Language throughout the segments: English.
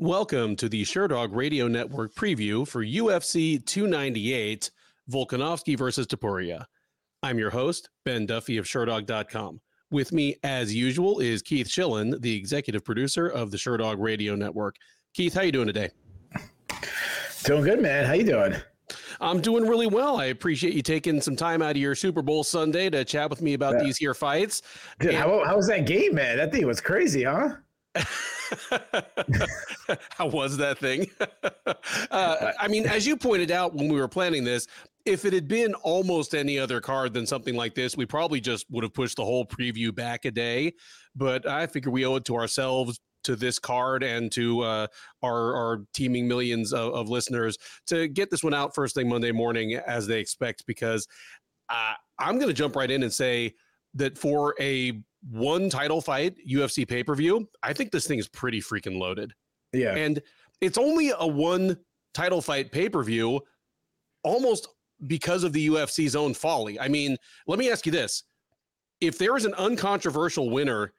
Welcome to the Sherdog Radio Network preview for UFC 298 Volkanovski versus Topuria. I'm your host, Ben Duffy of Sherdog.com. With me, as usual, is Keith Shillan, the executive producer of the Sherdog Radio Network. Keith, how you doing today? Doing good, man. How you doing? I'm doing really well. I appreciate you taking some time out of your Super Bowl Sunday to chat with me about yeah. these here fights. Dude, and- how, how was that game, man? That thing was crazy, huh? How was that thing? uh, I mean, as you pointed out when we were planning this, if it had been almost any other card than something like this, we probably just would have pushed the whole preview back a day. But I figure we owe it to ourselves, to this card, and to uh, our, our teeming millions of, of, listeners to get this one out first thing Monday morning as they expect. Because uh, I'm going to jump right in and say that for a one title fight UFC pay per view, I think this thing is pretty freaking loaded. Yeah. And it's only a one title fight pay per view almost because of the UFC's own folly. I mean, let me ask you this if there is an uncontroversial winner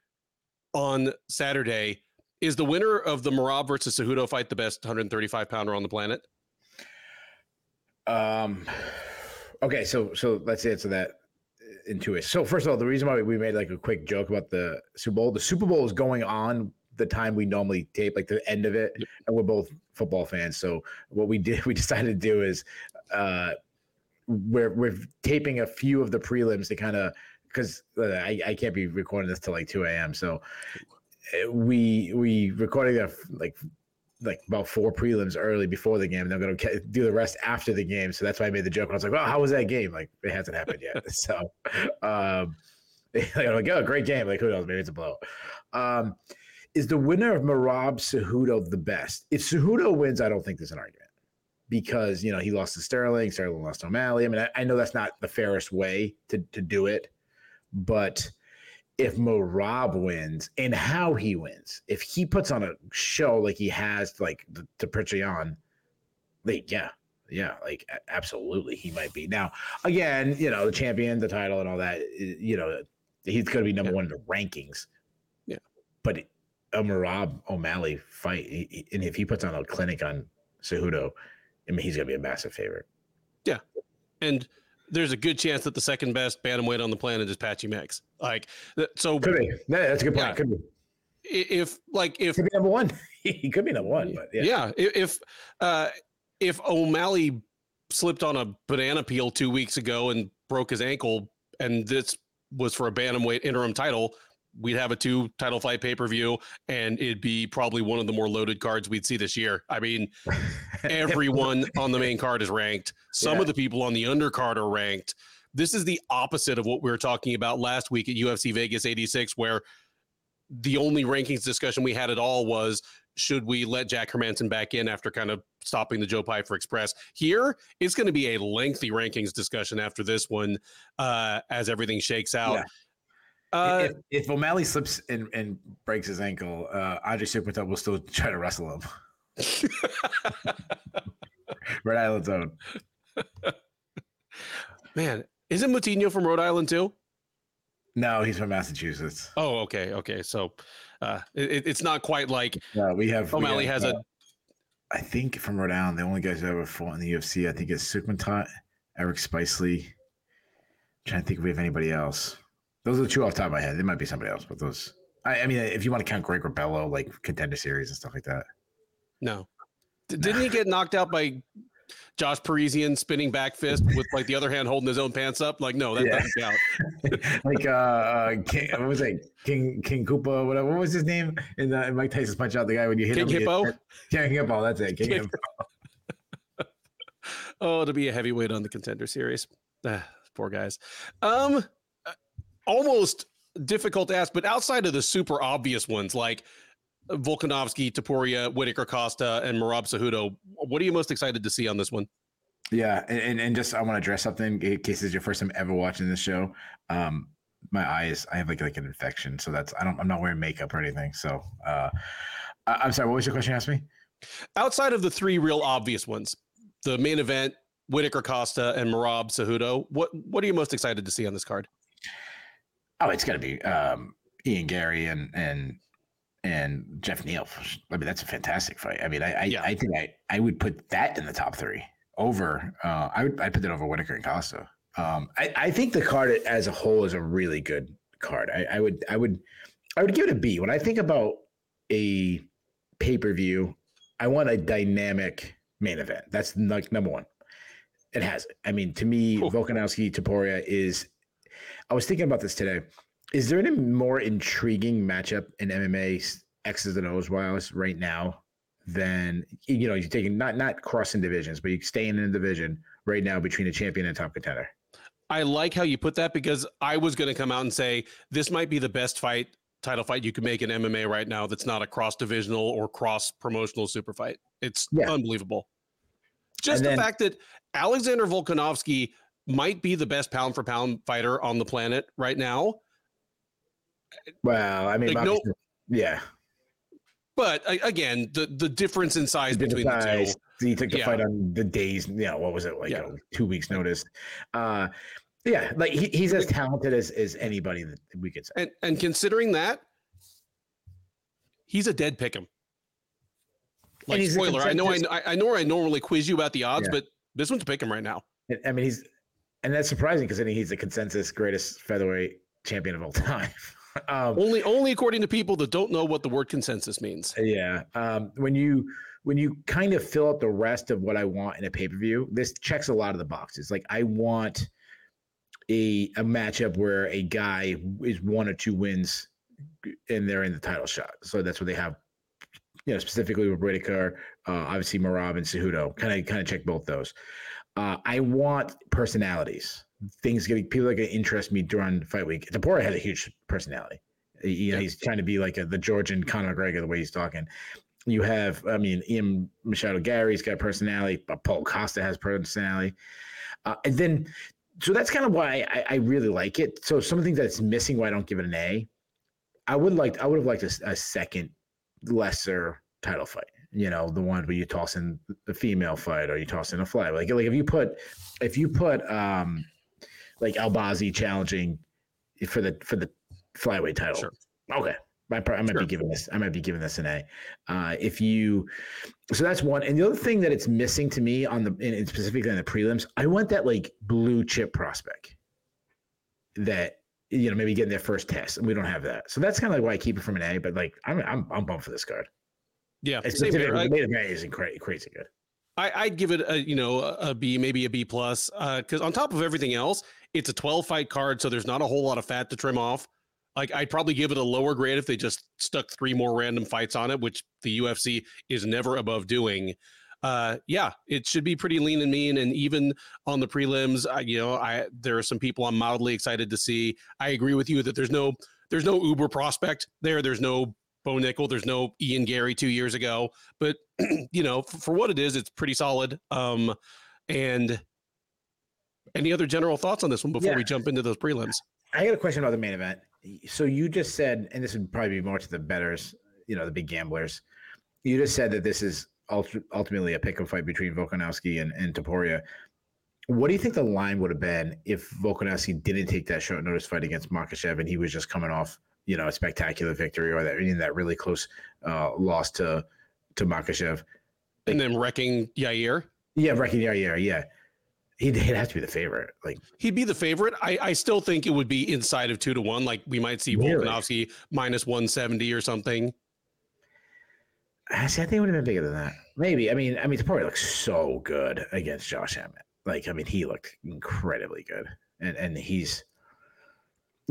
on Saturday, is the winner of the Merab versus Cejudo fight the best 135 pounder on the planet? Um, okay, so so let's answer that into it. So first of all, the reason why we made like a quick joke about the Super Bowl, the Super Bowl is going on the time we normally tape, like the end of it, and we're both football fans. So what we did, we decided to do is uh, we're we're taping a few of the prelims to kind of because uh, I, I can't be recording this till like two a.m. So uh, we we recorded that like like about four prelims early before the game. And they're going to do the rest after the game. So that's why I made the joke. I was like, well, how was that game? Like, it hasn't happened yet. so, um, I'm like, oh, great game. Like, who knows? Maybe it's a blow. Um, is the winner of Merab Cejudo the best? If Cejudo wins, I don't think there's an argument because, you know, he lost to Sterling, Sterling lost to O'Malley. I mean, I, I know that's not the fairest way to, to do it, but – if Merab wins and how he wins. If he puts on a show like he has, like to, to Petr Yan, like yeah, yeah, like absolutely, he might be. Now, again, you know, the champion, the title, and all that. You know, he's going to be number yeah. one in the rankings. Yeah, but a Merab O'Malley fight, and if he puts on a clinic on Cejudo, I mean, he's going to be a massive favorite. Yeah, and there's a good chance that the second best bantamweight on the planet is Patchy Mix. Like, so could be. Yeah, that's a good point. Yeah. Could be. If like if could be number one, he could be number one. But yeah, yeah. If uh, if O'Malley slipped on a banana peel two weeks ago and broke his ankle, and this was for a bantamweight interim title, we'd have a two title fight pay per view, and it'd be probably one of the more loaded cards we'd see this year. I mean, everyone on the main card is ranked. Some yeah. of the people on the undercard are ranked. This is the opposite of what we were talking about last week at UFC Vegas 86, where the only rankings discussion we had at all was should we let Jack Hermansson back in after kind of stopping the Joe Pyfer Express? Here, it's going to be a lengthy rankings discussion after this one uh, as everything shakes out. Yeah. Uh, if, if, O'Malley slips and, and breaks his ankle, uh, Andre Soukhamthath will still try to wrestle him. Rhode Island's own. Man, isn't Moutinho from Rhode Island too? No, he's from Massachusetts. Oh, okay, okay. So uh, it, it's not quite like no, we have O'Malley we have, has uh, a. I think from Rhode Island, the only guys who ever fought in the UFC, I think it's Soukhamthath, Eric Spicely. I'm trying to think if we have anybody else. Those are the two off the top of my head. There might be somebody else, but those. I, I mean, if you want to count Greg Rebello, like contender series and stuff like that. No. D- didn't he get knocked out by Josh Parisian spinning back fist with like the other hand holding his own pants up? Like, no, that yeah. doesn't count. like uh, uh King, what was it? King King Koopa, whatever. What was his name? In, the, in Mike Tyson's punch out the guy when you hit him? King him. Hippo. King Hippo. That's it. King, King Hippo. oh, to be a heavyweight on the contender series. Ah, poor guys. Um, almost difficult to ask, but outside of the super obvious ones like Volkanovski, Topuria, Whittaker Costa, and Merab Cejudo, what are you most excited to see on this one? Yeah, and, and just I want to address something in case it's your first time ever watching this show. Um, my eyes, I have like like an infection, so that's I don't I'm not wearing makeup or anything. So uh, I, am sorry, what was your question? You asked me. Outside of the three real obvious ones, the main event, Whittaker Costa and Merab Cejudo, what what are you most excited to see on this card? Oh, it's going to be um, Ian Garry and and and Geoff Neal. I mean, that's a fantastic fight. I mean, I I, Yeah. I think I I would put that in the top three over. Uh, I would I put that over Whittaker and Costa. Um, I I think the card as a whole is a really good card. I, I would I would I would give it a B. When I think about a pay per view, I want a dynamic main event. That's like number one. It has it. I mean, to me, Cool. Volkanovski Topuria is. I was thinking about this today. Is there any more intriguing matchup in MMA X's and O's wise right now than you know you're taking not not crossing divisions, but you're staying in a division right now between a champion and top contender. I like how you put that because I was going to come out and say this might be the best fight, title fight you can make in MMA right now that's not a cross divisional or cross promotional super fight. It's Yeah. unbelievable. Just And the fact that Alexander Volkanovski might be the best pound for pound fighter on the planet right now. Well, I mean, Like, no- yeah, But again, the, the difference in size He did between the two. He took the Yeah. fight on the days, you know, what was it like Yeah. uh, two weeks notice? Uh, yeah, like he, he's as talented as, as anybody that we could say. And and considering that, he's a dead pick 'em. Like spoiler, I know I, I know I normally quiz you about the odds, Yeah. but this one's a pick 'em right now. I mean, he's and that's surprising considering he's the consensus greatest featherweight champion of all time. um, Only only according to people that don't know what the word consensus means. yeah, um, when you when you kind of fill out the rest of what I want in a pay per view, this checks a lot of the boxes. Like I want a a matchup where a guy is one or two wins and they're in the title shot. So that's what they have. You know, specifically with Whittaker, uh, obviously Merab and Cejudo, kind of kind of check both those. Uh, I want personalities, things getting people that get interest me during fight week. Topuria had a huge personality. You know, he's trying to be like a, the Georgian Conor McGregor the way he's talking. You have, I mean, Ian Machado Garry's got personality, but Paul Costa has personality. Uh, and then, so that's kind of why I, I really like it. So some of the things that's missing why I don't give it an A. I would like, I would have liked a second lesser title fight. You know, the one where you toss in the female fight or you toss in a fly. Like, like if you put, if you put, um, like Albazi challenging for the for the flyweight title. Sure. Okay. I, I might Sure. be giving this. I might be giving this an A. Uh, if you, so that's one. And the other thing that it's missing to me on the, and specifically on the prelims, I want that like blue chip prospect that you know maybe getting their first test, and we don't have that. So that's kind of like why I keep it from an A. But like I'm I'm I'm pumped for this card. Yeah, It's same here. I, the main event is cra- crazy good. I, I'd give it a you know a B, maybe a B plus, Uh, because on top of everything else, it's a 12 fight card, so there's not a whole lot of fat to trim off. Like I'd probably give it a lower grade if they just stuck three more random fights on it, which the UFC is never above doing. Uh, yeah, it should be pretty lean and mean, and even on the prelims, I, you know, I there are some people I'm mildly excited to see. I agree with you that there's no there's no uber prospect there. There's no Bo Nickal. There's no Ian Garry two years ago, but you know, f- for what it is, it's pretty solid. Um, and any other general thoughts on this one before Yeah. we jump into those prelims? I got a question about the main event. So you just said, and this would probably be more to the betters, you know, the big gamblers. You just said that this is ulti- ultimately a pick-up fight between Volkanovski and, and Topuria. What do you think the line would have been if Volkanovski didn't take that short notice fight against Makhachev and he was just coming off, you know, a spectacular victory or that in that really close uh, loss to to Makhachev? And then wrecking Yair. Yeah, Recky yeah, yeah. He'd, he'd have to be the favorite. Like, He'd be the favorite. I, I still think it would be inside of two to one. Like we might see Really? Volkanovski minus 170 or something. Actually, I think it would have been bigger than that. Maybe. I mean, I mean, Topuria looks so good against Josh Emmett. Like, I mean, he looked incredibly good, and and he's,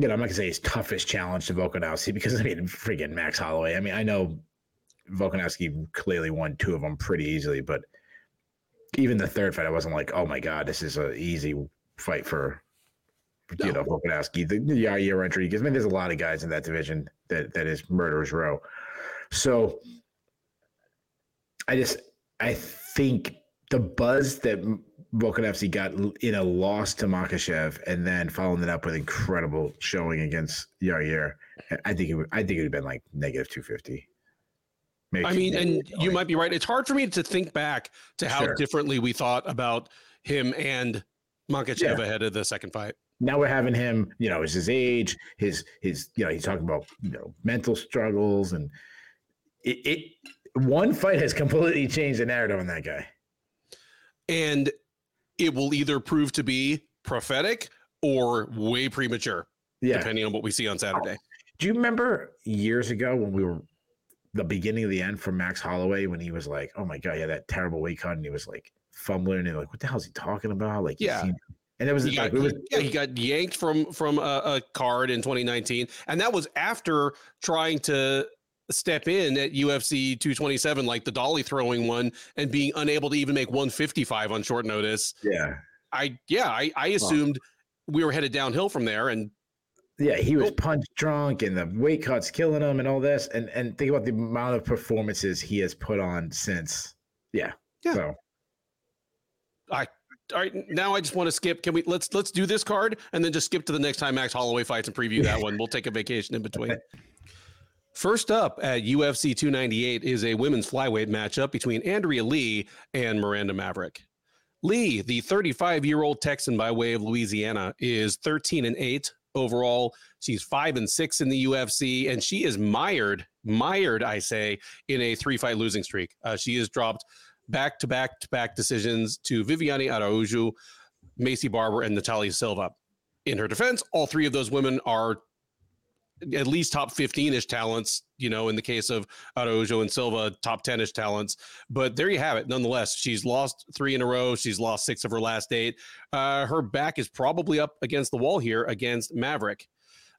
you know, I'm not gonna say his toughest challenge to Volkanovski because I mean, freaking Max Holloway. I mean, I know Volkanovski clearly won two of them pretty easily, but even the third fight, I wasn't like, oh my god, this is an easy fight for. You know, Volkanovski, the, the Yair entry, because I mean, there's a lot of guys in that division that that is murderers row. So I just I think the buzz that Volkanovski got in a loss to Makhachev and then following it up with incredible showing against Yair, I think it would I think it would have been like negative two fifty. Maybe I mean, and you might be right. It's hard for me to think back to how Sure. differently we thought about him and Makhachev Yeah. ahead of the second fight. now we're having him, you know, is his age, his his you know, he's talking about you know mental struggles and it, it one fight has completely changed the narrative on that guy. And it will either prove to be prophetic or way premature, yeah. depending on what we see on Saturday. Do you remember years ago when we were the beginning of the end for Max Holloway when he was like, "Oh my god, yeah, that terrible weight cut," and he was like fumbling and like, "What the hell is he talking about?" Like, yeah. Seemed, and it was he got, it was, yeah, he got yanked from from a, a card in 2019, and that was after trying to step in at UFC 227, like the dolly throwing one, and being unable to even make 155 on short notice. Yeah, I yeah, I I assumed we were headed downhill from there, and yeah, he was punch drunk, and the weight cuts killing him, and all this, and and think about the amount of performances he has put on since. Yeah, yeah. So, I all right now I just want to skip. Can we let's let's do this card and then just skip to the next time Max Holloway fights and preview that one. We'll take a vacation in between. First up at UFC 298 is a women's flyweight matchup between Andrea Lee and Miranda Maverick. Lee, the 35 year old Texan by way of Louisiana, is 13 and 8 overall. She's 5 and 6 in the UFC, and she is mired, mired, I say, in a three fight losing streak. Uh, she has dropped back to back to back decisions to Viviane Araujo, Macy Barber, and Natalia Silva. In her defense, all three of those women are at least top 15 ish talents, you know, in the case of Araujo and Silva, top 10 ish talents. But there you have it. Nonetheless, she's lost three in a row. She's lost six of her last eight. Uh, her back is probably up against the wall here against Maverick.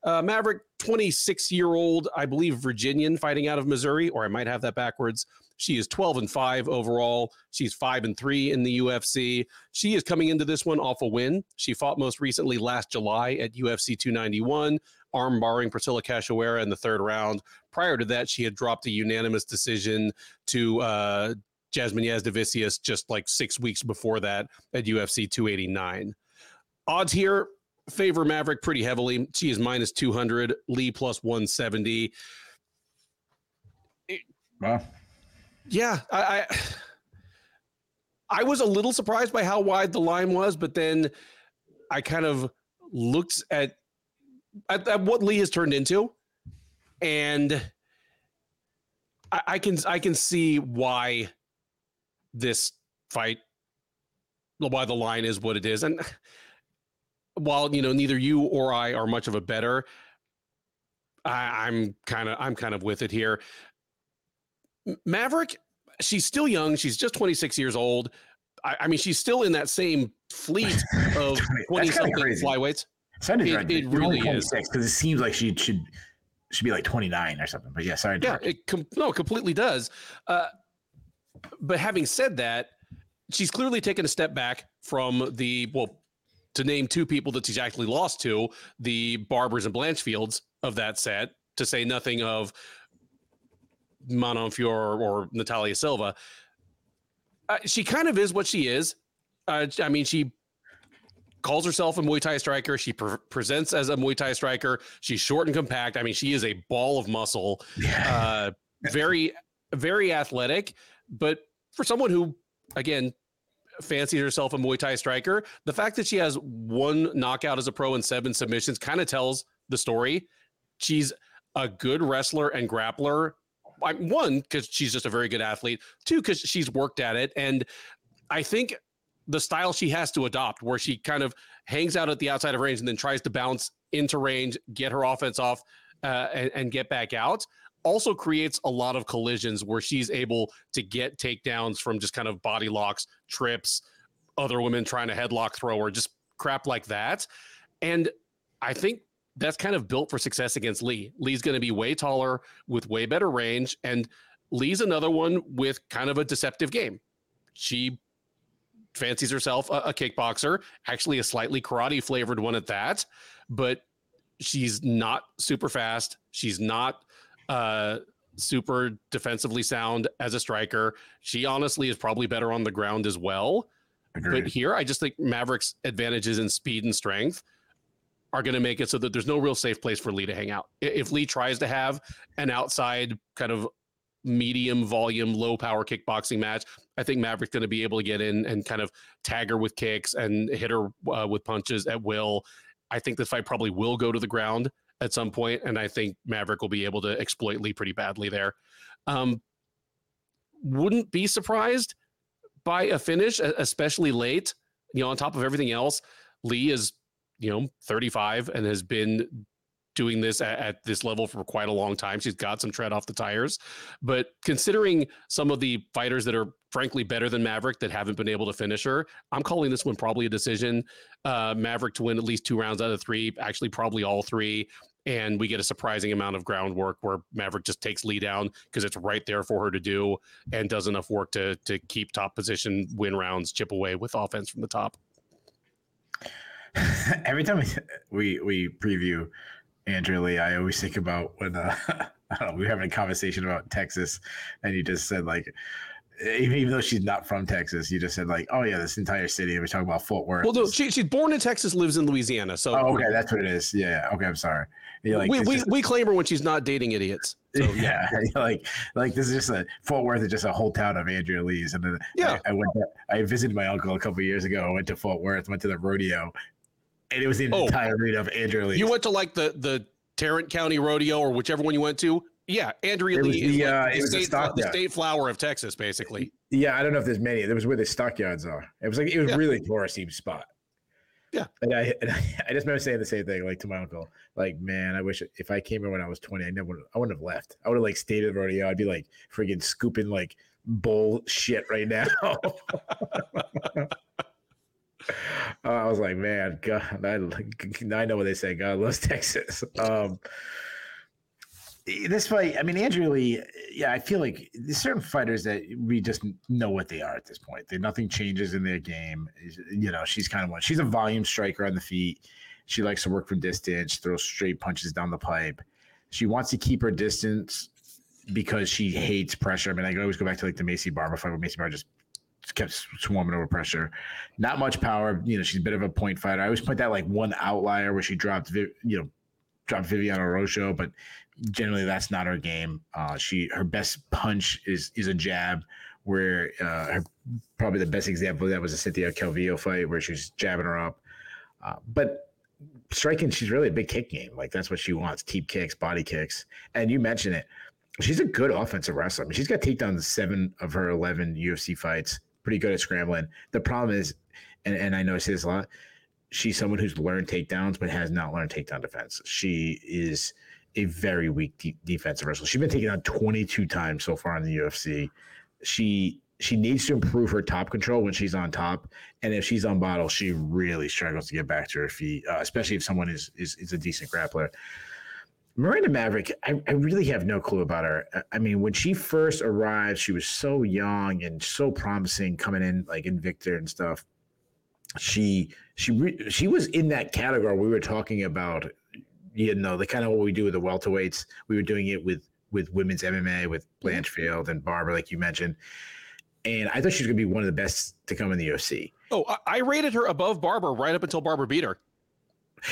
Uh, Maverick, 26 year old, I believe, Virginian fighting out of Missouri, or I might have that backwards. She is 12 and 5 overall. She's 5 and 3 in the UFC. She is coming into this one off a win. She fought most recently last July at UFC 291 arm barring Priscilla Cachoeira in the third round. Prior to that, she had dropped a unanimous decision to uh, Jasmine Jasudavicius just like six weeks before that at UFC 289. Odds here favor Maverick pretty heavily. She is minus 200, Lee plus 170. Wow. Yeah, I, I I was a little surprised by how wide the line was, but then I kind of looked at at, at what Lee has turned into, and I, I can I can see why this fight, why the line is what it is, and while you know neither you or I are much of a better, I, I'm kind of I'm kind of with it here. Maverick, she's still young. She's just 26 years old. I, I mean, she's still in that same fleet of 20 something flyweights. It really is because it seems like she should should be like 29 or something. But yeah, sorry. Yeah, it com- no, completely does. Uh, but having said that, she's clearly taken a step back from the well, to name two people that she's actually lost to, the Barbers and Blanchfields of that set, to say nothing of Manon Fior or Natalia Silva. Uh, she kind of is what she is. Uh, I mean, she calls herself a Muay Thai striker. She pre- presents as a Muay Thai striker. She's short and compact. I mean, she is a ball of muscle. Uh, very, very athletic. But for someone who, again, fancies herself a Muay Thai striker, the fact that she has one knockout as a pro and seven submissions kind of tells the story. She's a good wrestler and grappler. One, because she's just a very good athlete. Two, because she's worked at it. And I think the style she has to adopt, where she kind of hangs out at the outside of range and then tries to bounce into range, get her offense off, uh, and, and get back out, also creates a lot of collisions where she's able to get takedowns from just kind of body locks, trips, other women trying to headlock throw or just crap like that. And I think that's kind of built for success against Lee. Lee's going to be way taller with way better range. And Lee's another one with kind of a deceptive game. She fancies herself a, a kickboxer, actually a slightly karate flavored one at that, but she's not super fast. She's not uh, super defensively sound as a striker. She honestly is probably better on the ground as well. Agreed. But here, I just think Maverick's advantages in speed and strength are going to make it so that there's no real safe place for Lee to hang out. If Lee tries to have an outside kind of medium volume, low power kickboxing match. I think Maverick's going to be able to get in and kind of tag her with kicks and hit her uh, with punches at will. I think this fight probably will go to the ground at some point, and I think Maverick will be able to exploit Lee pretty badly there. Um, wouldn't be surprised by a finish, especially late. You know, on top of everything else, Lee is you know 35 and has been doing this at, at, this level for quite a long time. She's got some tread off the tires. But considering some of the fighters that are frankly better than Maverick that haven't been able to finish her, I'm calling this one probably a decision. Uh, Maverick to win at least two rounds out of three, actually, probably all three. And we get a surprising amount of groundwork where Maverick just takes Lee down because it's right there for her to do and does enough work to to keep top position, win rounds, chip away with offense from the top. Every time we, we we preview Andrea Lee, I always think about when uh, I don't know, we were having a conversation about Texas, and you just said like, even though she's not from Texas, you just said like, oh yeah, this entire city. And we're talking about Fort Worth. Well, no, she, she's born in Texas, lives in Louisiana. So oh, okay, that's what it is. Yeah. Okay, I'm sorry. like, we we, just, we claim her when she's not dating idiots. So, yeah, like like this is just a Fort Worth is just a whole town of Andrea Lee's, and then yeah, I, I went. To, I visited my uncle a couple years ago. I went to Fort Worth, went to the rodeo, and it was the oh, entire read of Andrea Lee. You went to like the the Tarrant County Rodeo or whichever one you went to. Yeah, Andrea Lee is the, like uh, the, state, stock, the state flower of Texas, basically. Yeah, I don't know if there's many. There was where the stockyards are. It was like it was yeah. really touristy spot. Yeah, and I, and I, I just remember saying the same thing, like to my uncle, like, man, I wish if I came here when I was 20, I never, I wouldn't have left. I would have like stayed at the rodeo. I'd be like friggin' scooping like bullshit right now. I was like, man, God, I, I know what they say. God loves Texas. Um, this fight, I mean, Andrea Lee, yeah, I feel like there's certain fighters that we just know what they are at this point. They, nothing changes in their game. You know, she's kind of one. She's a volume striker on the feet. She likes to work from distance, throw straight punches down the pipe. She wants to keep her distance because she hates pressure. I mean, I always go back to like the Macy Barber fight where Macy Barber just kept swarming over pressure. Not much power. You know, she's a bit of a point fighter. I always point that like one outlier where she dropped, you know, dropped Viviane Araujo, but generally that's not her game. Uh, she her best punch is is a jab. Where uh, her, probably the best example of that was a Cynthia Calvillo fight where she was jabbing her up. Uh, but striking, she's really a big kick game. Like that's what she wants: teep kicks, body kicks. And you mentioned it. She's a good offensive wrestler. I mean, she's got takedowns seven of her eleven UFC fights pretty good at scrambling. The problem is, and, and I know this a lot, she's someone who's learned takedowns but has not learned takedown defense. She is a very weak de- defensive wrestler. She's been taken on 22 times so far in the UFC. She she needs to improve her top control when she's on top, and if she's on bottle, she really struggles to get back to her feet, uh, especially if someone is, is is a decent grappler. Miranda Maverick, I, I, really have no clue about her. I mean, when she first arrived, she was so young and so promising coming in like Invicta and stuff. She she re, she was in that category we were talking about, you know, the kind of what we do with the welterweights. We were doing it with with women's MMA with Blanchfield and Barber, like you mentioned. And I thought she was going to be one of the best to come in the UFC. Oh, I, I rated her above Barber right up until Barber beat her.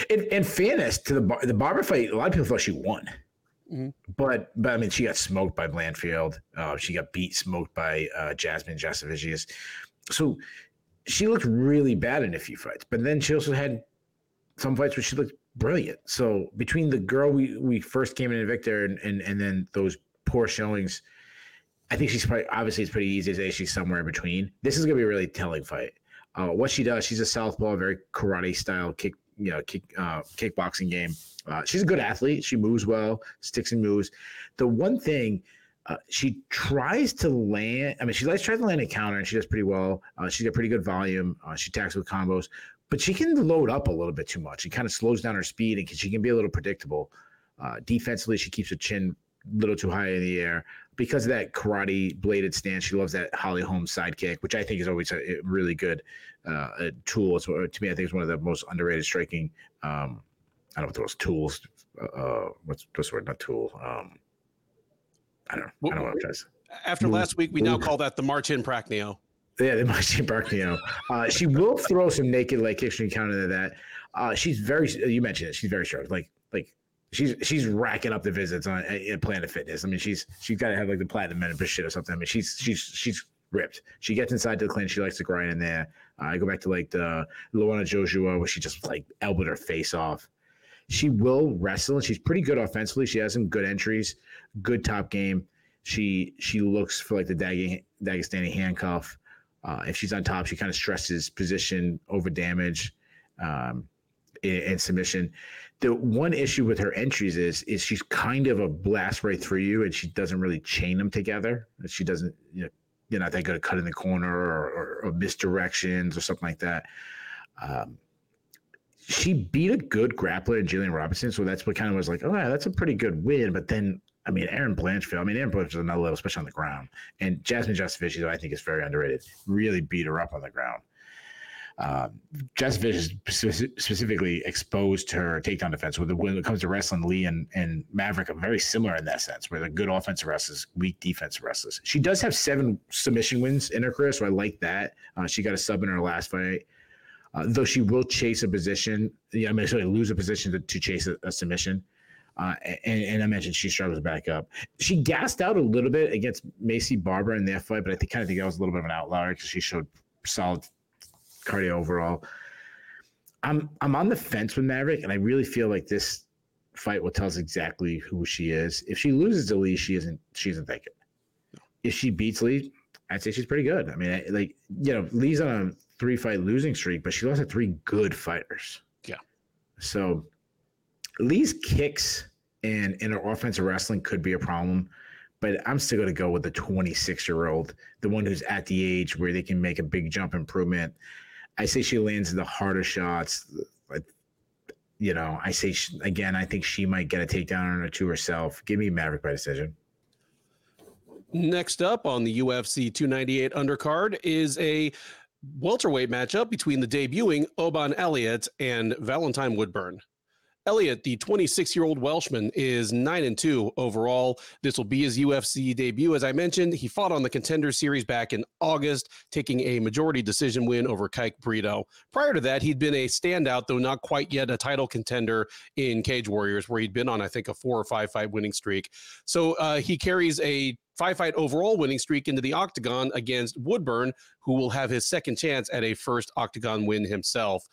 In, in fairness to the the Barber fight, a lot of people thought she won. Mm-hmm. But but I mean, she got smoked by Blanchfield. Uh, she got beat, smoked by uh, Jasmine Jasudavicius. So she looked really bad in a few fights. But then she also had some fights where she looked brilliant. So between the girl we we first came in Victor and and, and then those poor showings, I think she's probably obviously it's pretty easy to say she's somewhere in between. This is gonna be a really telling fight. Uh, what she does, she's a southpaw, very karate style kick you know kick uh, kickboxing game. Uh, she's a good athlete. She moves well, sticks and moves. The one thing uh, she tries to land. I mean, she likes trying to land a counter, and she does pretty well. Uh, she's got pretty good volume. Uh, she attacks with combos, but she can load up a little bit too much. She kind of slows down her speed, and she can be a little predictable. Uh, defensively, she keeps her chin a little too high in the air because of that karate bladed stance. She loves that Holly Holm sidekick, which I think is always a, really good uh, a tool. It's, to me, I think it's one of the most underrated striking. Um, I don't know what those tools. Uh, uh, what's what's the word? Not tool. Um, I don't know. Well, I don't know what I'm After last week, we now call that the Marcin Prachnio. Yeah, the Marcin Prachnio. Uh, she will throw some naked leg kicks when you counter that. Uh, she's very. You mentioned it. She's very sharp. Like like she's she's racking up the visits on at Planet Fitness. I mean, she's she's got to have like the platinum membership shit or something. I mean, she's she's she's ripped. She gets inside to the clinch. She likes to grind in there. Uh, I go back to like the Liana Jojua where she just like elbowed her face off. she will wrestle and she's pretty good offensively. She has some good entries, good top game. She she looks for like the Dag- Dagestani handcuff. Uh, if she's on top, she kind of stresses position over damage um, and submission. The one issue with her entries is is she's kind of a blast right through you, and she doesn't really chain them together. She doesn't, you know, you're not that good at cutting the corner or, or, or misdirections or something like that. Um, she beat a good grappler in Gillian Robertson, so that's what kind of was like, oh, yeah, that's a pretty good win. But then, I mean, Erin Blanchfield, I mean, Erin Blanchfield is another level, especially on the ground. And Jasmine Jasudavicius, I think, is very underrated. Really beat her up on the ground. Um, Jasudavicius specifically exposed to her takedown defense. When, when it comes to wrestling, Lee and, and Maverick are very similar in that sense, where they're good offensive wrestlers, weak defensive wrestlers. She does have seven submission wins in her career, so I like that. Uh, she got a sub in her last fight. Uh, though she will chase a position, yeah, I mean, sorry, lose a position to, to chase a, a submission. Uh, and, and, I mentioned she struggles back up. She gassed out a little bit against Macy Barber in their fight, but I think kind of think that was a little bit of an outlier because she showed solid cardio overall. I'm I'm on the fence with Maverick, and I really feel like this fight will tell us exactly who she is. If she loses to Lee, she isn't she isn't that good. If she beats Lee, I'd say she's pretty good. I mean, like you know, Lee's on a three fight losing streak, but she lost to three good fighters. Yeah. So Lee's kicks and in her offensive wrestling could be a problem, but I'm still going to go with the 26 year old, the one who's at the age where they can make a big jump improvement. I say she lands the harder shots. Like, you know, I say she, again, I think she might get a takedown or two herself. Give me Maverick by decision. Next up on the UFC 298 undercard is a welterweight matchup between the debuting Oban Elliott and Valentine Woodburn. Elliott, the 26 year old Welshman, is 9 and 2 overall. This will be his UFC debut. As I mentioned, he fought on the contender series back in August, taking a majority decision win over Kike Brito. Prior to that, he'd been a standout, though not quite yet a title contender in Cage Warriors, where he'd been on, I think, a four or five fight winning streak. So uh, he carries a five fight overall winning streak into the octagon against Woodburn, who will have his second chance at a first octagon win himself.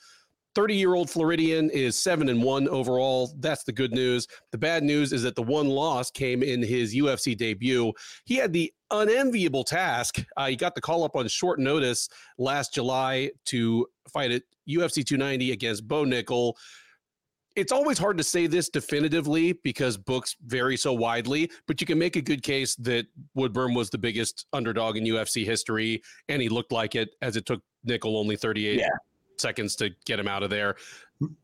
30 year old Floridian is seven and one overall. That's the good news. The bad news is that the one loss came in his UFC debut. He had the unenviable task. Uh, he got the call up on short notice last July to fight at UFC 290 against Bo Nickal. it's always hard to say this definitively because books vary so widely, but you can make a good case that Woodburn was the biggest underdog in UFC history, and he looked like it as it took Nickal only 38 yeah. Seconds to get him out of there.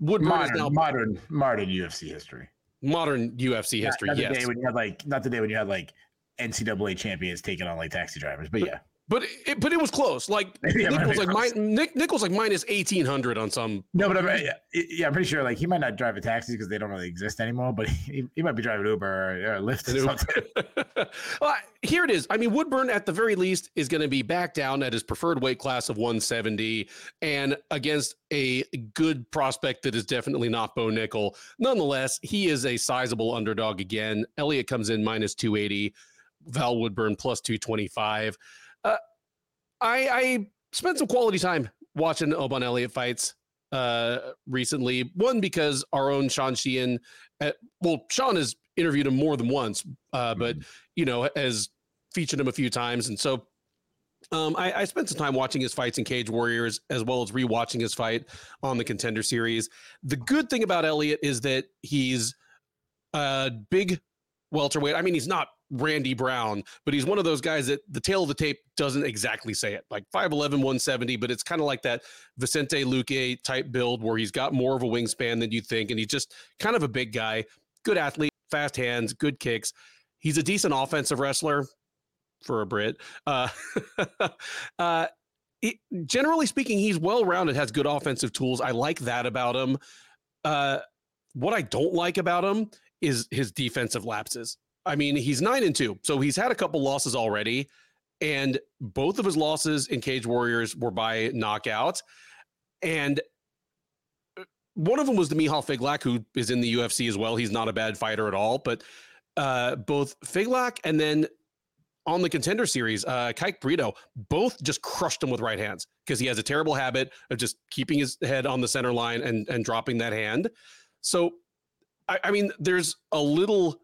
Woodburn modern, now modern, modern UFC history. Modern UFC history, not, not yes. The day when you had like, not the day when you had like NCAA champions taking on like taxi drivers, but yeah. But it, but it was close. Like yeah, like my, Nick Nickal's like minus eighteen hundred on some. No, but I'm, yeah, I'm pretty sure like he might not drive a taxi because they don't really exist anymore. But he, he might be driving Uber or, or Lyft or something. well, here it is. I mean, Woodburn at the very least is going to be back down at his preferred weight class of 170 and against a good prospect that is definitely not Bo Nickal. Nonetheless, he is a sizable underdog again. Elliott comes in minus 280. Val Woodburn plus 225. I, I spent some quality time watching Oban Elliott fights uh, recently. One because our own Sean Sheehan, uh, well, Sean has interviewed him more than once, uh, but mm-hmm. you know has featured him a few times, and so um, I, I, spent some time watching his fights in Cage Warriors as well as rewatching his fight on the Contender Series. The good thing about Elliott is that he's a big welterweight. I mean, he's not Randy Brown, but he's one of those guys that the tail of the tape doesn't exactly say it. Like 5'11, 170, but it's kind of like that Vicente Luque type build where he's got more of a wingspan than you think. And he's just kind of a big guy, good athlete, fast hands, good kicks. He's a decent offensive wrestler for a Brit. Uh, uh, it, generally speaking, he's well rounded, has good offensive tools. I like that about him. Uh, what I don't like about him is his defensive lapses. I mean, he's nine and two, so he's had a couple losses already, and both of his losses in Cage Warriors were by knockout, and uh, one of them was the Michal Figlak, who is in the UFC as well. He's not a bad fighter at all, but uh, both Figlak and then on the contender series, uh, Kike Brito both just crushed him with right hands because he has a terrible habit of just keeping his head on the center line and and dropping that hand. So I, I mean, there's a little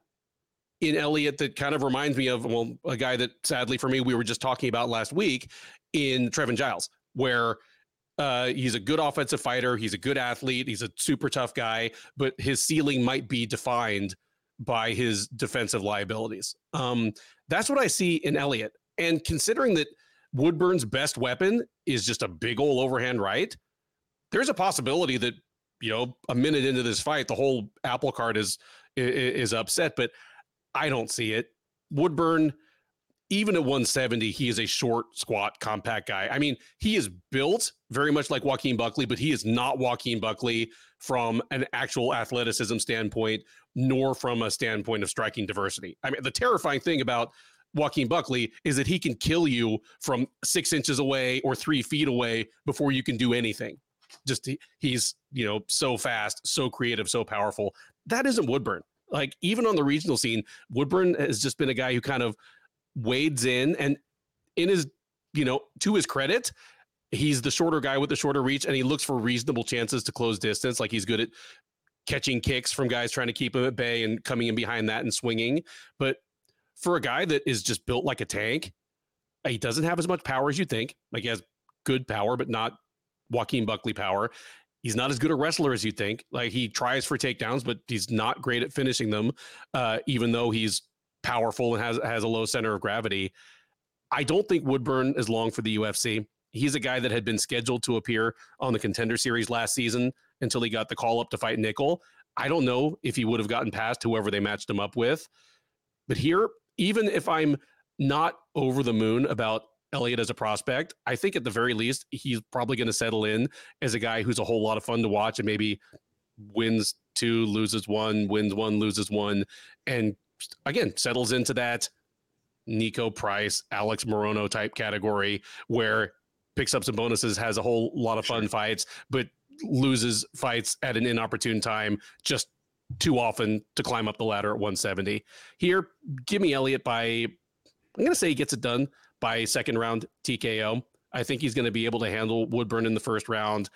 in Elliott that kind of reminds me of well, a guy that sadly for me we were just talking about last week in Trevin Giles, where uh, he's a good offensive fighter, he's a good athlete, he's a super tough guy, but his ceiling might be defined by his defensive liabilities. Um, that's what I see in Elliott. And considering that Woodburn's best weapon is just a big old overhand right, there's a possibility that you know a minute into this fight the whole apple cart is is, upset. But I don't see it. Woodburn, even at 170, he is a short, squat, compact guy. I mean, he is built very much like Joaquin Buckley, but he is not Joaquin Buckley from an actual athleticism standpoint, nor from a standpoint of striking diversity. I mean, the terrifying thing about Joaquin Buckley is that he can kill you from six inches away or three feet away before you can do anything. Just he, he's you know so fast, so creative, so powerful. That isn't Woodburn. Like even on the regional scene, Woodburn has just been a guy who kind of wades in and in his you know to his credit, he's the shorter guy with the shorter reach, and he looks for reasonable chances to close distance. Like he's good at catching kicks from guys trying to keep him at bay and coming in behind that and swinging. But for a guy that is just built like a tank, he doesn't have as much power as you think. Like he has good power, but not Joaquin Buckley power. He's not as good a wrestler as you think. Like he tries for takedowns, but he's not great at finishing them. Uh, even though he's powerful and has has a low center of gravity. I don't think Woodburn is long for the UFC. He's a guy that had been scheduled to appear on the contender series last season until he got the call up to fight Nickal. I don't know if he would have gotten past whoever they matched him up with. But here, even if I'm not over the moon about Elliott as a prospect, I think at the very least, he's probably going to settle in as a guy who's a whole lot of fun to watch and maybe wins two, loses one, wins one, loses one, and again, settles into that Niko Price, Alex Morono type category where picks up some bonuses, has a whole lot of fun sure. fights, but loses fights at an inopportune time just too often to climb up the ladder at 170. Here, give me Elliott by, I'm going to say he gets it done by second round TKO. I think he's going to be able to handle Woodburn in the first round.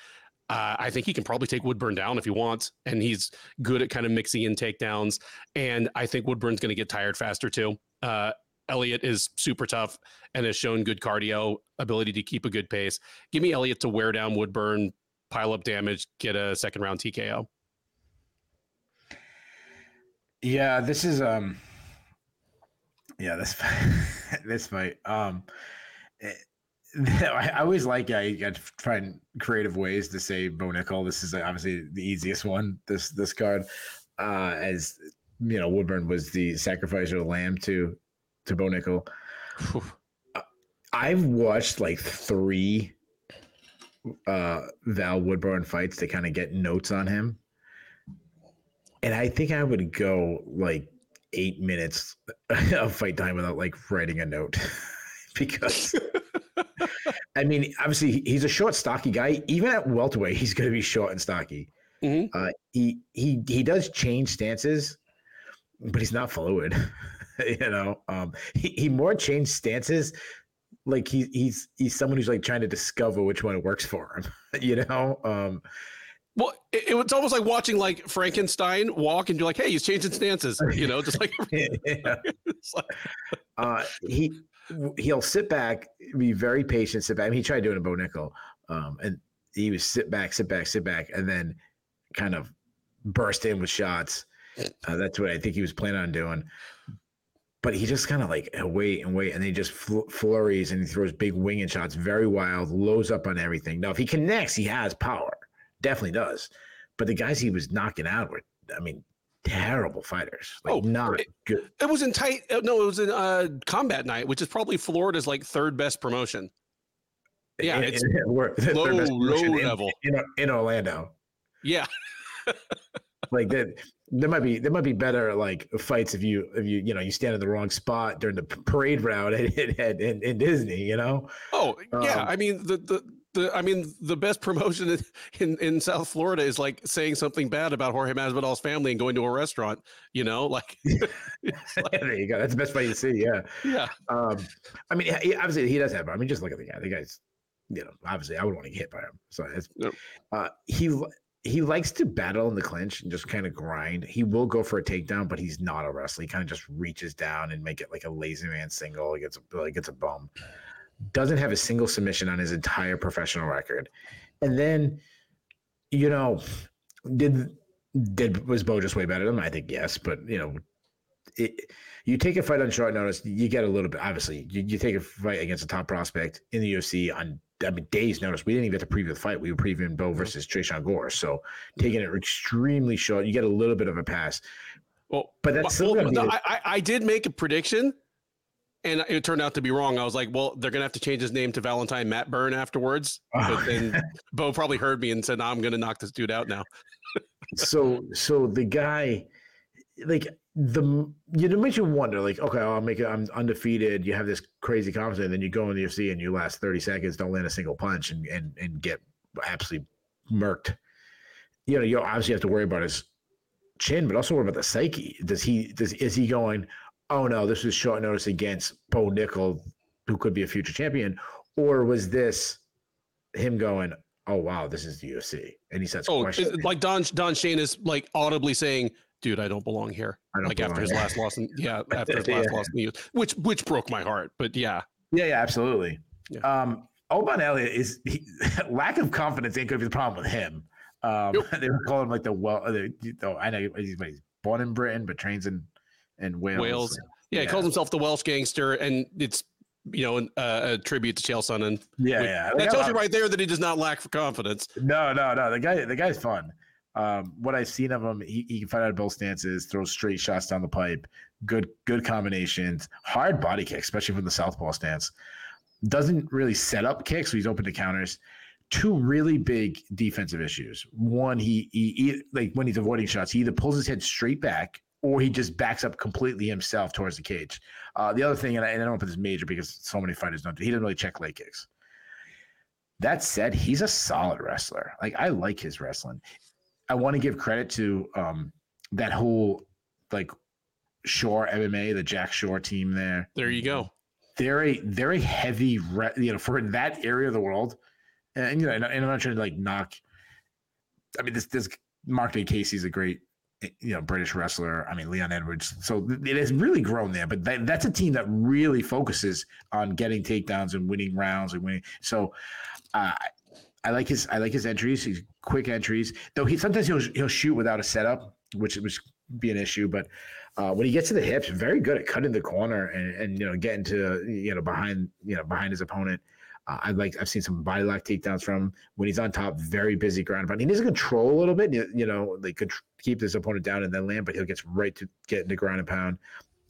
Uh, I think he can probably take Woodburn down if he wants, and he's good at kind of mixing in takedowns. And I think Woodburn's going to get tired faster too. Uh, is super tough and has shown good cardio, ability to keep a good pace. Give me Elliott to wear down Woodburn, pile up damage, get a second round TKO. Yeah, this is um yeah, this fight, this fight. Um, it, eh, I always like yeah, you got to find creative ways to say Bo Nickal. This is obviously the easiest one. This this card, uh, as you know, Woodburn was the sacrifice of the lamb to to Bo Nickal. Uh, I've watched like three uh Val Woodburn fights to kind of get notes on him. And I think I would go like eight minutes of fight time without like writing a note because I mean, obviously he's a short, stocky guy. Even at welterweight, he's going to be short and stocky. Mm-hmm. Uh, he he he does change stances, but he's not fluid. you know, um, he he more changed stances. Like he he's he's someone who's like trying to discover which one works for him. you know, um, well, it, it, was almost like watching like Frankenstein walk, and you're like, "Hey, he's changing stances," you know, just like, yeah. like uh, he he'll sit back, be very patient, sit back. I mean, he tried doing a Bo Nickal, um, and he was sit back, sit back, sit back, and then kind of burst in with shots. Uh, that's what I think he was planning on doing. But he just kind of like wait and wait, and then he just fl- flurries and he throws big winging shots, very wild, lows up on everything. Now, if he connects, he has power definitely does. But the guys he was knocking out were, I mean, terrible fighters. Like, oh, not it, good. It was in tight. Uh, no, it was in uh, Combat Night, which is probably Florida's like third best promotion. Yeah, in, it's in, low, low in, level in, in Orlando. Yeah, like that. There might be there might be better like fights if you if you you know you stand in the wrong spot during the parade route at, at, in, in Disney. You know. Oh yeah, um, I mean the the the I mean the best promotion in, in, in South Florida is like saying something bad about Jorge Masvidal's family and going to a restaurant. You know, like, like there you go. That's the best way to see. Yeah, yeah. Um, I mean, he, obviously he does have. I mean, just look at the guy. The guy's, you know, obviously I would want to get hit by him. So yep. uh, he he likes to battle in the clinch and just kind of grind. He will go for a takedown, but he's not a wrestler. He kind of just reaches down and make it like a lazy man single. He gets a like gets a bum. Doesn't have a single submission on his entire professional record. And then, you know, did did was Bo just way better than him? I think yes, but you know, it, you take a fight on short notice, you get a little bit. Obviously, you, you take a fight against a top prospect in the UFC on I mean, days notice. We didn't even get to preview the fight. We were previewing Bo versus Tresean Gore. So taking it extremely short, you get a little bit of a pass. Well, but that's well, I, I did make a prediction, and it turned out to be wrong. I was like, well, they're gonna have to change his name to Valentine Matt Byrne afterwards. But then Bo probably heard me and said, no, "I'm gonna knock this dude out now." so, so the guy, like the you makes you wonder like okay i'll make it i'm undefeated you have this crazy confidence and then you go in the ufc and you last 30 seconds don't land a single punch and and, and get absolutely murked you know you obviously have to worry about his chin but also worry about the psyche does he does is he going oh no this was short notice against bo nickal who could be a future champion or was this him going oh wow this is the ufc and he says oh like don don shane is like audibly saying dude, I don't belong here. Don't like belong after his last loss, yeah, after his last yeah. loss in the which which broke my heart. But yeah, yeah, yeah, absolutely. Yeah. Um, Oban Elliott is he, lack of confidence ain't gonna be the problem with him. Um, yep. they were calling him like the well, the, the, I know he's, he's born in Britain but trains in in Wales. Wales. Yeah, yeah, he calls himself the Welsh gangster, and it's you know, uh, a tribute to Chael Sonnen. Yeah, which, yeah. That tells you right there that he does not lack for confidence. No, no, no. The guy, the guy's fun. Um, what I've seen of him, he, he can fight out of both stances, throws straight shots down the pipe, good good combinations, hard body kicks, especially from the southpaw stance. Doesn't really set up kicks, so he's open to counters. Two really big defensive issues. One, he, he, he like when he's avoiding shots, he either pulls his head straight back or he just backs up completely himself towards the cage. Uh, the other thing, and I, and I don't put this major because so many fighters don't do, he doesn't really check leg kicks. That said, he's a solid wrestler. Like I like his wrestling. I want to give credit to um, that whole like Shore MMA, the Jack Shore team there. There you go. They're a they're a heavy, re- you know, for that area of the world, and you know, and, and I'm not trying to like knock. I mean, this this Marc Diakiese's a great, you know, British wrestler. I mean, Leon Edwards. So it has really grown there. But that, that's a team that really focuses on getting takedowns and winning rounds and winning. So uh, I like his I like his entries. He's quick entries. Though he sometimes he'll he'll shoot without a setup, which which be an issue. But uh, when he gets to the hips, very good at cutting the corner and, and you know getting to you know behind you know behind his opponent. Uh, I like I've seen some body lock takedowns from him when he's on top. Very busy ground but He needs to control a little bit. You, you know, they could keep his opponent down and then land, but he'll get right to get into ground and pound.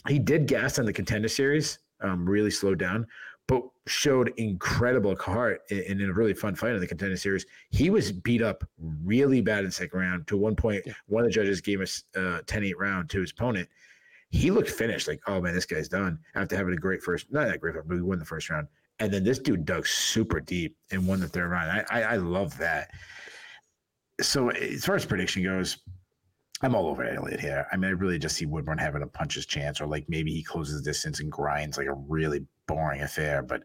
He did gas on the contender series. Um, really slowed down but showed incredible heart in, in, a really fun fight in the contender series. He was beat up really bad in the second round. To one point, yeah. one of the judges gave us uh, 10-8 round to his opponent. He looked finished, like, oh man, this guy's done after having a great first, not that great, but we won the first round. And then this dude dug super deep and won the third round. I, I, I love that. So as far as prediction goes, I'm all over Elliott here. I mean, I really just see Woodburn having a puncher's chance, or like maybe he closes the distance and grinds like a really boring affair. But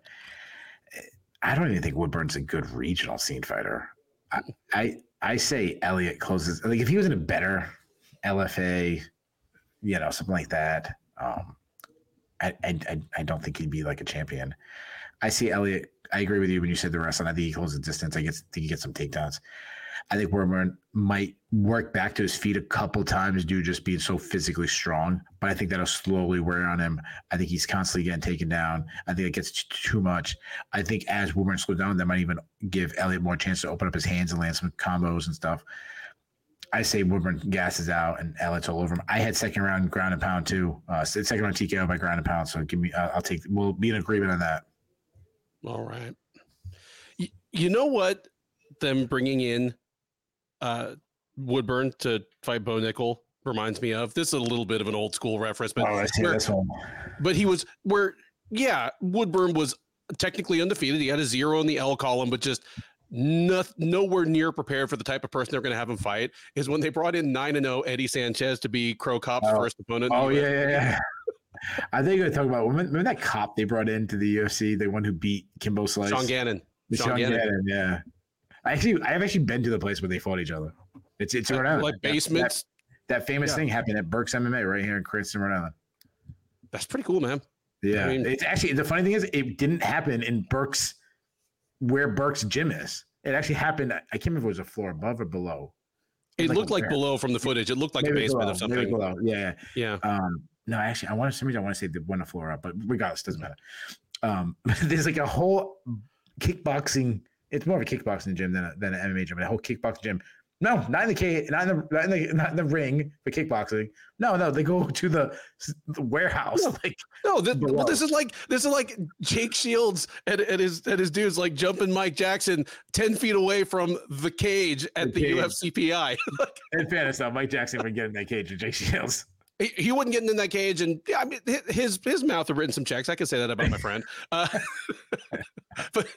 eh, I don't even think Woodburn's a good regional scene fighter. I I, I say Elliott closes. Like if he was in a better LFA, you know, something like that. Um, I, I I don't think he'd be like a champion. I see Elliott. I agree with you when you said the wrestling. I think he closes the distance. I guess, think he gets some takedowns. I think Woodburn might work back to his feet a couple times due to just being so physically strong, but I think that'll slowly wear on him. I think he's constantly getting taken down. I think it gets too much. I think as Woodburn slows down, that might even give Elliott more chance to open up his hands and land some combos and stuff. I say Woodburn gasses out and Elliott's all over him. I had second round ground and pound too. Uh, second round TKO by ground and pound. So give me, uh, I'll take. We'll be in agreement on that. All right. You know what? Them bringing in uh, Woodburn to fight Bo Nickal reminds me of. This is a little bit of an old school reference, but oh, where. But he was where, yeah, Woodburn was technically undefeated. He had a zero in the L column, but just no, nowhere near prepared for the type of person they're going to have him fight. Is when they brought in nine and zero oh Eddie Sanchez to be Cro Cop's oh. first opponent. Oh yeah, yeah, yeah. I think you're talking about remember, that cop they brought into the UFC, the one who beat Kimbo Slice, Sean Gannon. Sean, Sean Gannon. Gannon, yeah. I actually, I've actually been to the place where they fought each other. It's it's Rhode Island. like That- that- basements. That, famous Yeah. thing happened at Burke's MMA right here in Cranston, Rhode Island. That's pretty cool, man. Yeah, I mean- it's actually the funny thing is it didn't happen in Burke's where Burke's gym is. It actually happened. I can't remember if it was a floor above or below. It Like looked like below from the footage. It looked like a basement below, maybe something. below. Yeah, Yeah. Um, no, actually, I want to. Some reason I want to say the one floor up, but regardless, doesn't matter. Um, there's like a whole kickboxing. It's more of a kickboxing gym than a, than an MMA gym. A whole kickboxing gym. No, not in the cage, not in the, not in the, not in the ring for kickboxing. No, no, they go to the, the warehouse. No. Like, No, this, Below. this is like this is like Jake Shields and, and his and his dudes like jumping Mike Jackson ten feet away from the cage at The the, cage. UFCPI. in fairness, though, Mike Jackson would get in that cage with Jake Shields. he, he wasn't get in that cage, and yeah, I mean his his mouth had written some checks. I can say that about my friend. Uh, but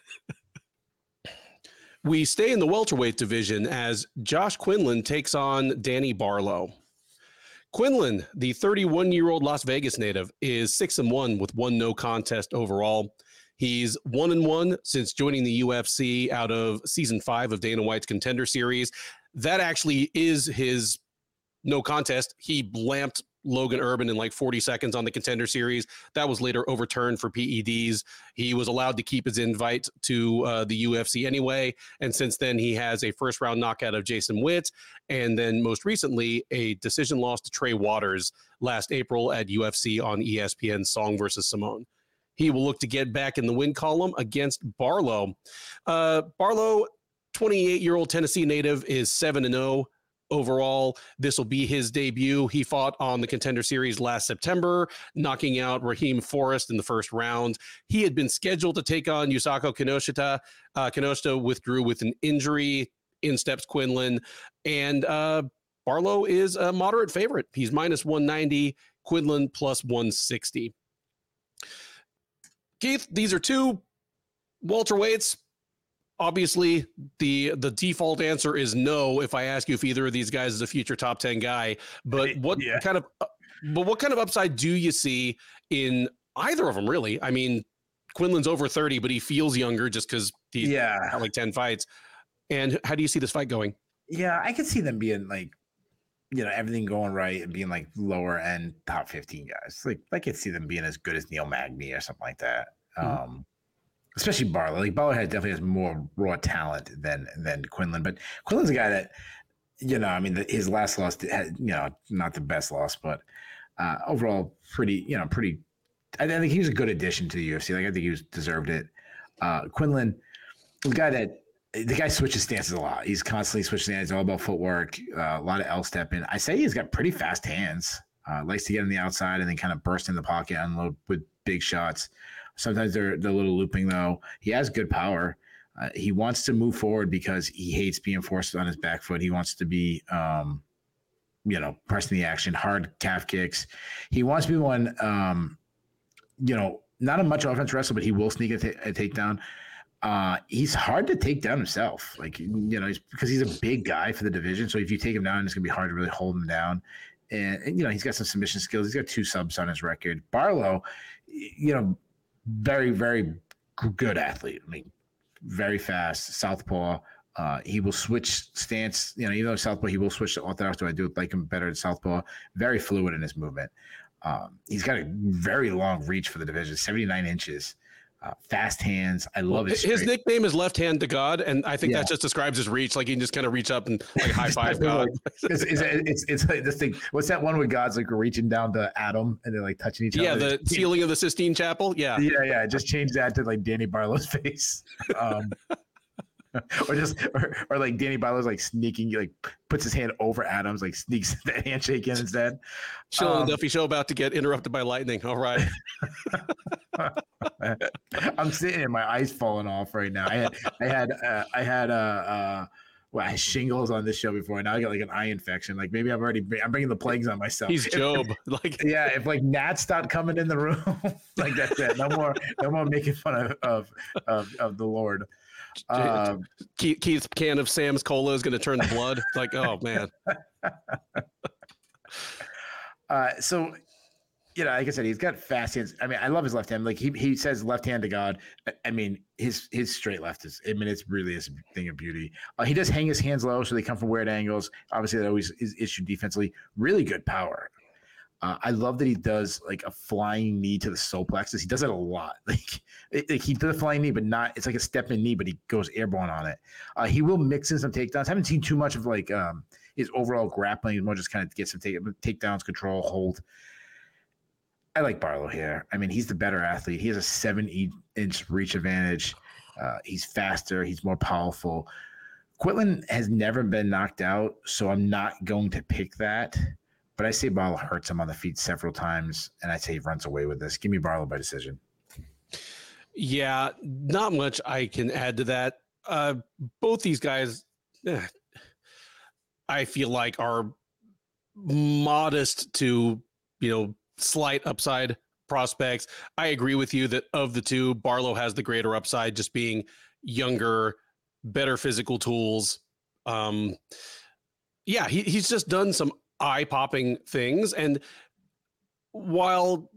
we stay in the welterweight division as Josh Quinlan takes on Danny Barlow. Quinlan, the 31 year old Las Vegas native, is six and one with one no contest overall. He's one and one since joining the UFC out of season five of Dana White's Contender Series. That actually is his no contest. He lamped Logan Urban in like 40 seconds on the Contender Series. That was later overturned for PEDs. He was allowed to keep his invite to uh, the UFC anyway. And since then, he has a first round knockout of Jason Witt. And then most recently, a decision loss to Trey Waters last April at UFC on ESPN Song versus Simón. He will look to get back in the win column against Barlow. Uh, Barlow, 28 year old Tennessee native, is 7 and 0 overall. This will be his debut. He fought on the contender series last September, knocking out Raheem Forrest in the first round. He had been scheduled to take on Yusaku Kinoshita. Uh, Kinoshita withdrew with an injury. In steps Quinlan. And uh, Barlow is a moderate favorite. He's minus 190, Quinlan plus 160. Keith, these are two welterweights. Obviously, the the default answer is no if I ask you if either of these guys is a future top 10 guy. But what Yeah. kind of uh, but what kind of upside do you see in either of them really? I mean, Quinlan's over 30, but he feels younger just because he's Yeah, like 10 fights. And how do you see this fight going? yeah, I could see them being like, you know, everything going right and being like lower end top fifteen guys. Like, I could see them being as good as Neil Magny or something like that. Mhm. Um, especially Barlow. Like Barlow has definitely has more raw talent than than Quinlan, but Quinlan's a guy that, you know, I mean, the, his last loss had, you know, not the best loss, but uh, overall pretty, you know, pretty. I, I think he was a good addition to the UFC. Like I think he was deserved it. Uh, Quinlan, the guy that the guy switches stances a lot. He's constantly switching stances, all about footwork, uh, a lot of L stepping. I say he's got pretty fast hands. Uh, likes to get on the outside and then kind of burst in the pocket, unload with big shots. Sometimes they're they're a little looping though. He has good power. Uh, he wants to move forward because he hates being forced on his back foot. He wants to be, um, you know, pressing the action, hard calf kicks. He wants to be one, um, you know, not a much offense wrestler, but he will sneak a, takedown uh he's hard to take down himself like you know he's because he's a big guy for the division so if you take him down it's gonna be hard to really hold him down and, and, you know he's got some submission skills he's got two subs on his record barlow you know very very good athlete. I mean very fast southpaw. Uh he will switch stance you know even though southpaw he will switch to orthodox so i do like him better at southpaw? Very fluid in his movement. Um he's got a very long reach for the division 79 inches uh, fast hands. I love his. His straight- nickname is Left Hand to God, and I think Yeah. that just describes his reach. Like he can just kind of reach up and like high five God. it's, it's, it's, it's like this thing. What's that one where God's like reaching down to Adam and they're like touching each Yeah, other? Yeah, the ceiling of the Sistine Chapel. Yeah. yeah, yeah. Just change that to like Danny Barlow's face. Um, or just or, or like Danny Barlow's like sneaking, like puts his hand over Adam's, like sneaks the handshake in instead. Shillan Um, Duffy show about to get interrupted by lightning. All right. I'm sitting here, my eyes falling off right now. I had, I had, uh, I had, uh, uh, well, I had shingles on this show before. Now I got like an eye infection. Like maybe I'm already, I'm bringing the plagues on myself. He's If- Job. Like yeah, if like gnats start coming in the room, like that's it. No more, no more making fun of of of, of the Lord. Um, Keith, Keith's can of Sam's cola is going to turn to blood. Like, oh man. uh, so you know, like I said, he's got fast hands. I mean, I love his left hand. Like he he says left hand to God. I mean, his his straight left is. I mean, it's really a thing of beauty. Uh, he does hang his hands low, so they come from weird angles. Obviously, that always is issue defensively. Really good power. Uh, I love that he does like a flying knee to the solar plexus. He does it a lot. Like, it, like he does a flying knee, but not. It's like a step in knee, but he goes airborne on it. Uh, he will mix in some takedowns. I haven't seen too much of like um, his overall grappling. He's more just kind of get some take, takedowns, control, hold. I like Barlow here. I mean, he's the better athlete. He has a seven inch reach advantage. Uh, he's faster. He's more powerful. Quinlan has never been knocked out, so I'm not going to pick that. But I say Barlow hurts him on the feet several times, and I say he runs away with this. Give me Barlow by decision. Yeah, not much I can add to that. Uh, both these guys, eh, I feel like, are modest to you know slight upside prospects. I agree with you that of the two, Barlow has the greater upside, just being younger, better physical tools. Um, yeah, he, he's just done some eye popping things. And while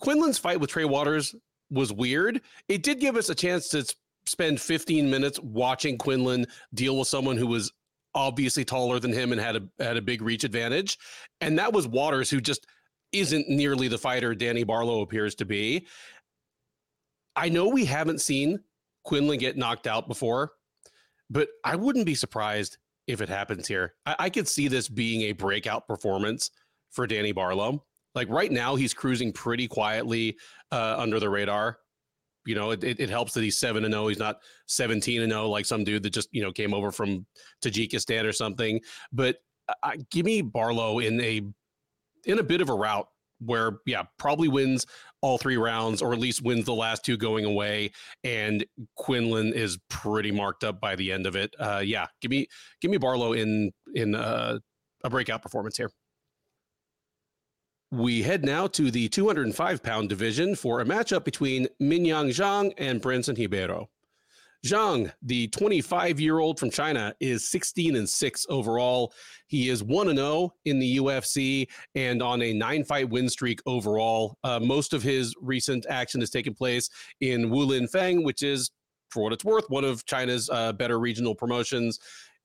Quinlan's fight with Trey Waters was weird, it did give us a chance to spend 15 minutes watching Quinlan deal with someone who was obviously taller than him and had a had a big reach advantage. And that was Waters who just isn't nearly the fighter Danny Barlow appears to be. I know we haven't seen Quinlan get knocked out before, but I wouldn't be surprised if it happens here. I, I could see this being a breakout performance for Danny Barlow. Like right now, he's cruising pretty quietly uh, under the radar. You know, it, it, helps that he's seven and zero. Oh. He's not seventeen and zero oh like some dude that just you know came over from Tajikistan or something. But uh, give me Barlow in a in a bit of a route where yeah probably wins all three rounds or at least wins the last two going away and quinlan is pretty marked up by the end of it uh yeah give me give me barlow in in uh, a breakout performance here we head now to the 205 pound division for a matchup between Mingyang Zhang and Brendson Ribeiro. Zhang, the 25 year old from China, is 16 and 6 overall. He is 1 0 in the UFC and on a nine fight win streak overall. Uh, most of his recent action has taken place in Wulin Feng, which is, for what it's worth, one of China's uh, better regional promotions.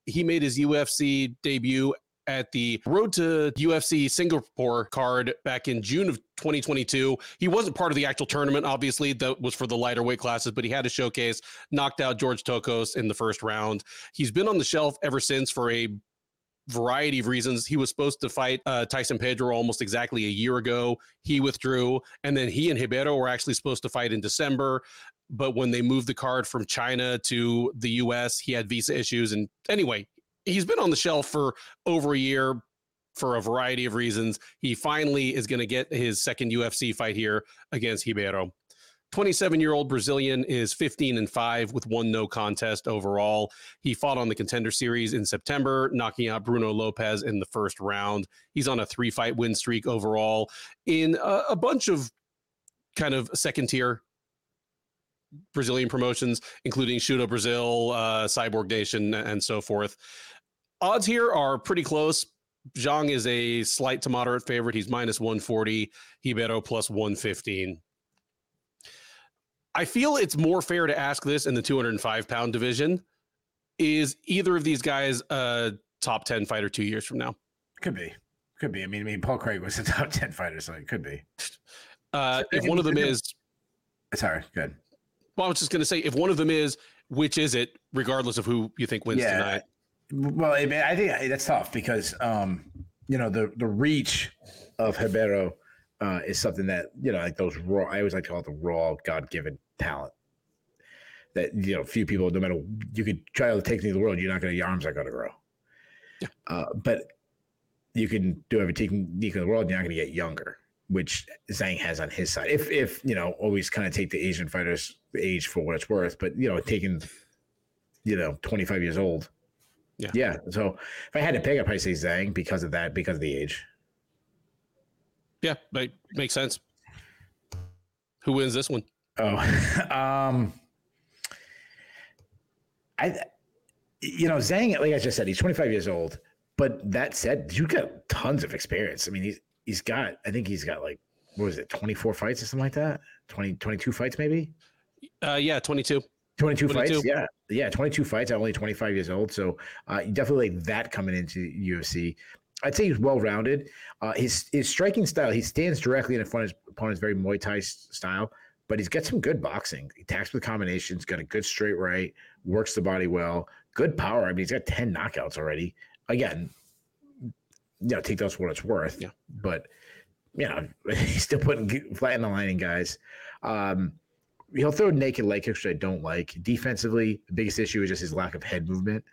He made his UFC debut at the Road to UFC Singapore card back in June of 2022. He wasn't part of the actual tournament, obviously, that was for the lighter weight classes, but he had a showcase, knocked out George Tokos in the first round. He's been on the shelf ever since for a variety of reasons. He was supposed to fight uh, Tyson Pedro almost exactly a year ago. He withdrew, and then he and Ribeiro were actually supposed to fight in December. But when they moved the card from China to the US, he had visa issues. And anyway, he's been on the shelf for over a year for a variety of reasons. He finally is going to get his second UFC fight here against Ribeiro. 27 year old Brazilian is 15 and 5 with one no contest overall. He fought on the contender series in September, knocking out Bruno Lopez in the first round. He's on a three fight win streak overall in a, a bunch of kind of second tier Brazilian promotions, including Shooto Brazil, uh, Cyborg Nation, and so forth odds here are pretty close. Zhang is a slight to moderate favorite. He's minus 140, Ribeiro plus 115. I feel it's more fair to ask this in the 205 pound division. Is either of these guys a top 10 fighter two years from now? Could be. Could be. I mean, I mean, Paul Craig was a top 10 fighter, so it could be. Uh, if one of them is. Sorry, good. Well, I was just going to say, if one of them is, which is it, regardless of who you think wins yeah, tonight? Well, I, mean, I think that's tough because um, you know the the reach of Ribeiro uh, is something that you know like those raw. I always like to call it the raw God given talent that you know few people. No matter you could try to take to the world, you're not going to. Your arms are going to grow. Yeah. Uh, but you can do every technique in the world. You're not going to get younger, which Zhang has on his side. If if you know always kind of take the Asian fighters age for what it's worth, but you know taking you know 25 years old yeah. Yeah. So if I had to pick, I'd probably say Zhang because of that, because of the age. Yeah, but makes sense. Who wins this one? Oh, um, I, you know, Zhang, like I just said, he's 25 years old. But that said, you got tons of experience. I mean, he's he's got, I think he's got like, what was it, 24 fights or something like that? 20, 22 fights maybe? Uh, yeah, 22. 22, 22, fights. Yeah. Yeah. 22 fights. I'm only 25 years old. So uh, definitely like that coming into UFC. I'd say he's well rounded. Uh, his his striking style, he stands directly in front of his opponent's very Muay Thai style, but he's got some good boxing. He attacks with combinations, got a good straight right, works the body well, good power. I mean, he's got 10 knockouts already. Again, you know, take those for what it's worth. Yeah. But, you know, he's still putting flat in the lining guys. Um, he'll throw naked leg kicks, which I don't like. Defensively, the biggest issue is just his lack of head movement.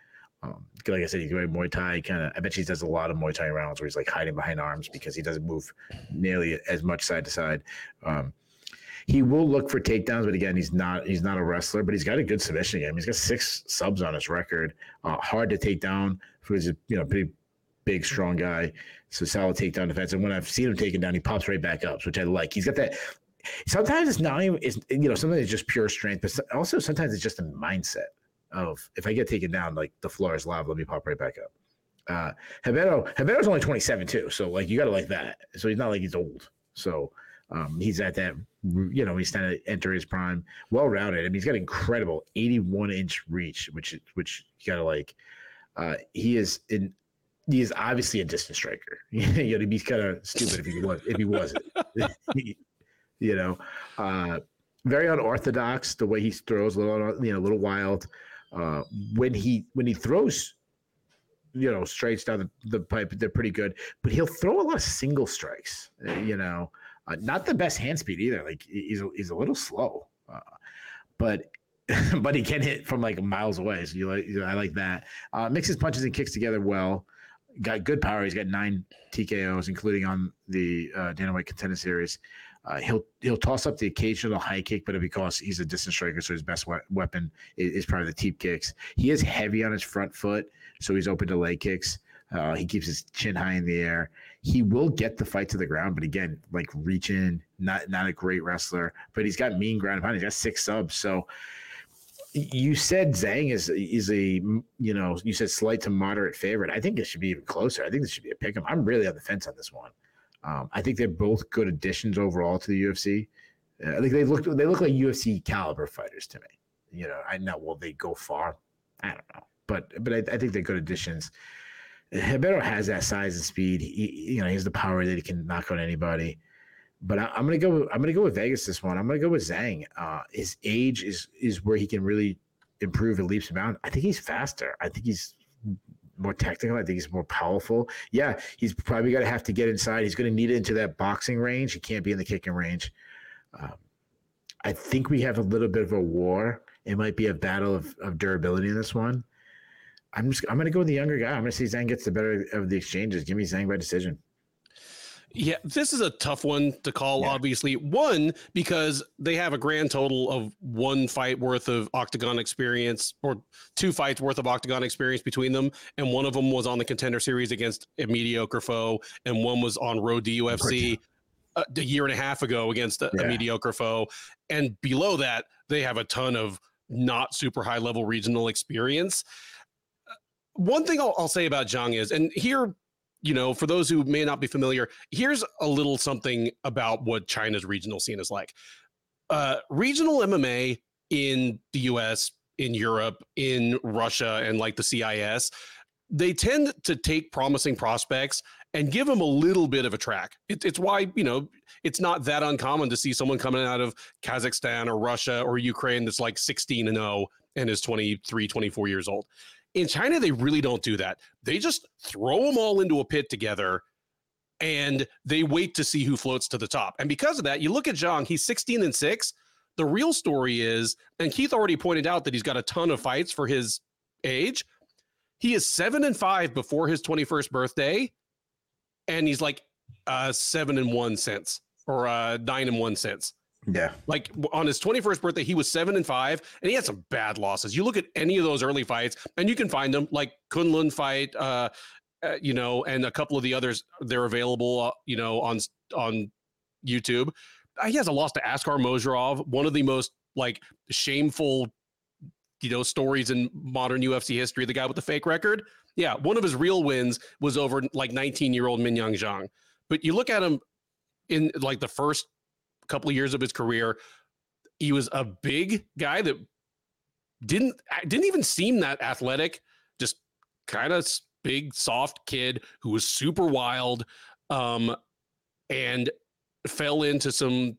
Um, like I said, he's going Muay Thai. Kind of, I bet he does a lot of Muay Thai rounds where he's like hiding behind arms because he doesn't move nearly as much side to side. Um, he will look for takedowns, but again, he's not he's not a wrestler, but he's got a good submission game. He's got six subs on his record. Uh, hard to take down for his you know pretty big, strong guy. So solid takedown defense. And when I've seen him taken down, he pops right back up, which I like. He's got that. Sometimes it's not even you know sometimes it's just pure strength, but also sometimes it's just a mindset of if I get taken down, like the floor is live, let me pop right back up. Uh Ribeiro, Ribeiro's only 27 too. So like you gotta like that. So he's not like he's old. So um, he's at that, you know, he's trying to enter his prime, well rounded. I mean, he's got incredible 81 inch reach, which which you gotta like. Uh, he is in. He is obviously a distance striker. you know, he'd be kind of stupid if he was if he wasn't. you know, uh, very unorthodox the way he throws, a little you know, a little wild. Uh, when he when he throws, you know, strikes down the, the pipe, they're pretty good. But he'll throw a lot of single strikes. Uh, you know, uh, not the best hand speed either. Like he's a, he's a little slow, uh, but but he can hit from like miles away. So you like you know, I like that. Uh, mixes punches and kicks together well. Got good power. He's got nine TKOs, including on the uh, Dana White Contender Series. Uh, he'll he'll toss up the occasional high kick, but because he's a distance striker, so his best we- weapon is, is, probably the teep kicks. He is heavy on his front foot, so he's open to leg kicks. Uh, he keeps his chin high in the air. He will get the fight to the ground, but again, like reaching, not not a great wrestler, but he's got mean ground pound. He's got six subs, so you said Zhang is is a you know you said slight to moderate favorite. I think it should be even closer. I think this should be a pick 'em. I'm really on the fence on this one. Um, I think they're both good additions overall to the UFC. Uh, I think they look they look like UFC caliber fighters to me. You know, I know will they go far? I don't know, but but I, I think they're good additions. Ribeiro has that size and speed. He, you know, he has the power that he can knock out anybody. But I, am gonna go. I'm gonna go with Vegas this one. I'm gonna go with Zhang. Uh, his age is is where he can really improve and leaps and bounds. I think he's faster. I think he's more technical. I think he's more powerful. Yeah, he's probably to have to get inside. He's to need it into that boxing range. He can't be in the kicking range. Um, I think we have a little bit of a war. It might be a battle of, of durability in this one. I'm just I'm to go with the younger guy. I'm to see Zhang gets the better of the exchanges. Give me Zhang by decision. Yeah, this is a tough one to call, yeah. obviously. One, because they have a grand total of one fight worth of octagon experience, or two fights worth of octagon experience between them. And one of them was on the contender series against a mediocre foe, and one was on road to UFC a, a year and a half ago against a, yeah. a mediocre foe. And below that, they have a ton of not super high level regional experience. Uh, one thing I'll, I'll say about Zhang is, and here you know, for those who may not be familiar, here's a little something about what China's regional scene is like. Uh, regional MMA in the US, in Europe, in Russia, and like the CIS, they tend to take promising prospects and give them a little bit of a track. It, it's why, you know, it's not that uncommon to see someone coming out of Kazakhstan or Russia or Ukraine that's like 16 and 0 and is 23, 24 years old. In China, they really don't do that. They just throw them all into a pit together and they wait to see who floats to the top. And because of that, you look at Zhang, he's 16 and 6. The real story is, and Keith already pointed out that he's got a ton of fights for his age. He is 7 and 5 before his 21st birthday and he's like uh 7 and 1 cents or uh 9 and 1 cents. Yeah. Like on his 21st birthday, he was seven and five, and he had some bad losses. You look at any of those early fights, and you can find them, like Kunlun fight, uh, uh, you know, and a couple of the others. They're available, uh, you know, on on YouTube. Uh, he has a loss to Askar Mozharov, one of the most like shameful, you know, stories in modern UFC history. The guy with the fake record. Yeah, one of his real wins was over like 19 year old Mingyang Zhang. But you look at him in like the first couple of years of his career, he was a big guy that didn't didn't even seem that athletic, just kind of big, soft kid who was super wild, um, and fell into some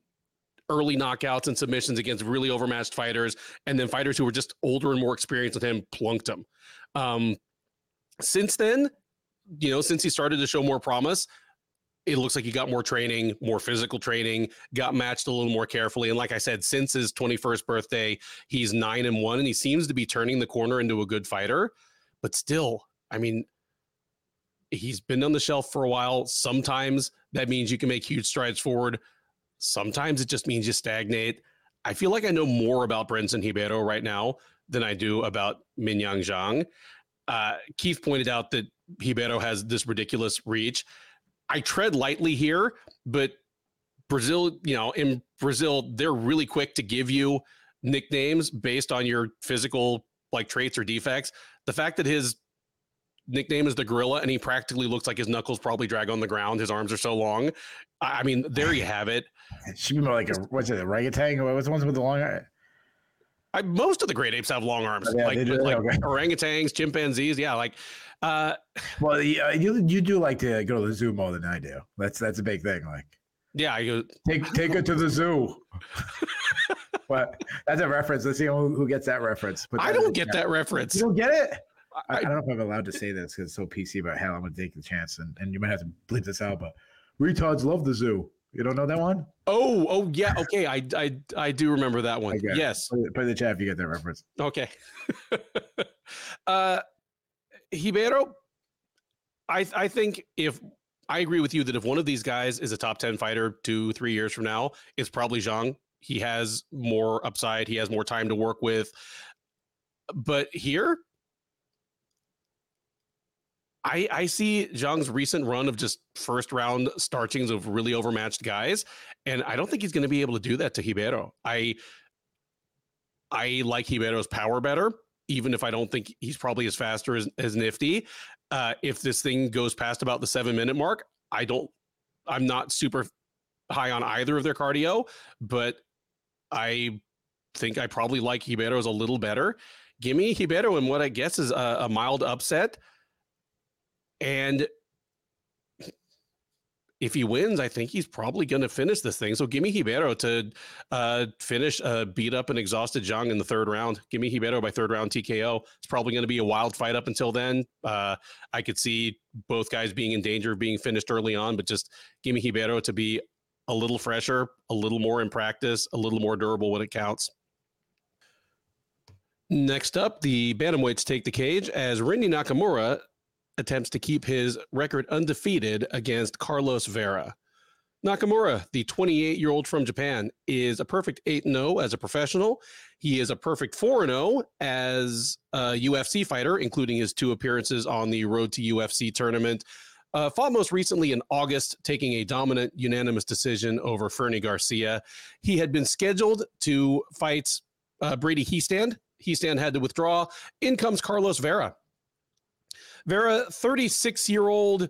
early knockouts and submissions against really overmatched fighters, and then fighters who were just older and more experienced with him plunked him. Um, since then, you know, since he started to show more promise, it looks like he got more training, more physical training, got matched a little more carefully. And like I said, since his 21st birthday, he's nine and one, and he seems to be turning the corner into a good fighter. But still, I mean, he's been on the shelf for a while. Sometimes that means you can make huge strides forward. Sometimes it just means you stagnate. I feel like I know more about Brendson Ribeiro right now than I do about Mingyang Zhang. Uh, Keith pointed out that Ribeiro has this ridiculous reach. I tread lightly here, but Brazil, you know, in Brazil, they're really quick to give you nicknames based on your physical like traits or defects. The fact that his nickname is the gorilla and he practically looks like his knuckles probably drag on the ground, his arms are so long. I mean, there you have it. It should be more like a what's it, a orangutan? What's the ones with the long I, most of the great apes have long arms, yeah, like, like okay. orangutans, chimpanzees. Yeah, like uh, well, uh, you you do like to go to the zoo more than I do. That's that's a big thing. Like, yeah, I go take take it to the zoo. What? that's a reference. Let's see who, who gets that reference. That I don't get that reference. You don't get it. I, I, don't know if I'm allowed to say this because it's so PC, but hell, I'm gonna take the chance, and, and you might have to bleep this out. But retards love the zoo. You don't know that one? Oh, oh yeah. Okay, I I I do remember that one. Yes. Put, in the chat if you get that reference. Okay. uh, Ribeiro, I I think if I agree with you that if one of these guys is a top 10 fighter two, three years from now, it's probably Zhang. He has more upside, he has more time to work with. But here, I, I see Zhang's recent run of just first round starchings of really overmatched guys, and I don't think he's going to be able to do that to Ribeiro. I I like Ribeiro's power better even if I don't think he's probably as fast or as, as nifty. Uh, if this thing goes past about the seven minute mark, I don't, I'm not super high on either of their cardio, but I think I probably like Ribeiro's a little better. Give me Ribeiro in what I guess is a, a mild upset. And if he wins, I think he's probably going to finish this thing. So give me Ribeiro to uh, finish, uh, beat up an exhausted Zhang in the third round. Give me Ribeiro by third round TKO. It's probably going to be a wild fight up until then. Uh, I could see both guys being in danger of being finished early on, but just give me Ribeiro to be a little fresher, a little more in practice, a little more durable when it counts. Next up, the bantamweights take the cage as Rinya Nakamura attempts to keep his record undefeated against Carlos Vera. Nakamura, the 28 year old from Japan, is a perfect 8 0 as a professional. He is a perfect 4 0 as a UFC fighter, including his two appearances on the Road to UFC tournament. Uh, fought most recently in August, taking a dominant unanimous decision over Fernie Garcia. He had been scheduled to fight uh, Brady Hiestand. Hiestand had to withdraw. In comes Carlos Vera, Vera, 36 year old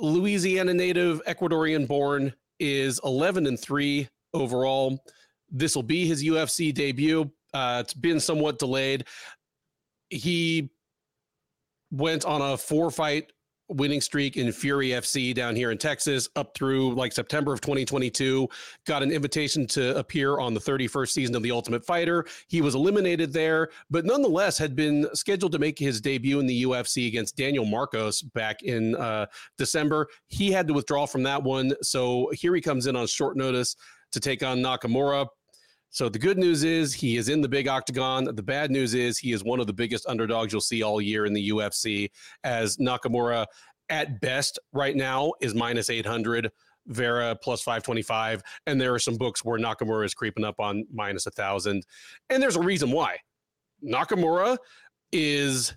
Louisiana native, Ecuadorian born, is 11 and 3 overall. This will be his UFC debut. Uh, it's been somewhat delayed. He went on a four fight winning streak in Fury FC down here in Texas up through like September of 2022. Got an invitation to appear on the 31st season of The Ultimate Fighter. He was eliminated there, but nonetheless had been scheduled to make his debut in the UFC against Daniel Marcos back in uh, December. He had to withdraw from that one. So here he comes in on short notice to take on Nakamura. So the good news is he is in the big octagon. The bad news is he is one of the biggest underdogs you'll see all year in the UFC as Nakamura at best right now is minus 800. Vera plus 525. And there are some books where Nakamura is creeping up on minus a thousand. And there's a reason why. Nakamura is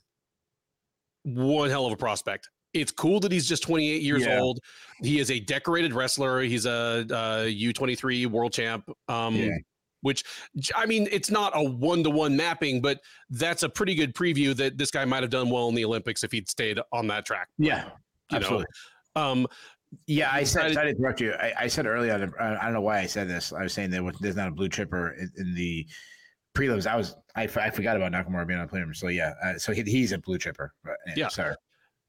one hell of a prospect. It's cool that he's just 28 years yeah. old. He is a decorated wrestler. He's a a U23 world champ. Um, yeah which I mean, it's not a one to one mapping, but that's a pretty good preview that this guy might have done well in the Olympics if he'd stayed on that track. Yeah, you absolutely. know. Um, Yeah, I said. Sorry to interrupt you. I, I said earlier. I don't know why I said this. I was saying that there's not a blue chipper in, in the prelims. I was. I, I forgot about Nakamura being on the prelims. So yeah. Uh, so he, he's a blue chipper. yeah. Sorry.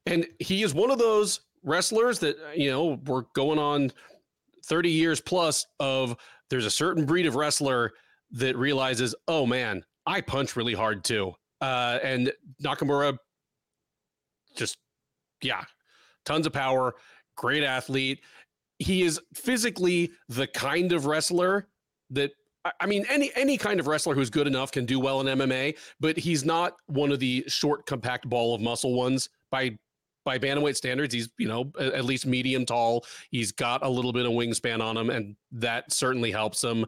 And he is one of those wrestlers that you know we're going on 30 years plus of there's a certain breed of wrestler that realizes, oh man, I punch really hard too. Uh, and Nakamura just, yeah, tons of power, great athlete. He is physically the kind of wrestler that I mean, any any kind of wrestler who's good enough can do well in MMA, but he's not one of the short, compact ball of muscle ones by by bantamweight standards. He's you know at least medium tall. He's got a little bit of wingspan on him, and that certainly helps him.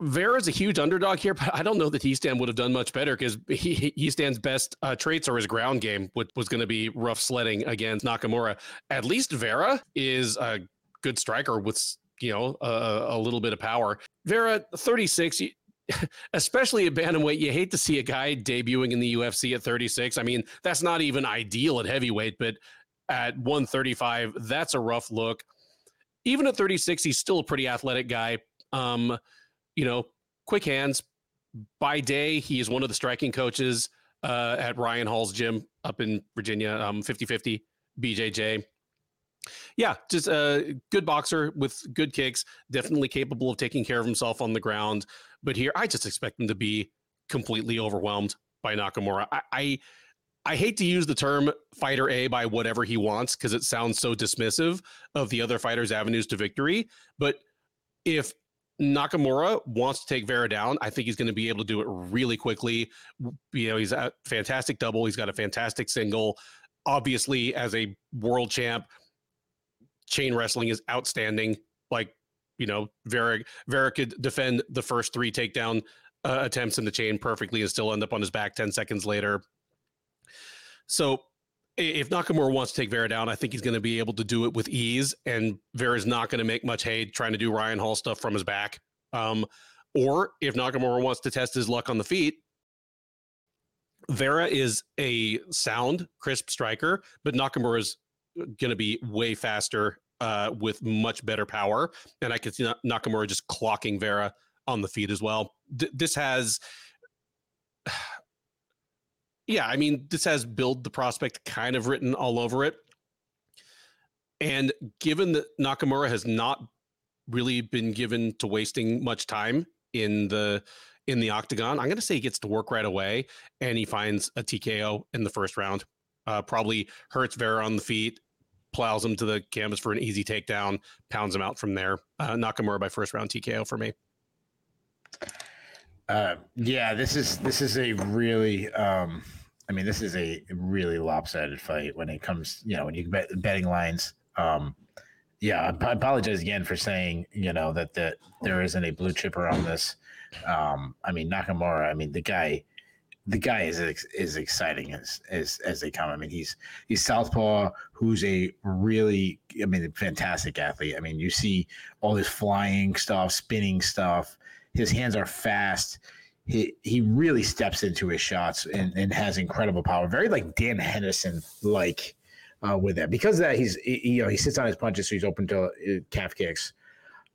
Vera's a huge underdog here, but I don't know that He Hiestand would have done much better because he Hiestand's best uh, traits are his ground game, which was going to be rough sledding against Nakamura. At least Vera is a good striker with you know a little bit of power. Vera, 36, especially at bantamweight, you hate to see a guy debuting in the UFC at 36. I mean, that's not even ideal at heavyweight, but at 135, that's a rough look. Even at 36, he's still a pretty athletic guy. Um, you know, quick hands. By day, he is one of the striking coaches uh, at Ryan Hall's gym up in Virginia, um, 50-50 BJJ. Yeah, just a good boxer with good kicks, definitely capable of taking care of himself on the ground. But here, I just expect him to be completely overwhelmed by Nakamura. I, I, I hate to use the term fighter A by whatever he wants because it sounds so dismissive of the other fighters' avenues to victory. But if Nakamura wants to take Vera down. I think he's going to be able to do it really quickly. You know, he's a fantastic double. He's got a fantastic single. Obviously, as a world champ, chain wrestling is outstanding. Like, you know, Vera Vera could defend the first three takedown uh, attempts in the chain perfectly and still end up on his back 10 seconds later. So if Nakamura wants to take Vera down, I think he's going to be able to do it with ease. And Vera's not going to make much hay trying to do Ryan Hall stuff from his back. Um, or if Nakamura wants to test his luck on the feet, Vera is a sound, crisp striker, but Nakamura is going to be way faster uh, with much better power. And I could see Nakamura just clocking Vera on the feet as well. This has yeah, I mean, this has build the prospect kind of written all over it. And given that Nakamura has not really been given to wasting much time in the in the octagon, I'm going to say he gets to work right away, and he finds a TKO in the first round. Uh, probably hurts Vera on the feet, plows him to the canvas for an easy takedown, pounds him out from there. Uh, Nakamura by first round TKO for me. Uh, yeah, this is this is a really, um, I mean, this is a really lopsided fight when it comes, you know, when you bet betting lines. Um, yeah, I apologize again for saying, you know, that that there isn't a blue chipper on this. Um, I mean, Nakamura. I mean, the guy, the guy is is exciting as as as they come. I mean, he's he's southpaw, who's a really, I mean, fantastic athlete. I mean, you see all this flying stuff, spinning stuff his hands are fast. He he really steps into his shots and, and has incredible power. Very like Dan Henderson like uh, with that. Because that he's he, you know he sits on his punches, so he's open to uh, calf kicks.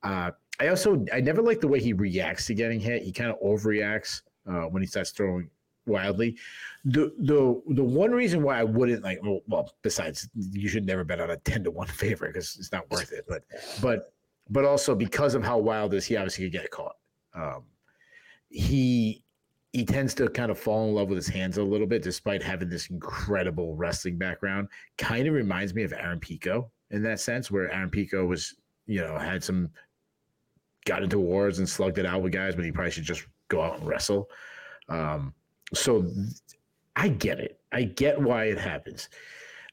Uh, I also I never like the way he reacts to getting hit. He kind of overreacts uh, when he starts throwing wildly. The the the one reason why I wouldn't like well, well besides you should never bet on a ten to one favorite because it's not worth it. But but but also because of how wild is he obviously could get caught. Um, he he tends to kind of fall in love with his hands a little bit, despite having this incredible wrestling background. Kind of reminds me of Aaron Pico in that sense, where Aaron Pico was, you know, had some got into wars and slugged it out with guys, but he probably should just go out and wrestle. Um, so I get it. I get why it happens.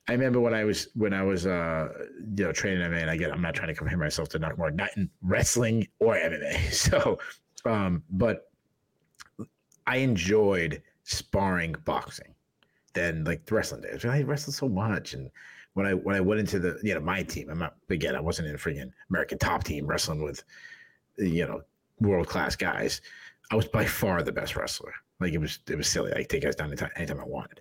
I remember when I was when I was uh you know training MMA, and I get I'm not trying to compare myself to Nakamura, not in wrestling or MMA. So um, but I enjoyed sparring boxing than like the wrestling days. I wrestled so much, and when I when I went into the you know my team, I'm not again I wasn't in freaking American top team wrestling with you know world class guys. I was by far the best wrestler. Like it was it was silly. I could take guys down anytime, anytime I wanted.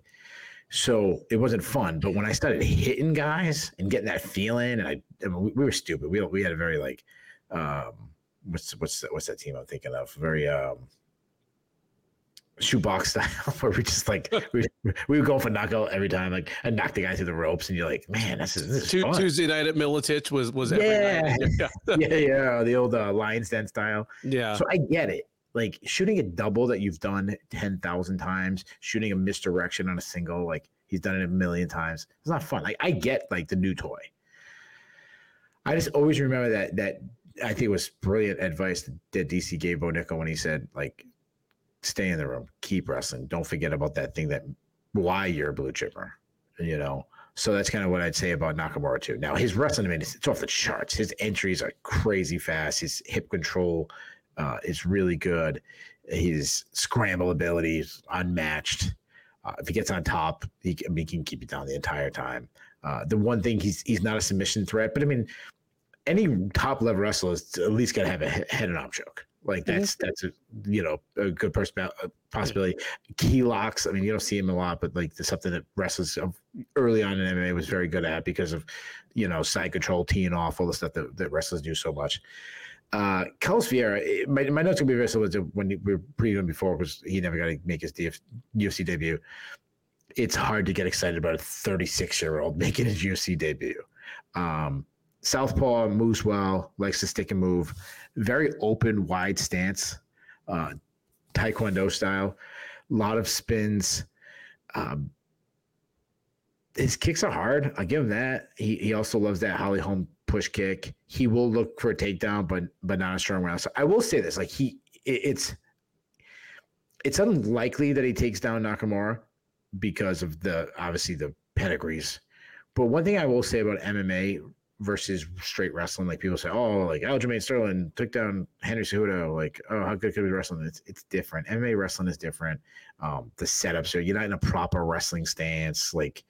So it wasn't fun. But when I started hitting guys and getting that feeling, and I, I mean, we, we were stupid. We we had a very like, um, what's what's what's that team I'm thinking of? Very um, Chute Boxe style, where we just like we, we would go for knockout every time, like and knock the guy through the ropes, and you're like, man, this is, this is fun. Tuesday night at Miletich was was every Yeah. night. yeah, yeah, yeah, the old uh, Lions Den style. yeah. So I get it. Like shooting a double that you've done 10,000 times, shooting a misdirection on a single, like he's done it a million times. It's not fun. Like I get like the new toy. I just always remember that that I think it was brilliant advice that DC gave Bo Nickal when he said, like, stay in the room, keep wrestling. Don't forget about that thing that why you're a blue chipper, you know. So that's kind of what I'd say about Nakamura too. Now his wrestling, I mean, it's, it's off the charts. His entries are crazy fast. His hip control uh, is really good. His scramble ability is unmatched. Uh, if he gets on top, he, can- I mean, he can keep you down the entire time. Uh, the one thing he's he's not a submission threat, but I mean, any top level wrestler is at least got to have a head and arm choke. Like that's that's a you know a good perspe- a possibility. Key locks. I mean, you don't see him a lot, but like there's something that wrestlers of- early on in MMA was very good at because of you know side control, teeing off, all the stuff that, that wrestlers do so much. Uh, Carlos Vieira, eh, my, my notes gonna be very similar to when we were previewing before because he never got to make his DF, UFC debut. It's hard to get excited about a 36 year old making his UFC debut. Um, Southpaw moves well, likes to stick and move, very open, wide stance, uh, Taekwondo style, a lot of spins. Um, his kicks are hard. I give him that. He he also loves that Holly Holm push kick. He will look for a takedown, but but not a strong round. So I will say this: like he, it, it's it's unlikely that he takes down Nakamura because of the obviously the pedigrees. But one thing I will say about MMA versus straight wrestling, like people say, oh, like Aljamain Sterling took down Henry Cejudo. Like, oh, how good could be wrestling? It's it's different. MMA wrestling is different. Um, the setups are you're not in a proper wrestling stance. Like,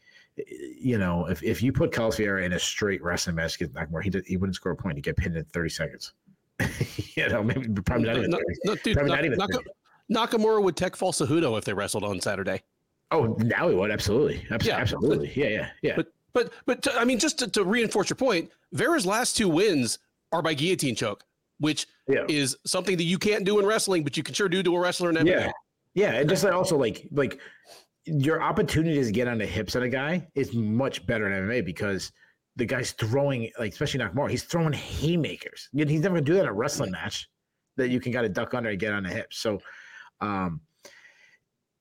you know, if, if you put Carlos Vieira in a straight wrestling match against Nakamura, he did, he wouldn't score a point. He'd get pinned in 30 seconds. you know, maybe probably not even. No, no, dude, Probably Nak- not even Naka- Nakamura would tech fall Cejudo if they wrestled on Saturday. Oh, now he would absolutely, Abs- Yeah, absolutely, yeah, yeah, yeah. But but but to, I mean, just to, to reinforce your point, Vera's last two wins are by guillotine choke, which Yeah. is something that you can't do in wrestling, but you can sure do to a wrestler in MMA. Yeah. Yeah, and just also like like your opportunity to get on the hips on a guy is much better in MMA because the guy's throwing like especially Nakamura, he's throwing haymakers. He's never gonna do that in a wrestling match that you can kind of duck under and get on the hips. So, um,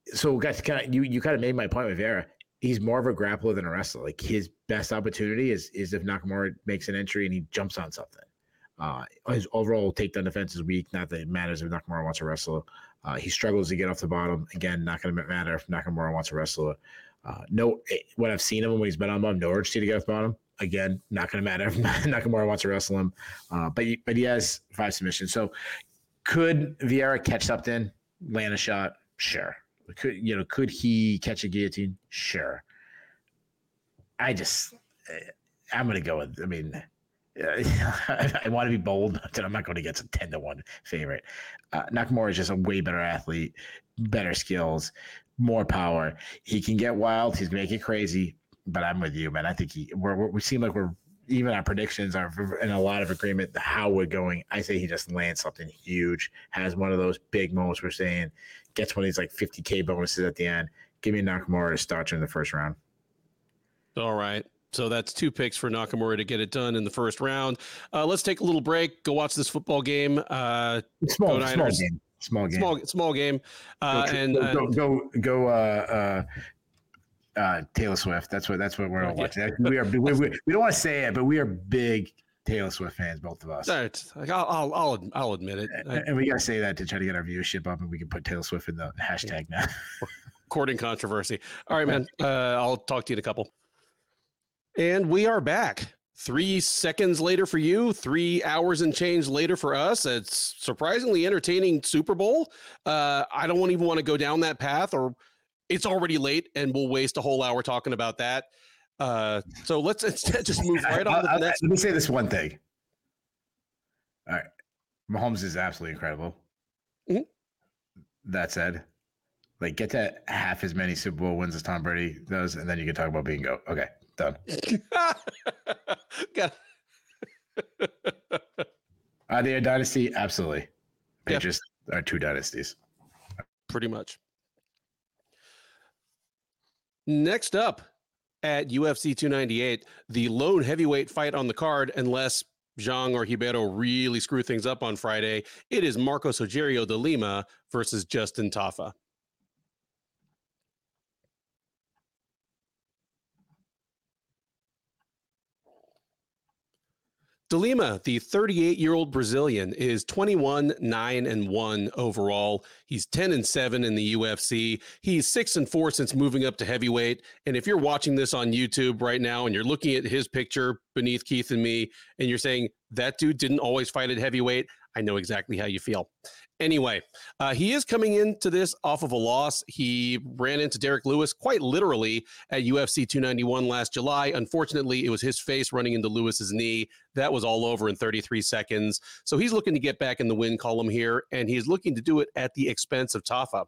so guys, kind of you you kind of made my point with Vera. He's more of a grappler than a wrestler. Like his best opportunity is is if Nakamura makes an entry and he jumps on something. Uh, his overall takedown defense is weak. Not that it matters if Nakamura wants to wrestle. Uh, he struggles to get off the bottom. Again, not going to matter if Nakamura wants to wrestle. Uh, no, eh, when I've seen him when he's been on bottom, no urgency to get off the bottom. Again, not going to matter if Nakamura wants to wrestle him. Uh, but he, but he has five submissions. So could Vieira catch something, land a shot? Sure. Could you know? Could he catch a guillotine? Sure. I just, eh, I'm going to go with. I mean, I, want to be bold, but I'm not going to get some 10 to 1 favorite. Uh, Nakamura is just a way better athlete, better skills, more power. He can get wild. He's going to make it crazy. But I'm with you, man. I think he, we're, we seem like we're, even our predictions are in a lot of agreement how we're going. I say he just lands something huge, has one of those big moments we're saying, gets one of these like 50K bonuses at the end. Give me Nakamura to start you in the first round. All right. So that's two picks for Nakamura to get it done in the first round. Uh, let's take a little break. Go watch this football game. Uh, Small, small game. Small game. small small game. Uh, go, and, go, go go go uh uh uh Taylor Swift. That's what that's what we're all Yeah. watching. We are we, we, we don't want to say it, but we are big Taylor Swift fans, both of us. Right. like, I'll, I'll I'll I'll admit it. I, And we gotta say that to try to get our viewership up, and we can put Taylor Swift in the hashtag now. courting controversy. All right, man. Uh, I'll talk to you in a couple. And we are back. Three seconds later for you, three hours and change later for us. It's surprisingly entertaining Super Bowl. Uh, I don't even want to go down that path, or it's already late and we'll waste a whole hour talking about that. Uh, so let's instead just move right on to the next. Let me say this one thing. All right, Mahomes is absolutely incredible. Mhm. That said, Like get to half as many Super Bowl wins as Tom Brady does, and then you can talk about being go. Okay, done. Got Are uh, they a dynasty? Absolutely. They Yeah. just are two dynasties. pretty much. Next up at UFC 298, the lone heavyweight fight on the card, unless Zhang or Ribeiro really screw things up on Friday, it is Marcos Rogerio de Lima versus Justin Tafa. De Lima, the 38 year old Brazilian, is 21, 9, and 1 overall. He's 10 and 7 in the UFC. He's 6 and 4 since moving up to heavyweight. And if you're watching this on YouTube right now and you're looking at his picture beneath Keith and me, and you're saying, that dude didn't always fight at heavyweight, I know exactly how you feel. Anyway, uh, he is coming into this off of a loss. He ran into Derrick Lewis quite literally at UFC 291 last July. Unfortunately, it was his face running into Lewis's knee. That was all over in 33 seconds. So he's looking to get back in the win column here, and he's looking to do it at the expense of Tafa.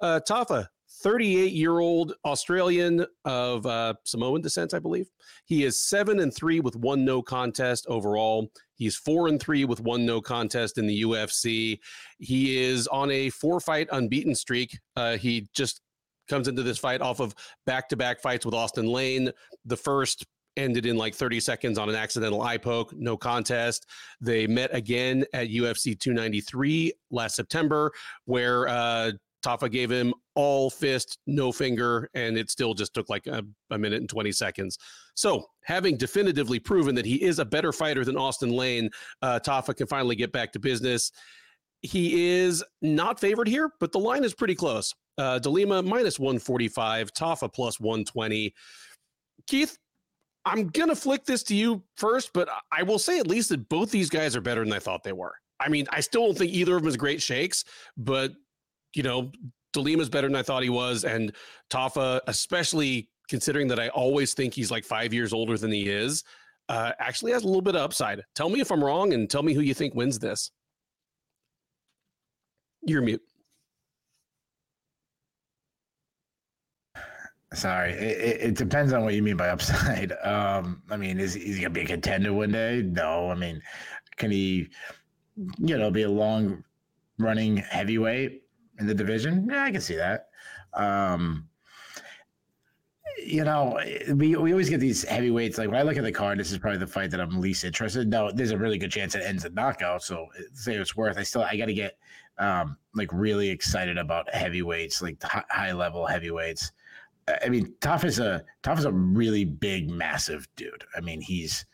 Uh, Tafa, 38 year old Australian of uh, Samoan descent, I believe. He is seven and three with one no contest overall. He's four and three with one no contest in the UFC. He is on a four fight unbeaten streak. Uh, he just comes into this fight off of back to back fights with Austin Lane. The first ended in like 30 seconds on an accidental eye poke, no contest. They met again at UFC 293 last September, where uh, Tafa gave him all fist, no finger, and it still just took like a, a, minute and 20 seconds. So, having definitively proven that he is a better fighter than Austin Lane, uh, Tafa can finally get back to business. He is not favored here, but the line is pretty close. Uh, De Lima minus 145, Tafa plus 120. Keith, I'm going to flick this to you first, but I will say at least that both these guys are better than I thought they were. I mean, I still don't think either of them is great shakes, but you know, De Lima's better than I thought he was, and Tafa, especially considering that I always think he's like five years older than he is, uh, actually has a little bit of upside. Tell me if I'm wrong, and tell me who you think wins this. You're mute. Sorry, it, it, depends on what you mean by upside. Um, I mean, is, is he gonna be a contender one day? No. I mean, can he, you know, be a long running heavyweight? In the division. Yeah, I can see that. Um, you know, we, we always get these heavyweights. Like when I look at the card, this is probably the fight that I'm least interested. In. No, there's a really good chance it ends in knockout. So say it's worth. I still I got to get um, like really excited about heavyweights, like high level heavyweights. I mean, Tafa is a Tafa is a really big, massive dude. I mean, he's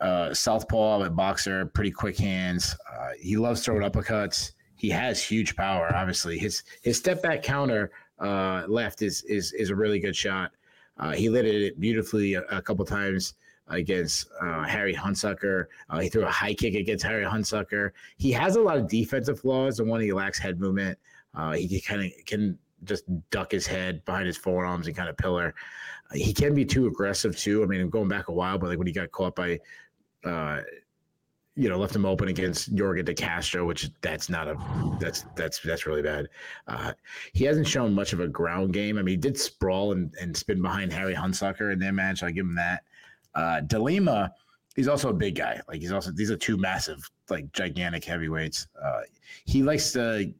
uh, southpaw, a boxer, pretty quick hands. Uh, he loves throwing uppercuts he has huge power. Obviously, his his step back counter uh, left is is is a really good shot. Uh, he lit it beautifully a, a couple times against uh, Harry Hunsucker. Uh, he threw a high kick against Harry Hunsucker. He has a lot of defensive flaws. The one he lacks head movement. Uh, he kind of can just duck his head behind his forearms and kind of pillar. he can be too aggressive too. I mean, going back a while, but like when he got caught by uh, you know, left him open against Yorgan De Castro, which that's not a that's that's that's really bad. Uh, he hasn't shown much of a ground game. I mean, he did sprawl and, and spin behind Harry Hunsucker in their match. I give him that. Uh, De Lima, he's also a big guy. Like he's also these are two massive, like gigantic heavyweights. Uh, he likes to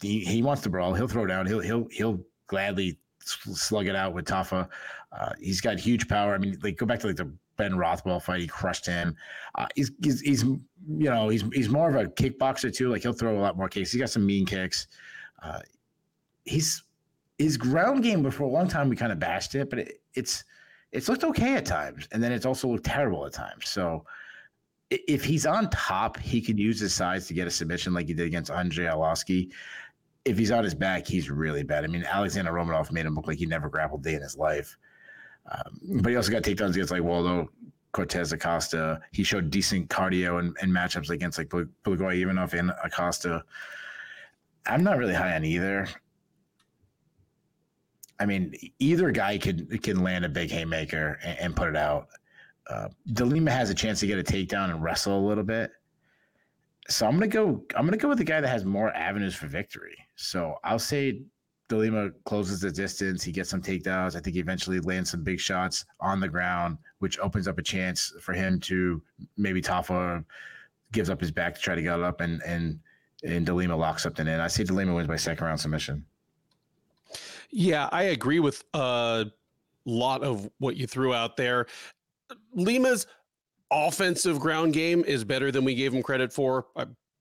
he, he wants to brawl. He'll throw down. He'll he'll he'll gladly slug it out with Tafa. Uh, he's got huge power. I mean, like go back to like the Ben Rothwell fight. He crushed him. Uh, he's, he's, he's you know he's he's more of a kickboxer too. Like he'll throw a lot more kicks. He's got some mean kicks. Uh, he's his ground game before a long time we kind of bashed it, but it, it's it's looked okay at times, and then it's also looked terrible at times. So if he's on top, he could use his size to get a submission like he did against Andrei Arlovski. If he's on his back, he's really bad. I mean, Alexander Romanov made him look like he never grappled day in his life. Um, but he also got takedowns against like Waldo Cortes Acosta. He showed decent cardio and, matchups against like Blagoy Ivanov and Acosta. I'm not really high on either. I mean, either guy could can land a big haymaker and, and put it out. Uh, De Lima has a chance to get a takedown and wrestle a little bit. So I'm gonna go. I'm gonna go with the guy that has more avenues for victory. So I'll say De Lima closes the distance. He gets some takedowns. I think he eventually lands some big shots on the ground, which opens up a chance for him to maybe Tafa gives up his back to try to get up and and and De Lima locks something in. I see De Lima wins by second round submission. Yeah, I agree with a lot of what you threw out there. Lima's offensive ground game is better than we gave him credit for.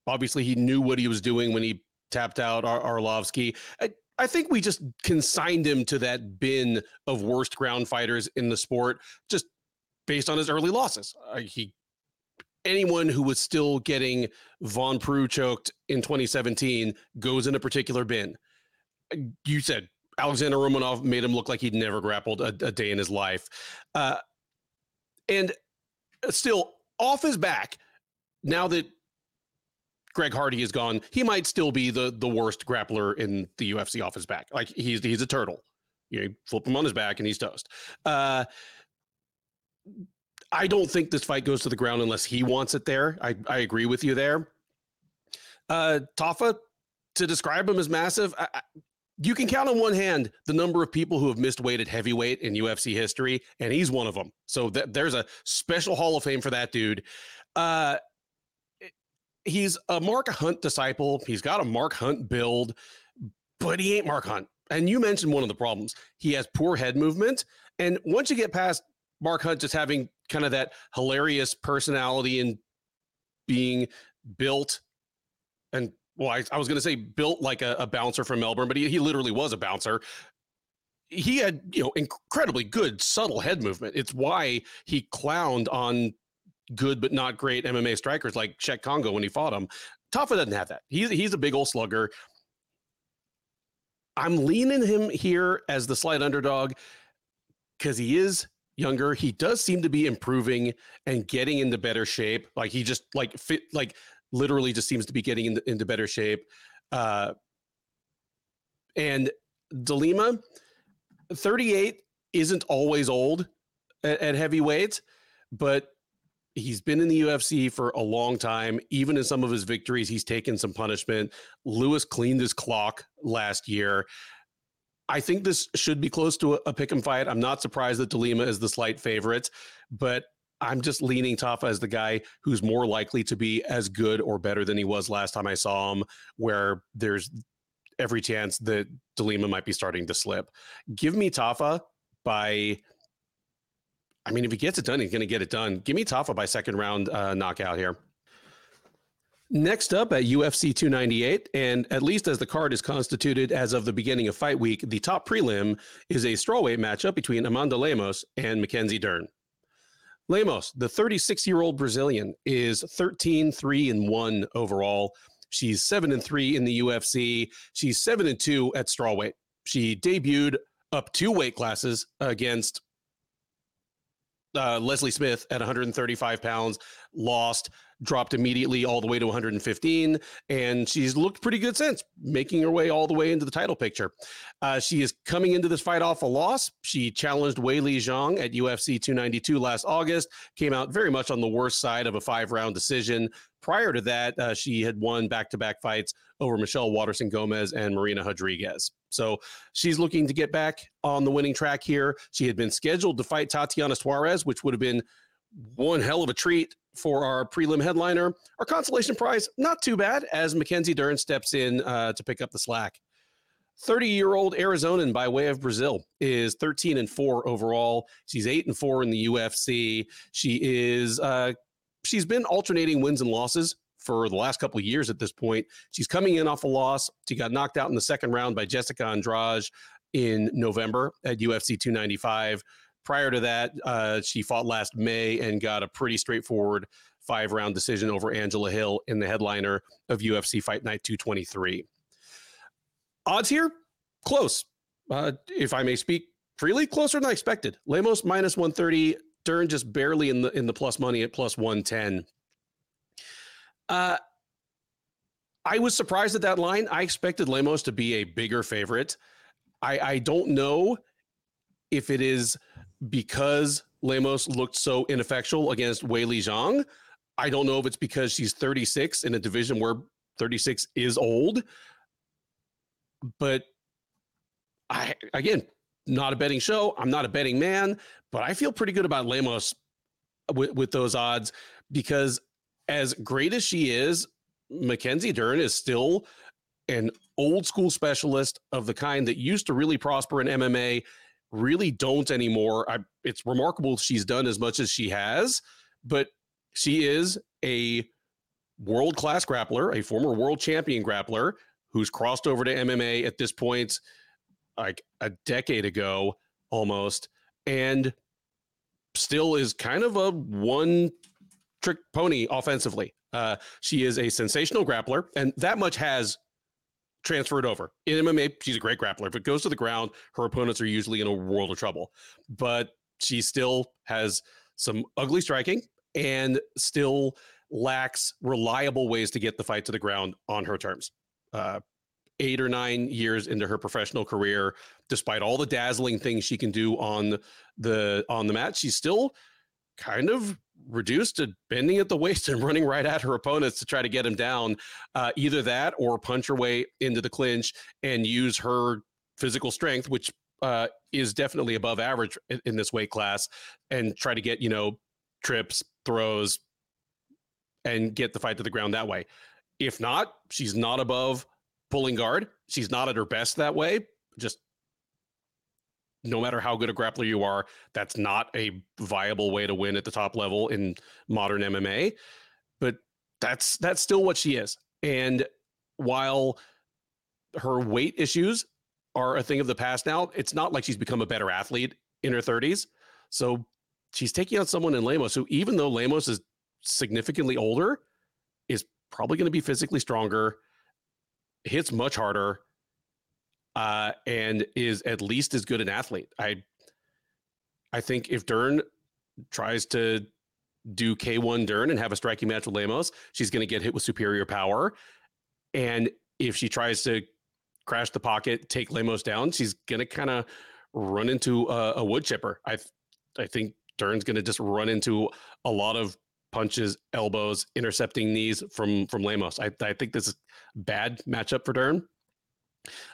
Obviously, he knew what he was doing when he tapped out Ar- Arlovski. I, I think we just consigned him to that bin of worst ground fighters in the sport, just based on his early losses. Uh, he anyone who was still getting Von Preux choked in 2017 goes in a particular bin. Uh, you said Alexander Romanov made him look like he'd never grappled a, a day in his life. Uh, and still off his back, now that Greg Hardy is gone, he might still be the the worst grappler in the UFC off his back. Like he's he's a turtle. You flip him on his back and he's toast. Uh, I don't think this fight goes to the ground unless he wants it there. I, I agree with you there. Uh, Tafa, to describe him as massive, I, I, you can count on one hand the number of people who have missed weight at heavyweight in UFC history, and he's one of them. So th- there's a special Hall of Fame for that dude. Uh, he's a Mark Hunt disciple. He's got a Mark Hunt build, but he ain't Mark Hunt. And you mentioned one of the problems. He has poor head movement. And once you get past Mark Hunt just having kind of that hilarious personality and being built and well, I, I was going to say built like a, a, bouncer from Melbourne, but he, he literally was a bouncer. He had, you know, incredibly good subtle head movement. It's why he clowned on good but not great MMA strikers like Cheick Kongo when he fought him. Tafa doesn't have that. He's he's a big old slugger. I'm leaning him here as the slight underdog because he is younger. He does seem to be improving and getting into better shape. Like he just like fit like literally just seems to be getting into, into better shape. Uh, and De Lima, 38 isn't always old at, at heavyweight, but he's been in the UFC for a long time. Even in some of his victories, he's taken some punishment. Lewis cleaned his clock last year. I think this should be close to a, a pick and fight. I'm not surprised that De Lima is the slight favorite, but I'm just leaning Tafa as the guy who's more likely to be as good or better than he was last time I saw him, where there's every chance that De Lima might be starting to slip. Give me Tafa by I mean, if he gets it done, he's going to get it done. Give me Tafa by second round uh, knockout here. Next up at UFC 298, and at least as the card is constituted as of the beginning of fight week, the top prelim is a strawweight matchup between Amanda Lemos and Mackenzie Dern. Lemos, the 36 year old Brazilian, is 13 3 and 1 overall. She's 7 and 3 in the UFC. She's 7 and 2 at strawweight. She debuted up two weight classes against uh, Leslie Smith at 135 pounds, lost, dropped immediately all the way to 115, and she's looked pretty good since, making her way all the way into the title picture. Uh, she is coming into this fight off a loss. She challenged Weili Zhang at UFC 292 last August, came out very much on the worst side of a five round decision. Prior to that, uh, she had won back to back fights over Michelle Waterson Gomez and Marina Rodriguez. So she's looking to get back on the winning track here. She had been scheduled to fight Tatiana Suarez, which would have been one hell of a treat for our prelim headliner. Our consolation prize, not too bad, as Mackenzie Dern steps in uh, to pick up the slack. 30 year old Arizonan by way of Brazil is 13 and 4 overall. She's 8 and 4 in the UFC. She is uh, she's been alternating wins and losses for the last couple of years at this point. She's coming in off a loss. She got knocked out in the second round by Jessica Andrade in November at UFC 295. Prior to that, uh, she fought last May and got a pretty straightforward five round decision over Angela Hill in the headliner of UFC Fight Night 223. Odds here, close. Uh, if I may speak freely, closer than I expected. Lemos minus 130, Dern just barely in the in the plus money at plus 110. Uh, I was surprised at that line. I expected Lemos to be a bigger favorite. I, I don't know if it is because Lemos looked so ineffectual against Weili Zhang. I don't know if it's because she's 36 in a division where 36 is old. But I again, not a betting show. I'm not a betting man, but I feel pretty good about Lemos with, with those odds because as great as she is, Mackenzie Dern is still an old school specialist of the kind that used to really prosper in MMA, really don't anymore. I, it's remarkable she's done as much as she has, but she is a world class grappler, a former world champion grappler who's crossed over to MMA at this point, like a decade ago almost, and still is kind of a one trick pony offensively. Uh, she is a sensational grappler, and that much has transferred over. In MMA, she's a great grappler. If it goes to the ground, her opponents are usually in a world of trouble. But she still has some ugly striking and still lacks reliable ways to get the fight to the ground on her terms. Uh, eight or nine years into her professional career, despite all the dazzling things she can do on the on the mat, she's still kind of reduced to bending at the waist and running right at her opponents to try to get him down. Uh, either that or punch her way into the clinch and use her physical strength, which uh, is definitely above average in, in this weight class, and try to get you know trips, throws, and get the fight to the ground that way. If not, she's not above pulling guard. She's not at her best that way. Just no matter how good a grappler you are, that's not a viable way to win at the top level in modern MMA. But that's that's still what she is. And while her weight issues are a thing of the past now, it's not like she's become a better athlete in her 30s. So she's taking on someone in Lemos who, even though Lemos is significantly older, is probably going to be physically stronger, hits much harder, uh, and is at least as good an athlete. I I think if Dern tries to do K1 Dern and have a striking match with Lemos, she's going to get hit with superior power. And if she tries to crash the pocket, take Lemos down, she's going to kind of run into a, a, wood chipper. I I think Dern's going to just run into a lot of punches, elbows, intercepting knees from from Lemos. I, I think this is bad matchup for Dern.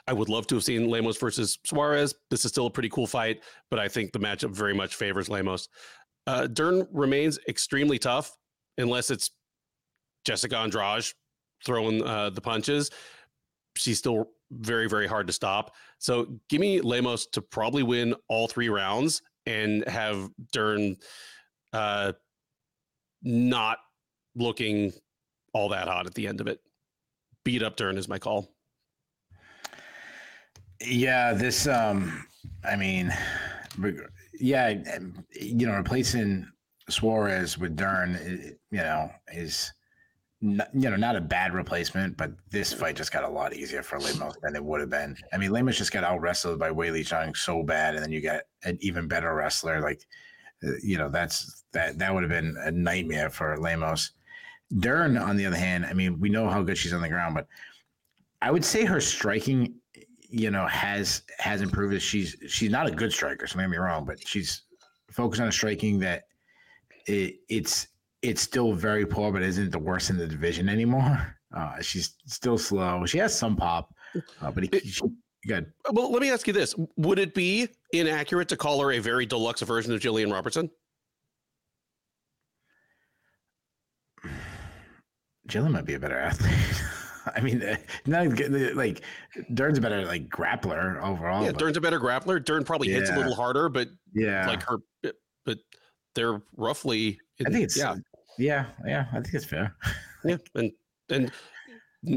I would love to have seen Lemos versus Suarez. This is still a pretty cool fight, but I think the matchup very much favors Lemos. Uh, Dern remains extremely tough unless it's Jessica Andrade throwing uh, the punches. She's still very, very hard to stop. So give me Lemos to probably win all three rounds and have Dern uh, not looking all that hot at the end of it. Beat up Dern is my call. Yeah, this um I mean yeah, you know, replacing Suarez with Dern, you know, is you know not a bad replacement, but this fight just got a lot easier for Lemos than it would have been. I mean, Lemos just got out wrestled by Weili Zhang so bad, and then you get an even better wrestler. Like, you know, that's that that would have been a nightmare for Lemos. Dern, on the other hand, I mean, we know how good she's on the ground, but I would say her striking you know, has has improved. She's she's not a good striker, so don't get me wrong, but she's focused on a striking that it, it's it's still very poor, but isn't the worst in the division anymore. Uh, she's still slow. She has some pop, uh, but he, she, good. Well, let me ask you this: Would it be inaccurate to call her a very deluxe version of Gillian Robertson? Jillian might be a better athlete. I mean, uh, not like Dern's a better like grappler overall. Yeah. Dern's a better grappler. Dern probably yeah. hits a little harder, but yeah, like her, but they're roughly. In, I think it's yeah, yeah, yeah. I think it's fair. yeah, and and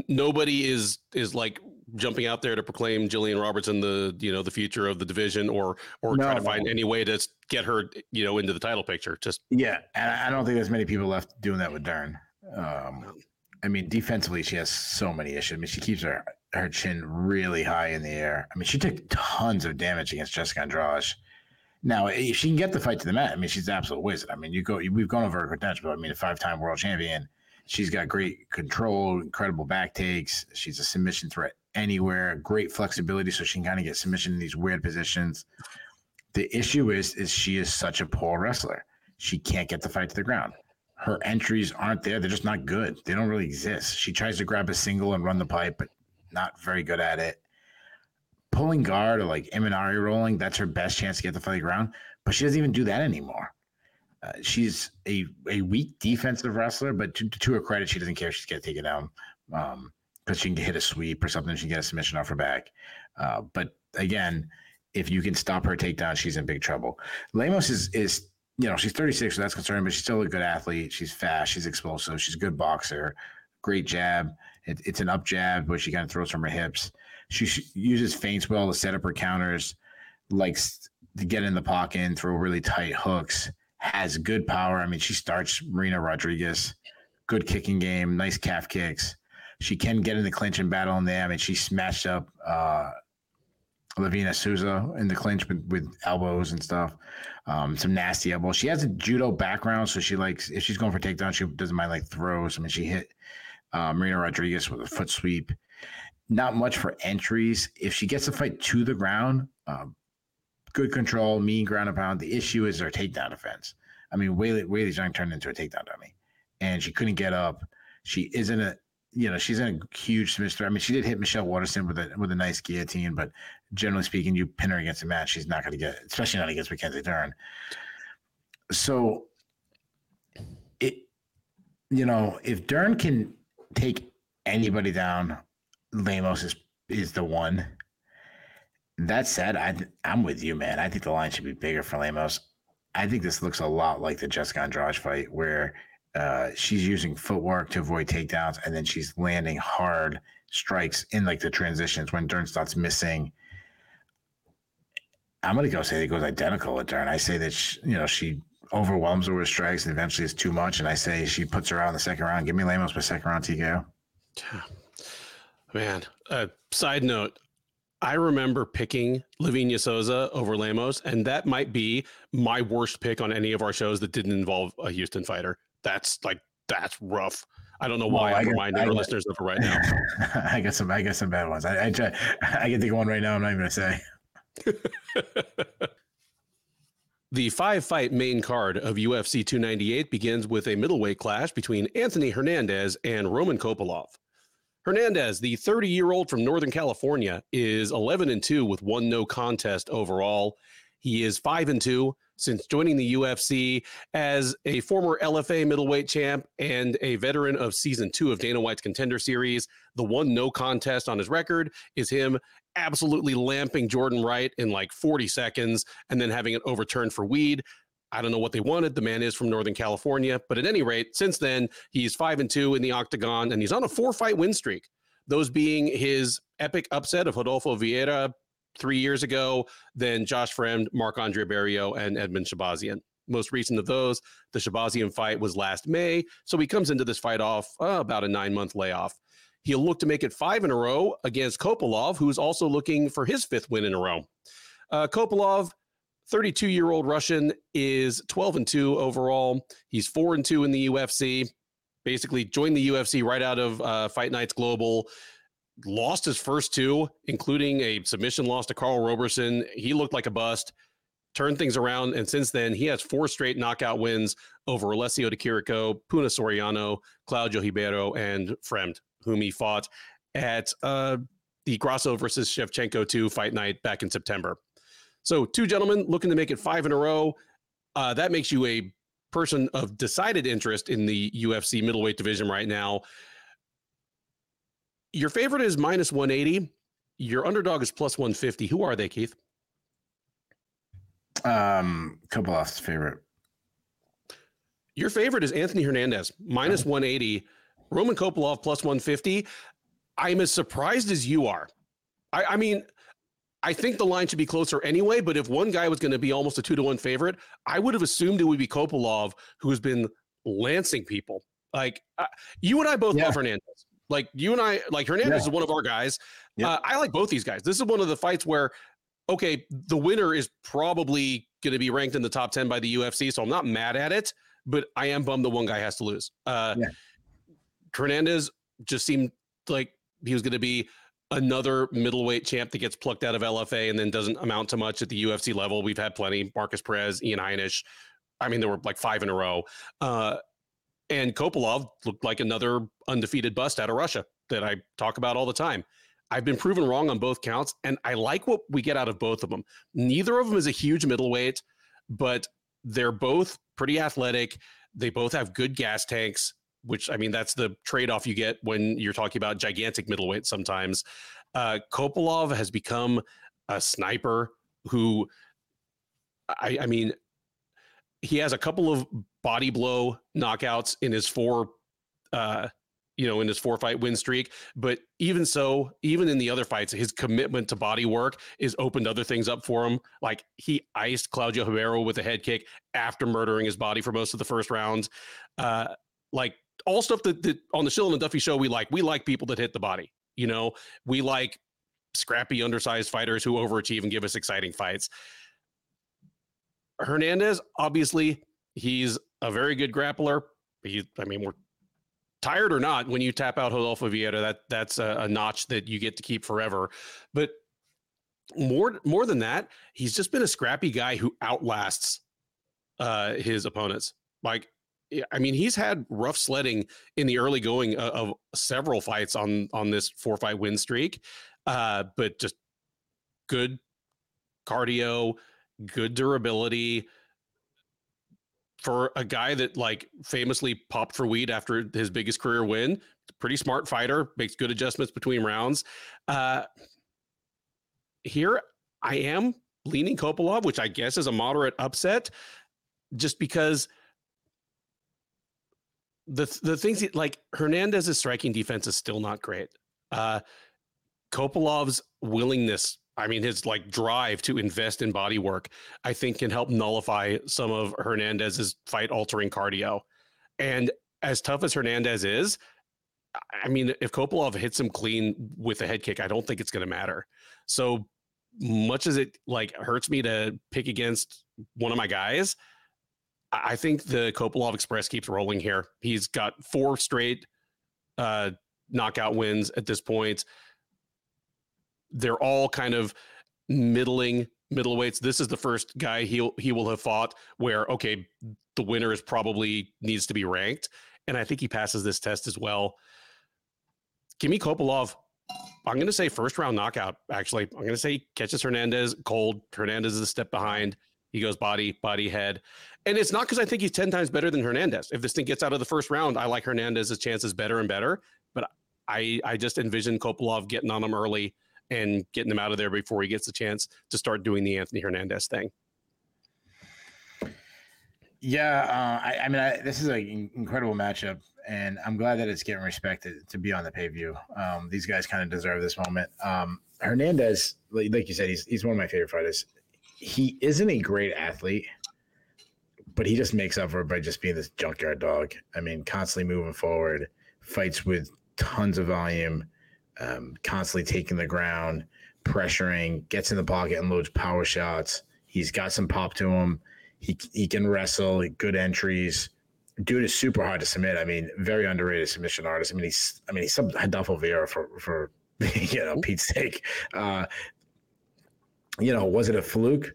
nobody is is like jumping out there to proclaim Gillian Robertson the you know the future of the division or or no, try to find any way to get her you know into the title picture. Just yeah, and I don't think there's many people left doing that with Dern. Um, I mean, defensively, she has so many issues. I mean, she keeps her her chin really high in the air. I mean, she took tons of damage against Jessica Andrade. Now, if she can get the fight to the mat, I mean, she's an absolute wizard. I mean, you go, we've gone over her potential, but I mean, a five time world champion. She's got great control, incredible back takes. She's a submission threat anywhere, great flexibility, so she can kind of get submission in these weird positions. The issue is, is she is such a poor wrestler. She can't get the fight to the ground her entries aren't there. They're just not good. They don't really exist. She tries to grab a single and run the pipe, but not very good at it. pulling guard or like Imanari rolling, that's her best chance to get the fight to the ground. But she doesn't even do that anymore. Uh, she's a, a weak defensive wrestler, but to, to her credit, she doesn't care. She's going to take it down because she can hit a sweep or something. She can get a submission off her back. Uh, but again, if you can stop her takedown, she's in big trouble. Lemos is is you know she's 36, so that's concerning, but she's still a good athlete. She's fast, she's explosive, she's a good boxer, great jab. It, it's an up jab, but she kind of throws from her hips. She, she uses feints well to set up her counters, likes to get in the pocket and throw really tight hooks. Has good power. I mean, she starts Marina Rodriguez. Good kicking game, nice calf kicks. She can get in the clinch and battle in there. I mean, she smashed up uh, Livinha Souza in the clinch with, with elbows and stuff. Um, some nasty elbows. She has a judo background, so she likes if she's going for takedown, she doesn't mind like throws. I mean, she hit uh, Marina Rodriguez with a foot sweep. Not much for entries. If she gets the fight to the ground, uh, good control, mean ground and pound. The issue is her takedown defense. I mean, Weili, Weili Zhang turned into a takedown dummy, and she couldn't get up. She isn't a you know, she's in a huge submission. I mean, she did hit Michelle Waterson with a with a nice guillotine, but generally speaking, you pin her against a match, she's not going to get, especially not against Mackenzie Dern. So, it, you know, if Dern can take anybody down, Lemos is is the one. That said, I I'm with you, man. I think the line should be bigger for Lemos. I think this looks a lot like the Jessica Andrade fight, where uh, she's using footwork to avoid takedowns, and then she's landing hard strikes in like the transitions when Dern starts missing. I'm gonna go say that it goes identical with Dern. I say that she, you know she overwhelms her with strikes and eventually it's too much, and I say she puts her out in the second round. Give me Lemos by second round TKO. Man, uh, side note, I remember picking Livinha Souza over Lemos, and that might be my worst pick on any of our shows that didn't involve a Houston fighter that's like that's rough. I don't know why well, I'm reminding our listeners of it right now. I got some I got some bad ones. I I, try, I can think of one right now. I'm not even gonna say. the five fight main card of UFC 298 begins with a middleweight clash between Anthony Hernandez and Roman Kopylov. Hernandez, the 30 year old from Northern California, is 11 and 2 with one no contest overall. He is 5 and 2 since joining the UFC as a former LFA middleweight champ and a veteran of season two of Dana White's Contender Series. The one no contest on his record is him absolutely lamping Jordan Wright in like 40 seconds and then having it overturned for weed. I don't know what they wanted. The man is from Northern California, but at any rate, since then he's five and two in the octagon, and he's on a four-fight win streak. Those being his epic upset of Rodolfo Vieira three years ago, then Josh Fremd, Marc Andre Barriault, and Edmen Shahbazyan. Most recent of those, the Shahbazyan fight was last May. So he comes into this fight off uh, about a nine month layoff. He'll look to make it five in a row against Kopylov, who's also looking for his fifth win in a row. Uh, Kopylov, 32 year old Russian, is 12 and 2 overall. He's 4 and 2 in the UFC. Basically, joined the UFC right out of uh, Fight Nights Global lost his first two, including a submission loss to Karl Roberson. He looked like a bust, turned things around, and since then he has four straight knockout wins over Alessio Di Chirico, Puna Soriano, Claudio Ribeiro, and Fremd, whom he fought at uh, the Grasso versus Shevchenko 2 fight night back in September. So, two gentlemen looking to make it five in a row. Uh, that makes you a person of decided interest in the UFC middleweight division right now your favorite is minus 180. Your underdog is plus 150. Who are they, Keith? Um, Kopylov's favorite. Your favorite is Anthony Hernandez, minus 180. Roman Kopylov plus 150. I'm as surprised as you are. I, I mean, I think the line should be closer anyway, but if one guy was going to be almost a two to one favorite, I would have assumed it would be Kopylov, who has been lancing people. Like uh, you and I both yeah. love Hernandez. Like you and I, like Hernandez yeah. is one of our guys. Yeah. Uh, I like both these guys. This is one of the fights where, okay, the winner is probably going to be ranked in the top 10 by the UFC. So I'm not mad at it, but I am bummed the one guy has to lose. Uh, yeah. Hernandez just seemed like he was going to be another middleweight champ that gets plucked out of LFA and then doesn't amount to much at the UFC level. We've had plenty. Markus Perez, Ian Heinisch. I mean, there were like five in a row. Uh, and Kopylov looked like another undefeated bust out of Russia that I talk about all the time. I've been proven wrong on both counts, and I like what we get out of both of them. Neither of them is a huge middleweight, but they're both pretty athletic. They both have good gas tanks, which I mean, that's the trade off you get when you're talking about gigantic middleweight sometimes. Uh, Kopylov has become a sniper who, I, I mean, he has a couple of body blow knockouts in his four uh, you know, in his four fight win streak. But even so, even in the other fights, his commitment to body work is opened other things up for him. Like he iced Claudio Ribeiro with a head kick after murdering his body for most of the first rounds. Uh, like all stuff that, that on the Shillan and Duffy show, we like. We like people that hit the body. You know, we like scrappy, undersized fighters who overachieve and give us exciting fights. Hernandez, obviously, he's a very good grappler. He, I mean, we're tired or not, when you tap out Rodolfo Vieira, that that's a, a notch that you get to keep forever. But more more than that, he's just been a scrappy guy who outlasts uh, his opponents. Like, I mean, he's had rough sledding in the early going of, of several fights on on this four fight win streak, uh, but just good cardio, good durability for a guy that like famously popped for weed after his biggest career win. Pretty smart fighter, makes good adjustments between rounds. Uh, here I am leaning Kopylov, which I guess is a moderate upset, just because the the things like Hernandez's striking defense is still not great. Uh, Kopylov's willingness I mean, his like drive to invest in body work, I think can help nullify some of Hernandez's fight altering cardio. And as tough as Hernandez is, I mean, if Kopylov hits him clean with a head kick, I don't think it's going to matter. So much as it like hurts me to pick against one of my guys, I think the Kopylov Express keeps rolling here. He's got four straight uh, knockout wins at this point they're all kind of middling middleweights. This is the first guy he he will have fought where okay, the winner is probably needs to be ranked, and I think he passes this test as well. Give me Kopylov. I'm going to say first round knockout. Actually, I'm going to say catches Hernandez cold. Hernandez is a step behind. He goes body, body, head. And it's not because I think he's 10 times better than Hernandez. If this thing gets out of the first round, I like Hernandez's chances better and better. But I, I just envision Kopylov getting on him early and getting him out of there before he gets a chance to start doing the Anthony Hernandez thing. Yeah, uh, I, I, mean, I, this is an incredible matchup, and I'm glad that it's getting respected to be on the pay view. Um, these guys kind of deserve this moment. Um, Hernandez, like, like, you said, he's he's one of my favorite fighters. He isn't a great athlete, but he just makes up for it by just being this junkyard dog. I mean, constantly moving forward, fights with tons of volume, um, constantly taking the ground, pressuring, gets in the pocket and loads power shots. He's got some pop to him. He he can wrestle, good entries. Dude is super hard to submit. I mean, very underrated submission artist. I mean, he's I mean he's some Adolfo Vieira for for you know Pete's sake. Uh, you know, was it a fluke?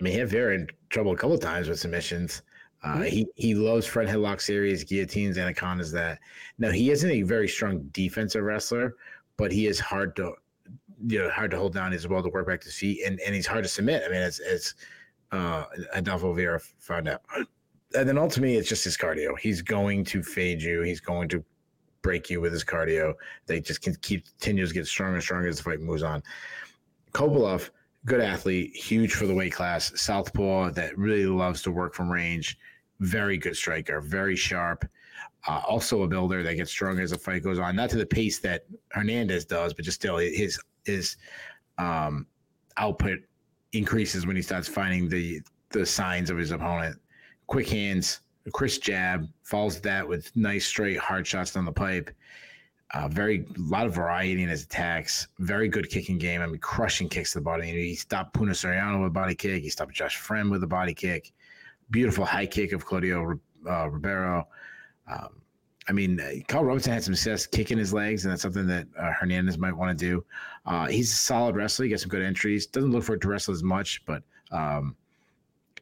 I mean, he had Vera in trouble a couple times with submissions. Uh, mm-hmm. he he loves front headlock series, guillotines, anacondas. That now he isn't a very strong defensive wrestler, but he is hard to you know hard to hold down as well to work back to his feet, and and he's hard to submit. I mean, it's it's uh, Adolfo Vieira found out, and then ultimately it's just his cardio. He's going to fade you. He's going to break you with his cardio. They just can keep continues to get stronger and stronger as the fight moves on. Kopylov good athlete, huge for the weight class, southpaw that really loves to work from range, very good striker, very sharp. Uh, also a builder that gets stronger as the fight goes on, not to the pace that Hernandez does, but just still his his um, output increases when he starts finding the the signs of his opponent. Quick hands, crisp jab, follows that with nice straight hard shots down the pipe. Uh, very a lot of variety in his attacks. Very good kicking game. I mean, crushing kicks to the body. He stopped Puna Soriano with a body kick. He stopped Josh Fremd with a body kick. Beautiful high kick of Claudio uh, Ribeiro. Um, I mean, uh, Carl Robinson had some success kicking his legs, and that's something that uh, Hernandez might want to do. Uh, he's a solid wrestler. He got some good entries. Doesn't look for it to wrestle as much, but um,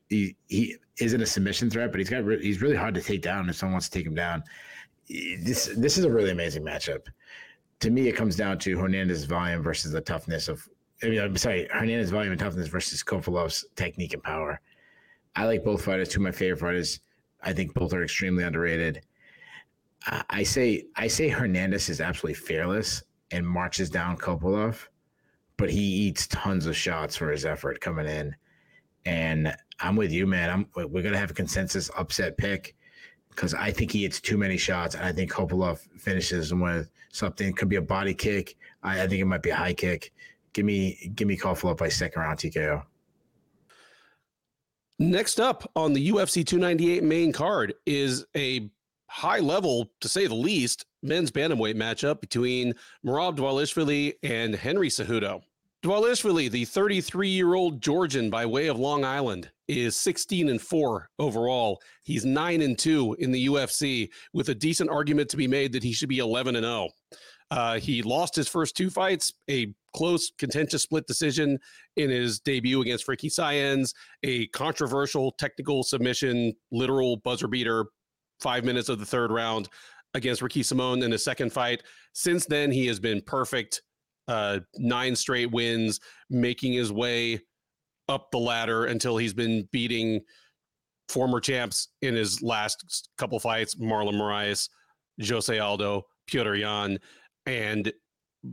he he isn't a submission threat. But he's got re- he's really hard to take down if someone wants to take him down this this is a really amazing matchup. to me, it comes down to Hernandez volume versus the toughness of. I mean, I'm sorry, Hernandez volume and toughness versus Kopylov's technique and power. I like both fighters. Two of my favorite fighters. I think both are extremely underrated. I say I say Hernandez is absolutely fearless and marches down Kopylov, but he eats tons of shots for his effort coming in. And I'm with you, man. I'm we're gonna have a consensus upset pick because I think he hits too many shots. And I think Kopylov finishes him with something. Could be a body kick. I, I think it might be a high kick. Give me give me Kopylov by second round TKO. Next up on the UFC 298 main card is a high level, to say the least, men's bantamweight matchup between Merab Dvalishvili and Henry Cejudo. Dvalishvili, the 33 year old Georgian by way of Long Island, is 16 and 4 overall. He's 9 and 2 in the UFC, with a decent argument to be made that he should be 11 and 0. Uh, he lost his first two fights, a close, contentious split decision in his debut against Ricky Saenz, a controversial technical submission, literal buzzer beater, five minutes of the third round against Ricky Simon in his second fight. Since then, he has been perfect. Uh, nine straight wins, making his way up the ladder until he's been beating former champs in his last couple fights Marlon Moraes, Jose Aldo, Petr Yan and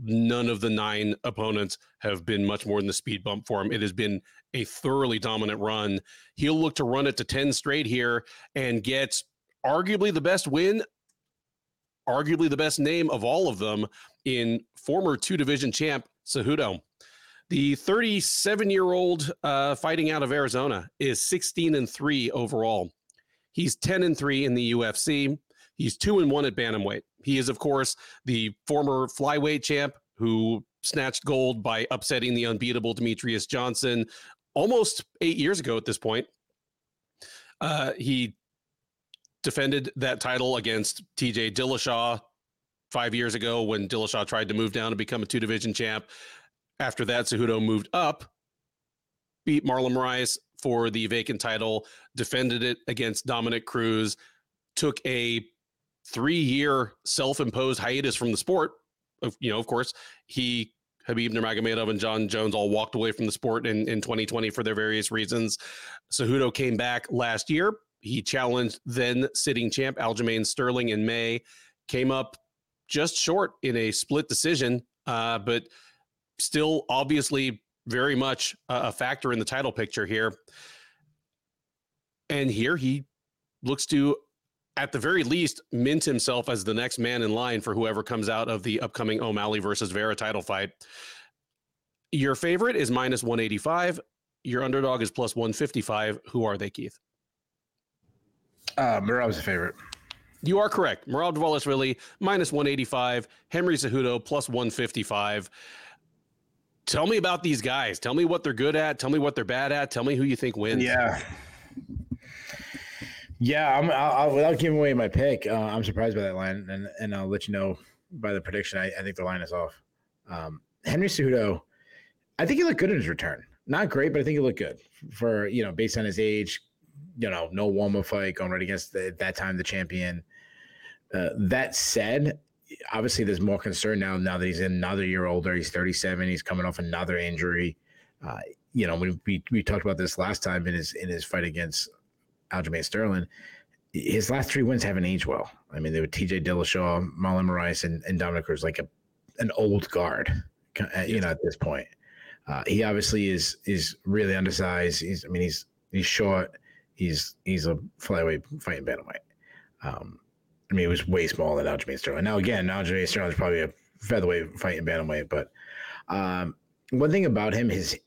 none of the nine opponents have been much more than the speed bump for him. It has been a thoroughly dominant run. He'll look to run it to 10 straight here and get arguably the best win, arguably the best name of all of them in former two division champ Cejudo. The 37 year old uh, fighting out of Arizona is 16 and 3 overall. He's 10 and 3 in the UFC. He's 2 and 1 at Bantamweight. He is, of course, the former flyweight champ who snatched gold by upsetting the unbeatable Demetrious Johnson almost eight years ago at this point. Uh, he defended that title against TJ Dillashaw five years ago when Dillashaw tried to move down to become a two division champ. After that, Cejudo moved up, beat Marlon Moraes for the vacant title, defended it against Dominick Cruz, took a three year self imposed hiatus from the sport. You know, of course, he, Khabib Nurmagomedov, and Jon Jones all walked away from the sport in, in 2020 for their various reasons. Cejudo came back last year. He challenged then sitting champ Aljamain Sterling in May, came up just short in a split decision, uh, but still obviously very much a factor in the title picture here. And here he looks to at the very least, mint himself as the next man in line for whoever comes out of the upcoming O'Malley versus Vera title fight. Your favorite is minus 185. Your underdog is plus 155. Who are they, Keith? Uh, Merab's a favorite. You are correct. Merab Dvalishvili, minus 185. Henry Cejudo, plus 155. Tell me about these guys. Tell me what they're good at. Tell me what they're bad at. Tell me who you think wins. Yeah. Yeah, I'm, I'll, I'll, without giving away my pick, uh, I'm surprised by that line, and and I'll let you know by the prediction. I, I think the line is off. Um, Henry Cejudo, I think he looked good in his return. Not great, but I think he looked good for you know based on his age. You know, no warm up fight going right against the, that time the champion. Uh, that said, obviously there's more concern now. Now that he's another year older, he's 37. He's coming off another injury. Uh, you know, we, we we talked about this last time in his in his fight against Aljamain Sterling, his last three wins haven't aged well. I mean, they were TJ Dillashaw, Marlon Moraes, and, and Dominick Cruz, like a an old guard, you know, at this point. Uh, he obviously is is really undersized. He's, I mean, he's he's short. He's he's a flyweight fighting bantamweight. Um, I mean, was way smaller than Aljamain Sterling. Now, again, Aljamain Sterling is probably a featherweight fighting bantamweight, but um, one thing about him is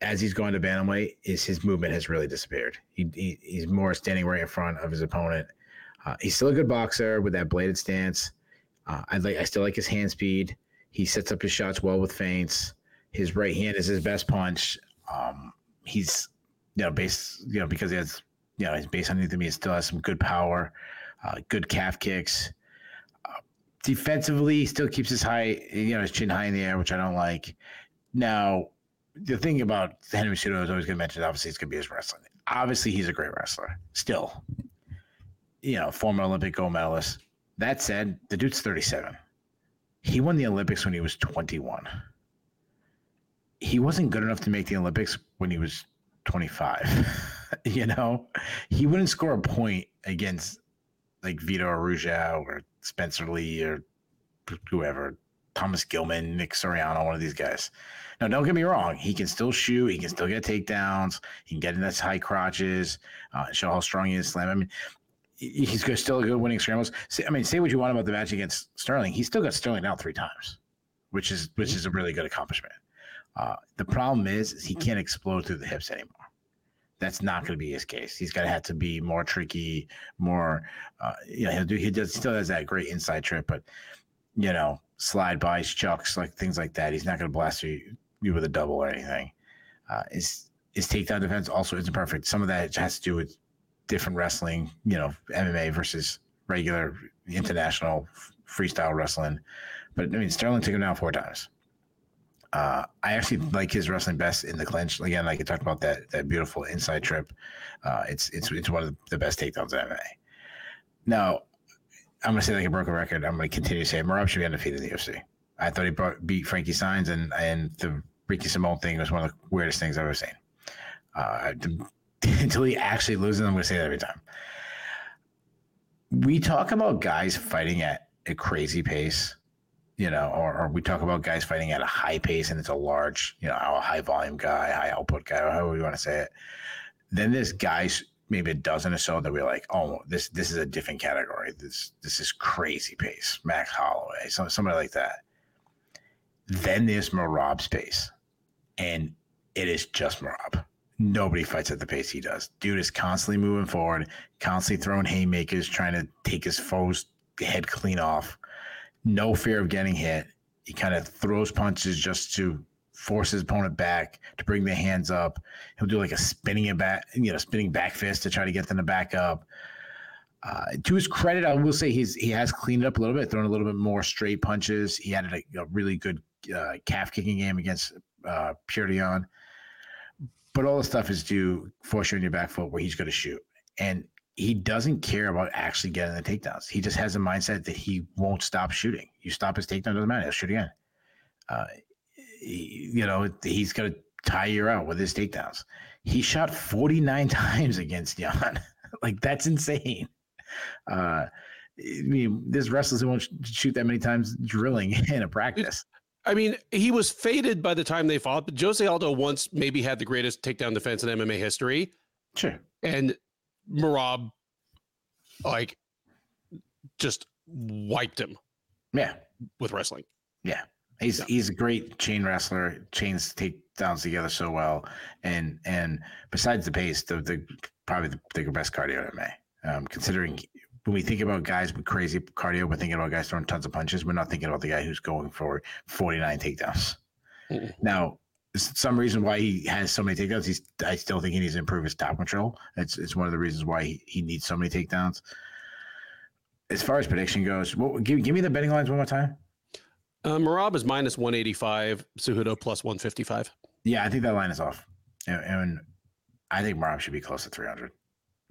as he's going to bantamweight, is his movement has really disappeared. He, he he's more standing right in front of his opponent. Uh, he's still a good boxer with that bladed stance. Uh, I like I still like his hand speed. He sets up his shots well with feints. His right hand is his best punch. Um, he's you know based you know because he has you know he's based underneath him. He still has some good power, uh, good calf kicks. Uh, defensively, still keeps his high you know his chin high in the air, which I don't like. Now the thing about Henry Cejudo is always going to mention, obviously, it's going to be his wrestling. Obviously, he's a great wrestler. Still, you know, former Olympic gold medalist. That said, the dude's 37. he won the Olympics when he was 21. He wasn't good enough to make the Olympics when he was 25. you know, he wouldn't score a point against like Vito Arujau or Spencer Lee or whoever, Thomas Gilman, Nick Suriano, one of these guys. Now, don't get me wrong. He can still shoot. He can still get takedowns. He can get in those high crotches, uh, show how strong he is slam. I mean, he's still a good winning scrambles. I mean, say what you want about the match against Sterling. He still got Sterling out three times, which is which is a really good accomplishment. Uh, the problem is, is he can't explode through the hips anymore. That's not going to be his case. He's going to have to be more tricky, more. Uh, you know, he'll do. He does still has that great inside trip, but you know, slide bys, chucks, like things like that. He's not going to blast you, you with a double or anything. Uh, his his takedown defense also isn't perfect. Some of that has to do with different wrestling, you know, MMA versus regular international freestyle wrestling. But I mean, Sterling took him down four times. Uh, I actually like his wrestling best in the clinch. Again, like you talked about that that beautiful inside trip. Uh, it's it's it's one of the best takedowns in MMA. Now, I'm gonna say like a broken record. I'm gonna continue to say Merab should be undefeated in the UFC. I thought he brought, beat Frankie Saenz, and and the Ricky Simon thing was one of the weirdest things I've ever seen. Uh, until he actually loses. I'm to say that every time. We talk about guys fighting at a crazy pace, you know, or, or, we talk about guys fighting at a high pace and it's a large, you know, a high volume guy, high output guy, however you want to say it. Then there's guys, maybe a dozen or so that we're like, oh, this this is a different category. This this is crazy pace. Max Holloway, some, somebody like that. Then there's Merab's pace, and it is just Merab. nobody fights at the pace he does. Dude is constantly moving forward, constantly throwing haymakers, trying to take his foe's head clean off. No fear of getting hit. He kind of throws punches just to force his opponent back to bring the hands up. He'll do like a spinning back, you know, spinning back fist to try to get them to back up. Uh, to his credit, I will say he's he has cleaned up a little bit, thrown a little bit more straight punches. He had a, a really good uh, calf kicking game against uh, Petr but all the stuff is to force you on your back foot where he's going to shoot. And he doesn't care about actually getting the takedowns. He just has a mindset that he won't stop shooting. You stop his takedown, doesn't matter. He'll shoot again. Uh, he, you know, he's going to tie you out with his takedowns. He shot 49 times against Yan. like, that's insane. Uh, I mean, there's wrestlers who won't shoot that many times drilling in a practice. I mean, he was faded by the time they fought, but Jose Aldo once maybe had the greatest takedown defense in MMA history. Sure. And Merab, like, just wiped him. Yeah. With wrestling. Yeah. He's yeah. he's a great chain wrestler, chains take downs together so well. And and besides the pace, the the probably the, the best cardio in MMA. Um, considering when we think about guys with crazy cardio, we're thinking about guys throwing tons of punches. We're not thinking about the guy who's going for 49 takedowns. Mm-hmm. Now, some reason why he has so many takedowns, he's I still think he needs to improve his top control. It's it's one of the reasons why he, he needs so many takedowns. As far as prediction goes, what, give, give me the betting lines one more time. Uh, Merab is minus 185, Cejudo plus 155. Yeah, I think that line is off. And, and I think Merab should be close to 300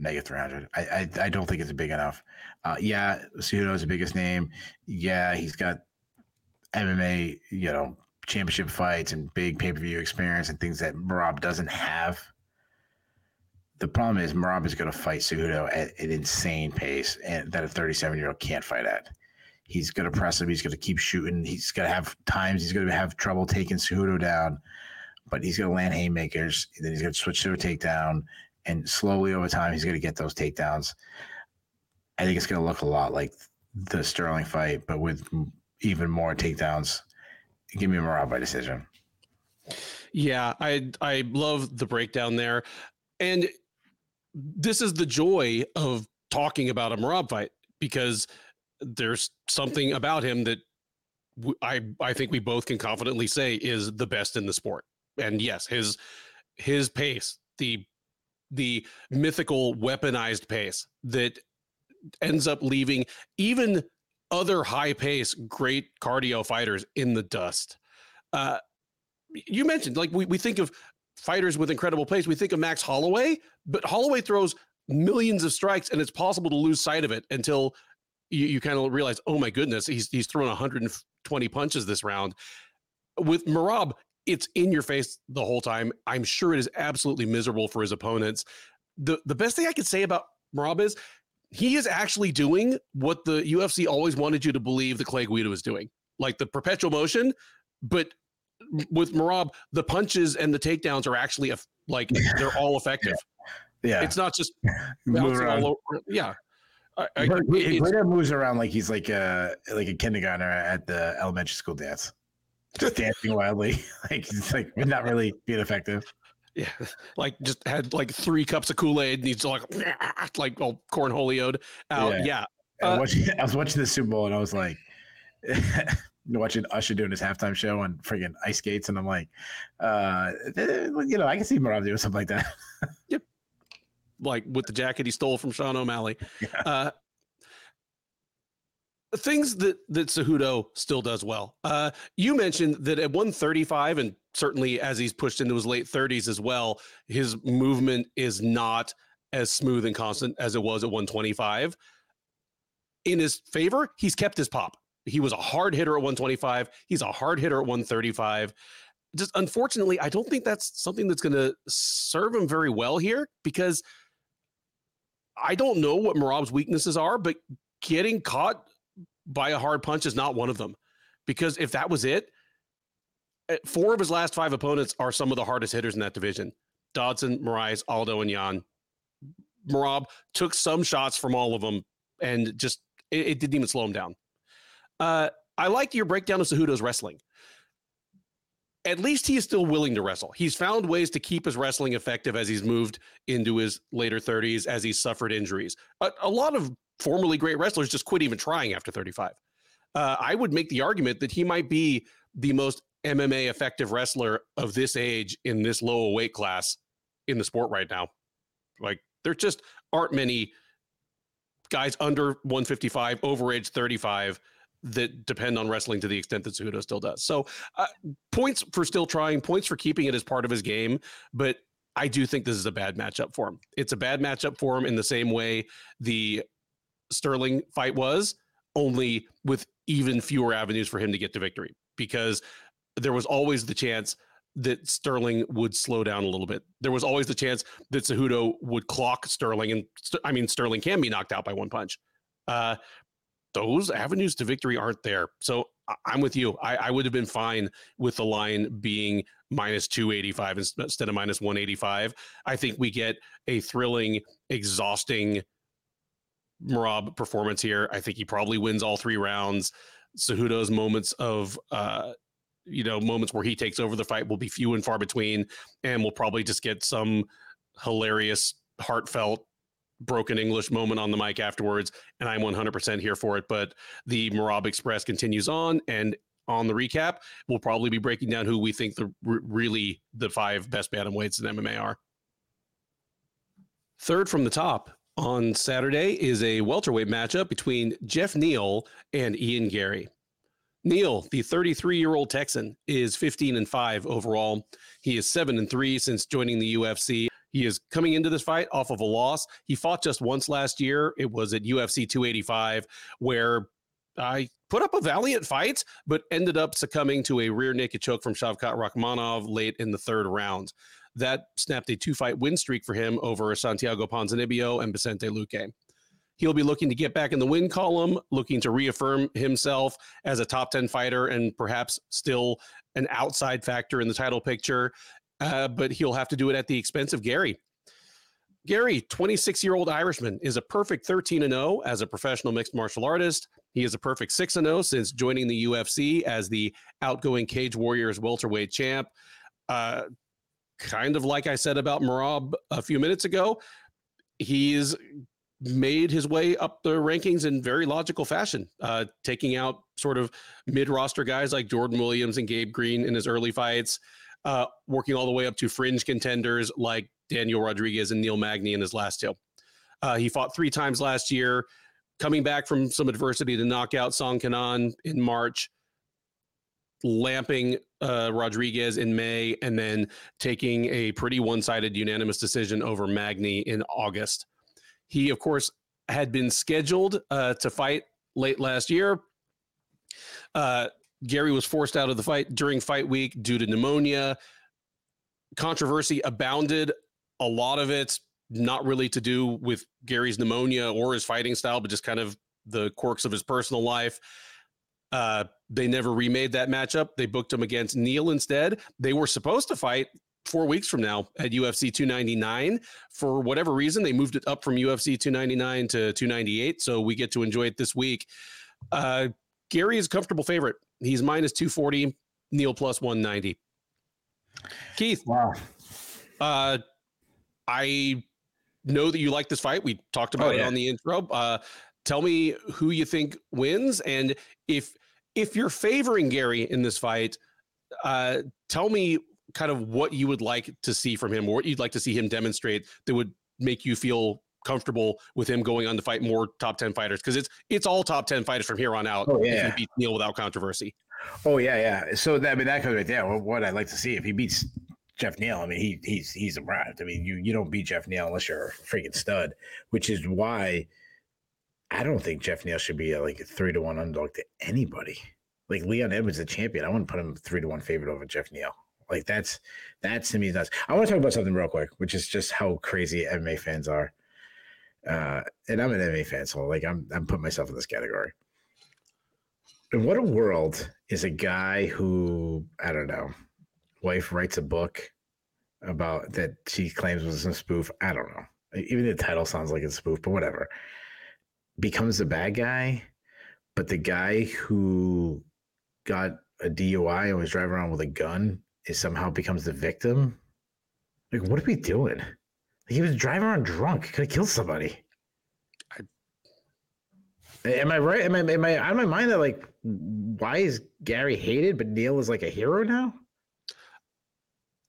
negative 300. I, I, I don't think it's big enough. Uh, yeah, Cejudo is the biggest name. Yeah, he's got MMA, you know, championship fights and big pay per view experience and things that Merab doesn't have. The problem is Merab is going to fight Cejudo at an insane pace, and that a 37 year old can't fight at. He's going to press him. He's going to keep shooting. He's going to have times. He's going to have trouble taking Cejudo down, but he's going to land haymakers. Then he's going to switch to a takedown, and slowly over time he's going to get those takedowns. I think it's going to look a lot like the Sterling fight, but with even more takedowns. Give me a Merab by decision. Yeah, I I love the breakdown there, and this is the joy of talking about a Merab fight because there's something about him that I I think we both can confidently say is the best in the sport. And yes, his his pace, the the mythical weaponized pace that ends up leaving even other high pace, great cardio fighters in the dust. Uh, you mentioned like we, we think of fighters with incredible pace. We think of Max Holloway, but Holloway throws millions of strikes and it's possible to lose sight of it until you, you kind of realize, oh my goodness, he's he's thrown 100 20 punches this round. With Merab, it's in your face the whole time. I'm sure it is absolutely miserable for his opponents. The the best thing I could say about Merab is he is actually doing what the UFC always wanted you to believe the Clay Guida was doing, like the perpetual motion, but with Merab, the punches and the takedowns are actually like they're all effective. Yeah, it's not just over. Yeah, I, I, Guida moves around like he's like a like a kindergartner at the elementary school dance, just dancing wildly, like it's like not really being effective. Yeah, like just had like three cups of Kool Aid and he's like like all cornholioed out. Yeah, yeah. Uh, watching, I was watching the Super Bowl and I was like. watching Usher doing his halftime show on friggin' ice skates, and I'm like, uh, you know, I can see Merab doing something like that. yep. Like with the jacket he stole from Sean O'Malley. Yeah. Uh, things that that Cejudo still does well. Uh, you mentioned that at 135, and certainly as he's pushed into his late 30s as well, his movement is not as smooth and constant as it was at 125. In his favor, he's kept his pop. He was a hard hitter at 125. He's a hard hitter at 135. Just unfortunately, I don't think that's something that's going to serve him very well here because I don't know what Merab's weaknesses are, but getting caught by a hard punch is not one of them. Because if that was it, four of his last five opponents are some of the hardest hitters in that division Dodson, Moraes, Aldo, and Yan. Merab took some shots from all of them and just it, it didn't even slow him down. Uh, I like your breakdown of Cejudo's wrestling. At least he is still willing to wrestle. He's found ways to keep his wrestling effective as he's moved into his later 30s, as he's suffered injuries. A, a lot of formerly great wrestlers just quit even trying after 35. Uh, I would make the argument that he might be the most MMA effective wrestler of this age in this low weight class in the sport right now. Like there just aren't many guys under 155, over age 35 that depend on wrestling to the extent that Cejudo still does. So uh, points for still trying, points for keeping it as part of his game, but I do think this is a bad matchup for him. It's a bad matchup for him in the same way the Sterling fight was, only with even fewer avenues for him to get to victory because there was always the chance that Sterling would slow down a little bit. There was always the chance that Cejudo would clock Sterling, and I mean Sterling can be knocked out by one punch. Uh, those avenues to victory aren't there. So I'm with you. I, I would have been fine with the line being minus 285 instead of minus 185. I think we get a thrilling, exhausting Merab performance here. I think he probably wins all three rounds. Cejudo's moments of uh, you know moments where he takes over the fight will be few and far between, and we'll probably just get some hilarious, heartfelt, broken English moment on the mic afterwards. And I'm 100% here for it. But the Merab Express continues on, and on the recap, we'll probably be breaking down who we think the really the five best bantamweights in MMA are. Third from the top, on Saturday is a welterweight matchup between Geoff Neal and Ian Garry. Neal, the 33 year old Texan, is 15 and 5 overall. He is 7 and 3 since joining the UFC. He is coming into this fight off of a loss. He fought just once last year. It was at UFC 285, where I put up a valiant fight, but ended up succumbing to a rear naked choke from Shavkat Rakhmonov late in the third round. That snapped a two fight win streak for him over Santiago Ponzinibbio and Vicente Luque. He'll be looking to get back in the win column, looking to reaffirm himself as a top 10 fighter and perhaps still an outside factor in the title picture. Uh, but he'll have to do it at the expense of Garry. Garry, 26 year old Irishman, is a perfect 13 0 as a professional mixed martial artist. He is a perfect 6 0 since joining the UFC as the outgoing Cage Warriors welterweight champ. Uh, kind of like I said about Merab a few minutes ago, he's made his way up the rankings in very logical fashion, uh, taking out sort of mid roster guys like Jordan Williams and Gabe Green in his early fights, uh, working all the way up to fringe contenders like Daniel Rodriguez and Neil Magny in his last two. Uh, he fought three times last year, coming back from some adversity to knock out Song Kenan in March lamping uh, Rodriguez in May and then taking a pretty one sided unanimous decision over Magny in August. He, of course, had been scheduled uh, to fight late last year. Uh, Garry was forced out of the fight during fight week due to pneumonia. Controversy abounded. A lot of it's not really to do with Garry's pneumonia or his fighting style, but just kind of the quirks of his personal life. Uh, they never remade that matchup. They booked him against Neal instead. They were supposed to fight four weeks from now at UFC 299. For whatever reason, they moved it up from UFC 299 to 298. So we get to enjoy it this week. Uh, Garry is a comfortable favorite. He's minus 240, Neal plus 190. Keith. Wow. Uh, I know that you like this fight. We talked about oh, yeah. it on the intro. Uh, tell me who you think wins, and if if you're favoring Garry in this fight, uh, tell me kind of what you would like to see from him, or what you'd like to see him demonstrate that would make you feel comfortable with him going on to fight more top 10 fighters because it's it's all top 10 fighters from here on out oh, yeah. if he beats Neal without controversy. Oh yeah, yeah. So that I mean that comes right there. What I'd like to see if he beats Geoff Neal, I mean he he's he's arrived. I mean you you don't beat Geoff Neal unless you're a freaking stud, which is why I don't think Geoff Neal should be a, like a three to one underdog to anybody. Like Leon Edwards, the champion, I wouldn't put him three to one favorite over Geoff Neal. Like that's that's to me nuts. I want to talk about something real quick, which is just how crazy MMA fans are. Uh, and I'm an MMA fan, so like I'm I'm putting myself in this category. In what a world is a guy who I don't know, wife writes a book about that she claims was a spoof. I don't know. Even the title sounds like a spoof, but whatever. Becomes the bad guy, but the guy who got a DUI and was driving around with a gun is somehow becomes the victim. Like, what are we doing? Like, he was driving around drunk. Could have killed somebody. I, am I right? Am I am I out of my mind that like why is Garry hated, but Neal is like a hero now?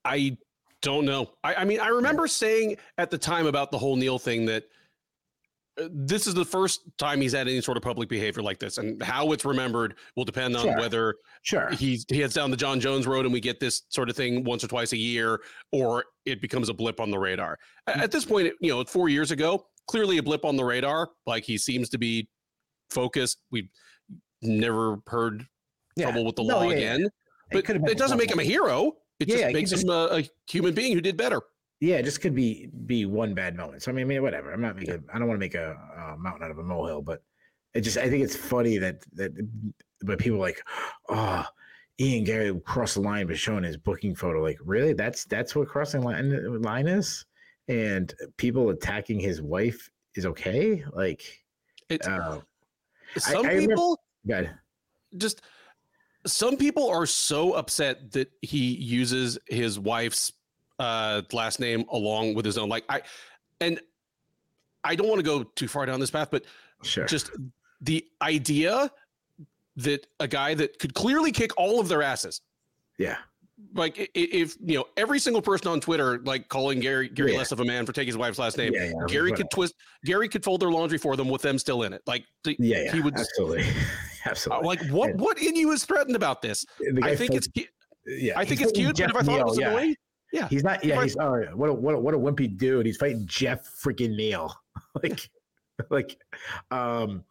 I don't know. I, I mean, I remember saying at the time about the whole Neal thing that this is the first time he's had any sort of public behavior like this, and how it's remembered will depend on sure. whether sure he's he heads down the Jon Jones road and we get this sort of thing once or twice a year, or it becomes a blip on the radar. Mm-hmm. At this point, you know, four years ago, clearly a blip on the radar. Like he seems to be focused. We've never heard yeah. trouble with the no, law yeah, again, yeah. but it, it doesn't make him a hero. It just makes him a, a human being who did better. Yeah, it just could be be one bad moment. So I mean, I mean whatever. I'm not making. I don't want to make a, a, mountain out of a molehill, but it just. I think it's funny that that, but people like, oh, Ian Garry crossed the line by showing his booking photo. Like, really? That's that's what crossing line line is, and people attacking his wife is okay. Like, it's uh, some I, I people. Remember, just some people are so upset that he uses his wife's uh, last name along with his own. Like I, and I don't want to go too far down this path, but sure. just the idea that a guy that could clearly kick all of their asses. Yeah. Like if you know every single person on Twitter like calling Garry Garry yeah. less of a man for taking his wife's last name, yeah, yeah, Garry could twist Garry could fold their laundry for them with them still in it. Like the, yeah, he would absolutely, absolutely. Like what what in you is threatened about this? I think it's yeah. I think it's cute, Jeff but if I thought Neal, it was annoying, yeah, he's not. Yeah, he's. all right. what a what a, what a wimpy dude. He's fighting Geoff freaking Neal. like, like, um,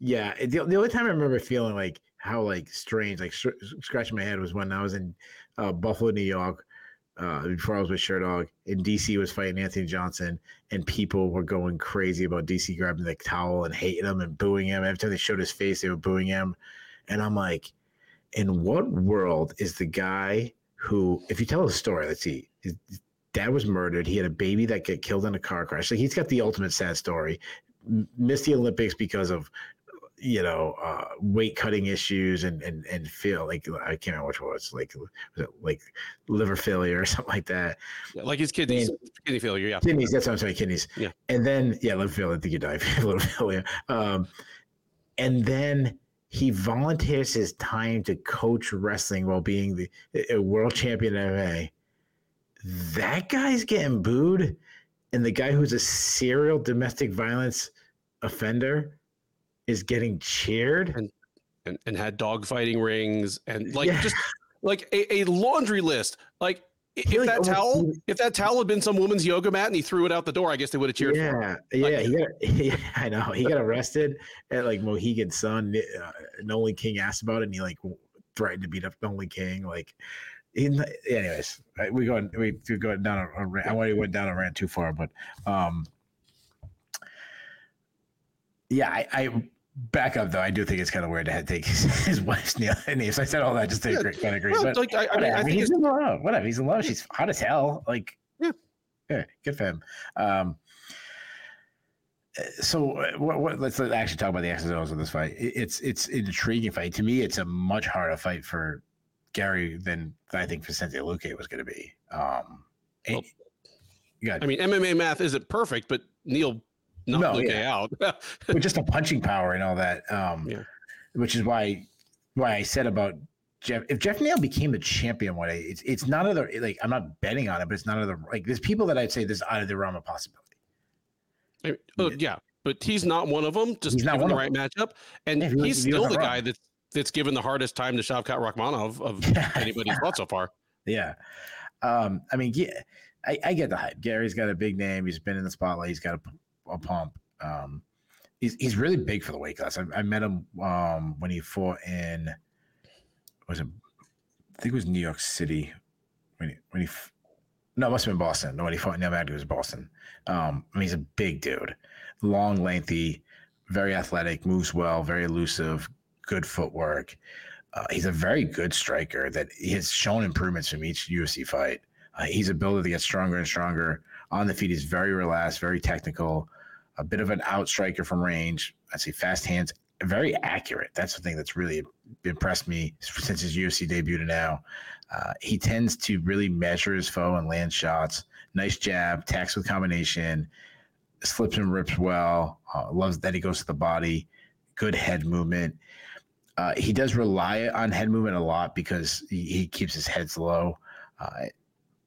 yeah. The, the only time I remember feeling like how like strange, like scratching my head was when I was in uh, Buffalo, New York. Uh, before I was with Sherdog, and DC was fighting Anthony Johnson, and people were going crazy about DC grabbing the towel and hating him and booing him. Every time they showed his face, they were booing him. And I'm like, in what world is the guy who, if you tell the story, let's see, his dad was murdered. He had a baby that got killed in a car crash. Like he's got the ultimate sad story. Missed the Olympics because of you know uh, weight cutting issues and and and feel like I can't remember which it was like was it like liver failure or something like that. Yeah, like his kidneys, and, kidney failure. Yeah, kidneys. That's what I'm saying. Kidneys. Yeah, and then yeah, liver failure. I think you died liver failure. Um, and then he volunteers his time to coach wrestling while being the a world champion in MMA. That guy's getting booed, and the guy who's a serial domestic violence offender is getting cheered and and, and had dogfighting rings and like yeah. just like a, a laundry list. Like if like that towel, if that towel had been some woman's yoga mat and he threw it out the door, I guess they would have cheered. Yeah, yeah, like, he got, yeah, I know he got arrested at like Mohegan Sun. Uh, Nolan King asked about it, and he like threatened to beat up Nolan King. Like, in, anyways, we go we we go down a, a rant. I to went down a rant too far, but um, yeah, I, I back up though. I do think it's kind of weird to have to take his, his wife's name. So I said all that just to yeah. kind of agree. Well, but like, I, I, mean, I think he's in love. Whatever, he's in love. She's hot as hell. Like, yeah, yeah, good for him. Um, so uh, what, what, let's actually talk about the X's and O's of this fight. It's it's an intriguing fight to me. It's a much harder fight for Garry than I think Vicente Luque was going to be. Um, well, I mean, MMA math isn't perfect, but Neal no, Luque yeah. out with just a punching power and all that. Um, yeah. which is why why I said about Geoff. If Geoff Neal became the champion one day, it's it's not other like I'm not betting on it, but it's not other like there's people that I'd say this out of the realm of possibility. I mean, oh, yeah, but he's not one of them. Just he's not the right matchup, and yeah, he's still the guy that's that's given the hardest time to Shavkat Rakhmonov of anybody's fought so far. Yeah, um, I mean, yeah, I, I, get the hype. Garry's got a big name. He's been in the spotlight. He's got a, a pump. Um, he's he's really big for the weight class. I, I met him um, when he fought in was it? I think it was New York City when he when he no, it must have been Boston. No, when he fought Neil Magny, it was Boston. Um, I mean, he's a big dude, long, lengthy, very athletic, moves well, very elusive, good footwork. Uh, he's a very good striker that has shown improvements from each UFC fight. Uh, he's a builder that gets stronger and stronger. On the feet, he's very relaxed, very technical, a bit of an out striker from range. I see fast hands, very accurate. That's the thing that's really impressed me since his UFC debut to now. Uh, he tends to really measure his foe and land shots. Nice jab, tax with combination, slips and rips well. Uh, loves that he goes to the body. Good head movement. Uh, he does rely on head movement a lot because he, he keeps his heads low. Uh,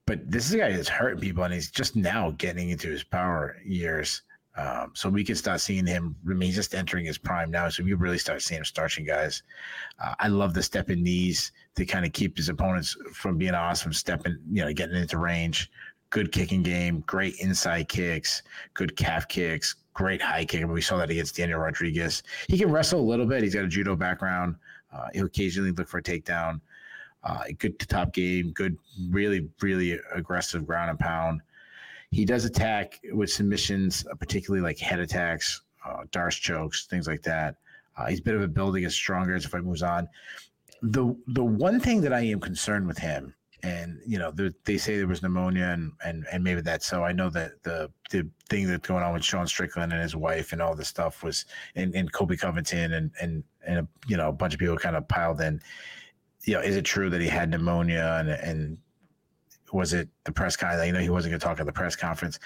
but this is a guy that's hurting people, and he's just now getting into his power years. Um, so we can start seeing him. I mean, he's just entering his prime now, so we really start seeing him starching guys. Uh, I love the step in knees to kind of keep his opponents from being awesome, stepping, you know, getting into range. Good kicking game, great inside kicks, good calf kicks, great high kick. I mean, we saw that against Daniel Rodriguez. He can wrestle a little bit. He's got a judo background. Uh, he'll occasionally look for a takedown. Uh, good top game, good, really, really aggressive ground and pound. He does attack with submissions, uh, particularly like head attacks, uh, Darce chokes, things like that. Uh, he's a bit of a build, gets stronger as the fight moves on. The the one thing that I am concerned with him, and you know, they say there was pneumonia, and and and maybe that's so. I know that the the thing that's going on with Sean Strickland and his wife and all this stuff was, and, and Colby Covington and and and a, you know a bunch of people kind of piled in. You know, is it true that he had pneumonia and and was it the press guy? That you know, he wasn't going to talk at the press conference.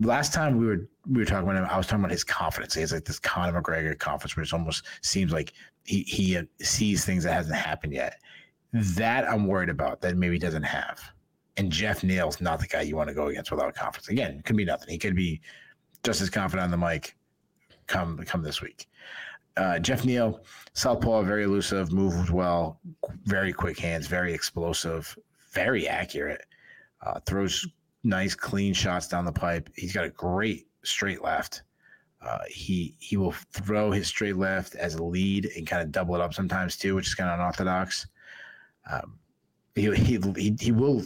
Last time we were we were talking about him, I was talking about his confidence. He has like this Conor McGregor confidence, which almost seems like he he sees things that hasn't happened yet. That I'm worried about. That maybe doesn't have. And Geoff Neal's not the guy you want to go against without confidence. Again, it could be nothing. He could be just as confident on the mic come come this week. Uh, Geoff Neal, Southpaw, very elusive, moved well, very quick hands, very explosive, very accurate. Uh, throws nice, clean shots down the pipe. He's got a great straight left. Uh, he he will throw his straight left as a lead and kind of double it up sometimes too, which is kind of unorthodox. Um, he, he he he will.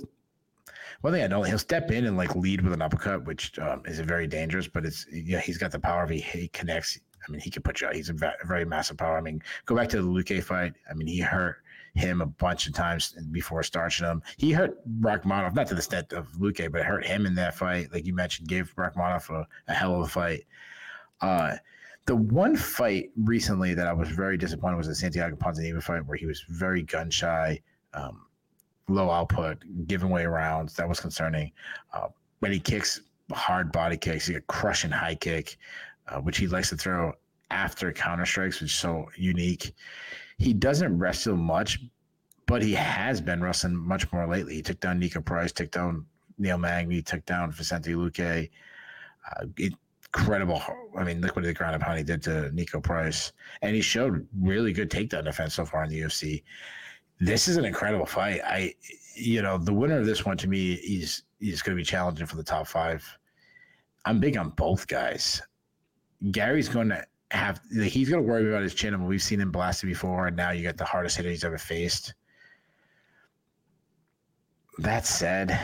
One thing I know, he'll step in and like lead with an uppercut, which um, is very dangerous. But it's yeah, he's got the power of he, he connects. I mean, he can put you. Out. He's a very massive power. I mean, go back to the Luque fight. I mean, he hurt him a bunch of times before starting him. He hurt Rakhmonov, not to the extent of Luque, but hurt him in that fight. Like you mentioned, gave Rakhmonov a, a hell of a fight. Uh, the one fight recently that I was very disappointed was the Santiago Ponzinibbio fight where he was very gun shy, um, low output, giving away rounds. That was concerning. Uh, when he kicks hard body kicks, he a crushing high kick, uh, which he likes to throw after counter strikes, which is so unique. He doesn't wrestle much, but he has been wrestling much more lately. He took down Niko Price, took down Neil Magny, took down Vicente Luque. Uh, incredible. I mean, look what the ground and pound he did to Niko Price. And he showed really good takedown defense so far in the UFC. This is an incredible fight. I, you know, the winner of this one to me is is going to be challenging for the top five. I'm big on both guys. Garry's going to have he's gonna worry about his chin. I mean, we've seen him blasted before, and now you got the hardest hitter he's ever faced. That said,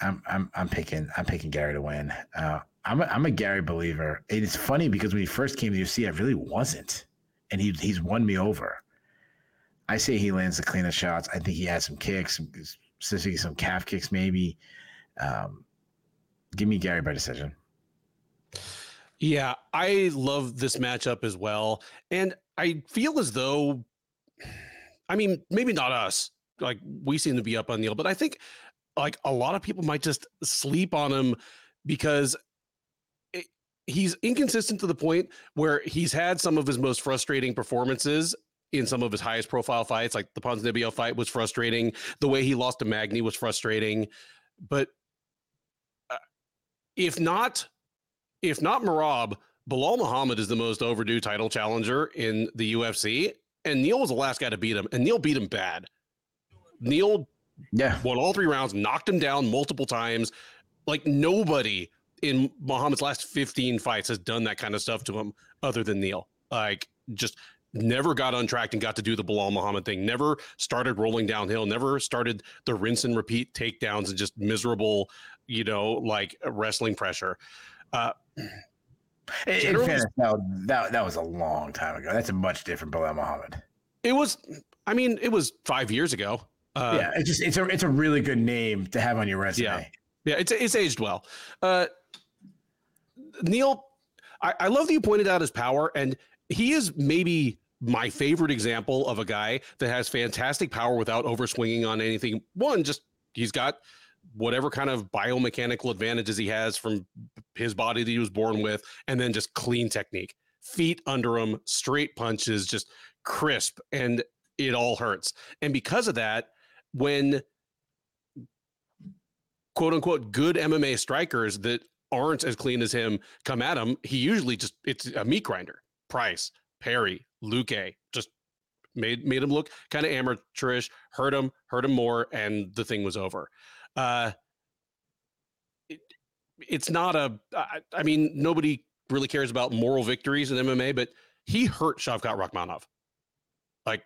I'm I'm I'm picking I'm picking Garry to win. Uh, I'm a, I'm a Garry believer. And it's funny because when he first came to UFC, I really wasn't, and he he's won me over. I say he lands the cleanest shots. I think he has some kicks, specifically some calf kicks, maybe. Um, give me Garry by decision. Yeah, I love this matchup as well. And I feel as though, I mean, maybe not us. Like we seem to be up on Neal, but I think like a lot of people might just sleep on him because it, he's inconsistent to the point where he's had some of his most frustrating performances in some of his highest profile fights. Like the Ponzinibbio fight was frustrating. The way he lost to Magny was frustrating. But uh, if not if not Merab, Belal Muhammad is the most overdue title challenger in the UFC, and Neal was the last guy to beat him, and Neal beat him bad. Neal yeah won all three rounds, knocked him down multiple times. Like nobody in Muhammad's last 15 fights has done that kind of stuff to him other than Neal. Like just never got untracked and got to do the Belal Muhammad thing. Never started rolling downhill. Never started the rinse and repeat takedowns and just miserable, you know, like wrestling pressure. Uh, in fairness, that, that, that was a long time ago. That's a much different Belal Muhammad. It was, I mean, it was five years ago. Uh, yeah, it's just it's a it's a really good name to have on your resume. Yeah, yeah, it's it's aged well. Uh, Neal, I, I love that you pointed out his power, and he is maybe my favorite example of a guy that has fantastic power without over swinging on anything. One, just he's got whatever kind of biomechanical advantages he has from his body that he was born with, and then just clean technique, feet under him, straight punches, just crisp, and it all hurts. And because of that, when quote unquote good MMA strikers that aren't as clean as him come at him, he usually just it's a meat grinder. Price, Perry, Luque, just made made him look kind of amateurish, hurt him, hurt him more, and the thing was over. Uh, it, it's not a. I, I mean, nobody really cares about moral victories in MMA, but he hurt Shavkat Rakhmonov. Like,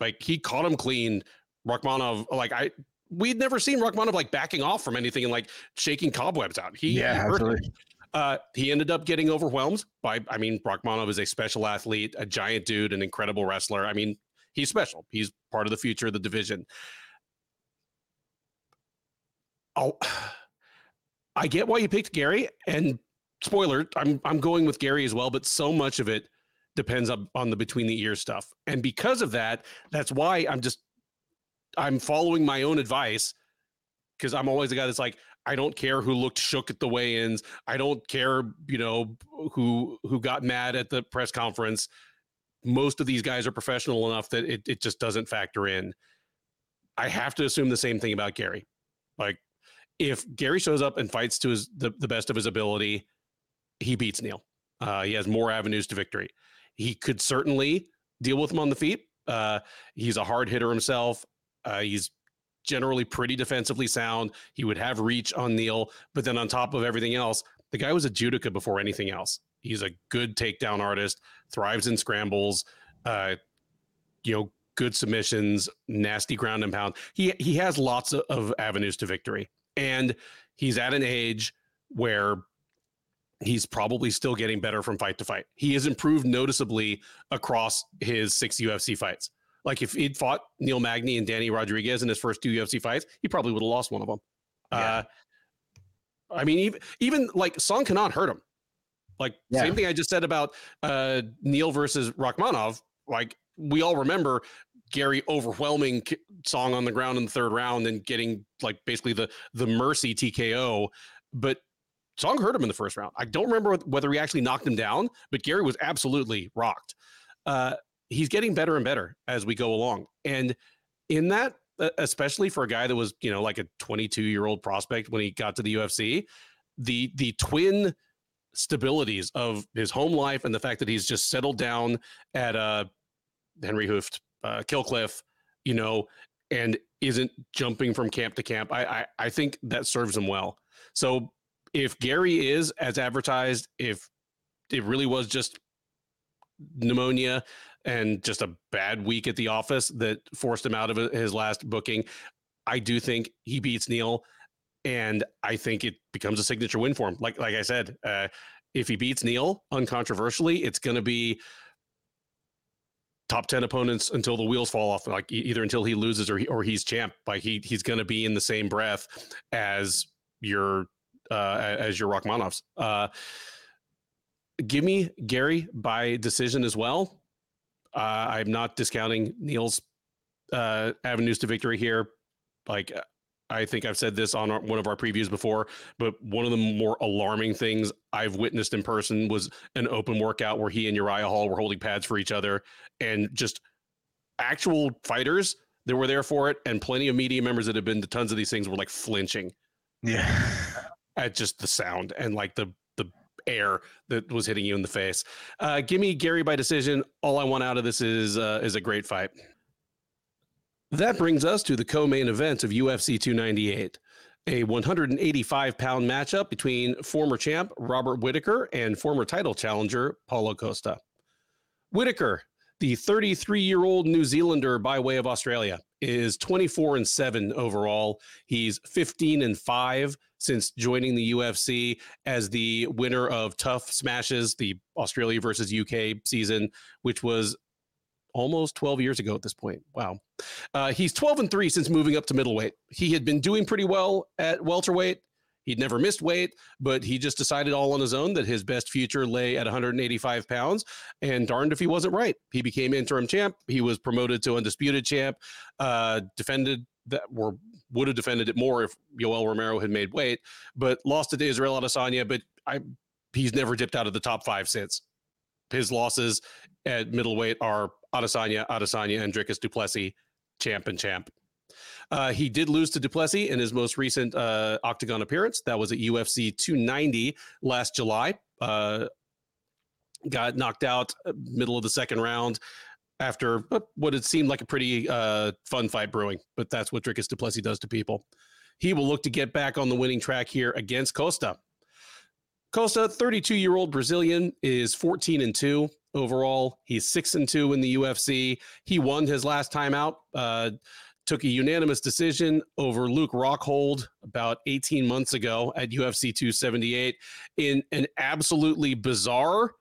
like he caught him clean. Rakhmonov, like I, we'd never seen Rakhmonov like backing off from anything and like shaking cobwebs out. He, yeah, he absolutely. Uh, he ended up getting overwhelmed by, I mean, Rakhmonov is a special athlete, a giant dude, an incredible wrestler. I mean, he's special. He's part of the future of the division. I'll, I get why you picked Garry, and spoiler, I'm I'm going with Garry as well, but so much of it depends on, on the between the ears stuff, and because of that, that's why I'm just I'm following my own advice because I'm always the guy that's like I don't care who looked shook at the weigh-ins, I don't care you know who who got mad at the press conference. Most of these guys are professional enough that it, it just doesn't factor in. I have to assume the same thing about Garry. Like if Garry shows up and fights to his the, the best of his ability, he beats Neal. Uh, he has more avenues to victory. He could certainly deal with him on the feet. Uh, he's a hard hitter himself. Uh, he's generally pretty defensively sound. He would have reach on Neal, but then on top of everything else, the guy was a judoka before anything else. He's a good takedown artist, thrives in scrambles. Uh, you know, good submissions, nasty ground and pound. He he has lots of, of avenues to victory and he's at an age where he's probably still getting better from fight to fight. He has improved noticeably across his six UFC fights. Like if he'd fought Neal Magny and Danny Rodriguez in his first two UFC fights, he probably would have lost one of them. Yeah. Uh, I mean, even even like Song Kenan hurt him. Like yeah. same thing I just said about uh, Neil versus Rakhmonov. Like we all remember Garry overwhelming Song on the ground in the third round and getting like basically the the mercy TKO, but Song hurt him in the first round. I don't remember whether he actually knocked him down, but Garry was absolutely rocked. Uh, he's getting better and better as we go along, and in that, especially for a guy that was you know like a 22 year old prospect when he got to the UFC, the the twin stabilities of his home life and the fact that he's just settled down at uh Henry Hooft uh, Kill Cliff, you know, and isn't jumping from camp to camp. I, I I think that serves him well. So if Garry is as advertised, if it really was just pneumonia and just a bad week at the office that forced him out of his last booking. I do think he beats Neal, and I think it becomes a signature win for him. Like like I said, uh, if he beats Neal uncontroversially, it's going to be top 10 opponents until the wheels fall off like either until he loses or he, or he's champ like he he's going to be in the same breath as your uh as your Rakhmonovs. Uh give me Garry by decision as well. Uh I'm not discounting Neal's uh avenues to victory here. Like I think I've said this on our, one of our previews before, but one of the more alarming things I've witnessed in person was an open workout where he and Uriah Hall were holding pads for each other and just actual fighters that were there for it. And plenty of media members that have been to tons of these things were like flinching. Yeah. At just the sound and like the, the air that was hitting you in the face. Uh, give me Garry by decision. All I want out of this is, uh, is a great fight. That brings us to the co main event of UFC 298, a 185 pound matchup between former champ Robert Whittaker and former title challenger Paulo Costa. Whittaker, the 33 year old New Zealander by way of Australia, is 24 and 7 overall. He's 15 and 5 since joining the UFC as the winner of TUF Smashes, the Australia versus UK season, which was almost 12 years ago at this point. Wow. Uh, he's 12 and 3 since moving up to middleweight. He had been doing pretty well at welterweight. He'd never missed weight, but he just decided all on his own that his best future lay at 185 pounds. And darned if he wasn't right. He became interim champ. He was promoted to undisputed champ, uh, defended that or would have defended it more if Yoel Romero had made weight, but lost to Israel Adesanya. But I, he's never dipped out of the top five since. His losses at middleweight are Adesanya, Adesanya, and Dricus Du Plessis, champ and champ. Uh, he did lose to Du Plessis in his most recent uh, octagon appearance. That was at UFC 290 last July. Uh, got knocked out uh, middle of the second round after what had seemed like a pretty uh, fun fight brewing. But that's what Dricus Du Plessis does to people. He will look to get back on the winning track here against Costa. Costa, 32 year old Brazilian, is 14 and 2 overall. He's 6 and 2 in the UFC. He won his last time out, uh, took a unanimous decision over Luke Rockhold about 18 months ago at UFC 278 in an absolutely bizarre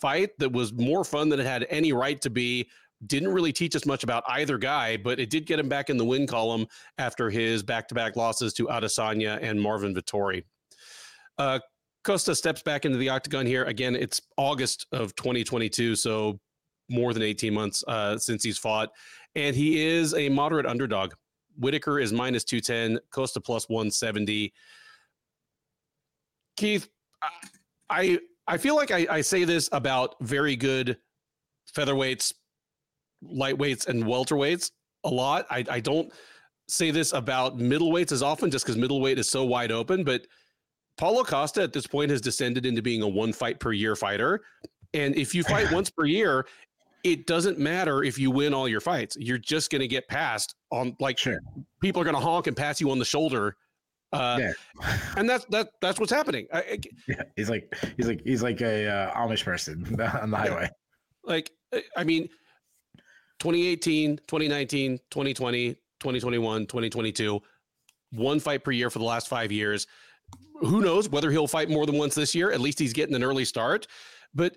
fight that was more fun than it had any right to be. Didn't really teach us much about either guy, but it did get him back in the win column after his back to back losses to Adesanya and Marvin Vettori. Uh, Costa steps back into the octagon here. Again, it's August of 2022, so more than 18 months uh, since he's fought. And he is a moderate underdog. Whittaker is minus 210, Costa plus 170. Keith, I I feel like I, I say this about very good featherweights, lightweights, and welterweights a lot. I, I don't say this about middleweights as often just because middleweight is so wide open, but – Paulo Costa at this point has descended into being a one fight per year fighter. And if you fight once per year, it doesn't matter if you win all your fights. You're just going to get passed on like sure. people are going to honk and pass you on the shoulder. Uh, yeah. and that's that that's what's happening. I, yeah, he's like he's like he's like a uh, Amish person on the highway. Like I mean 2018, 2019, 2020, 2021, 2022, one fight per year for the last 5 years who knows whether he'll fight more than once this year? At least he's getting an early start. But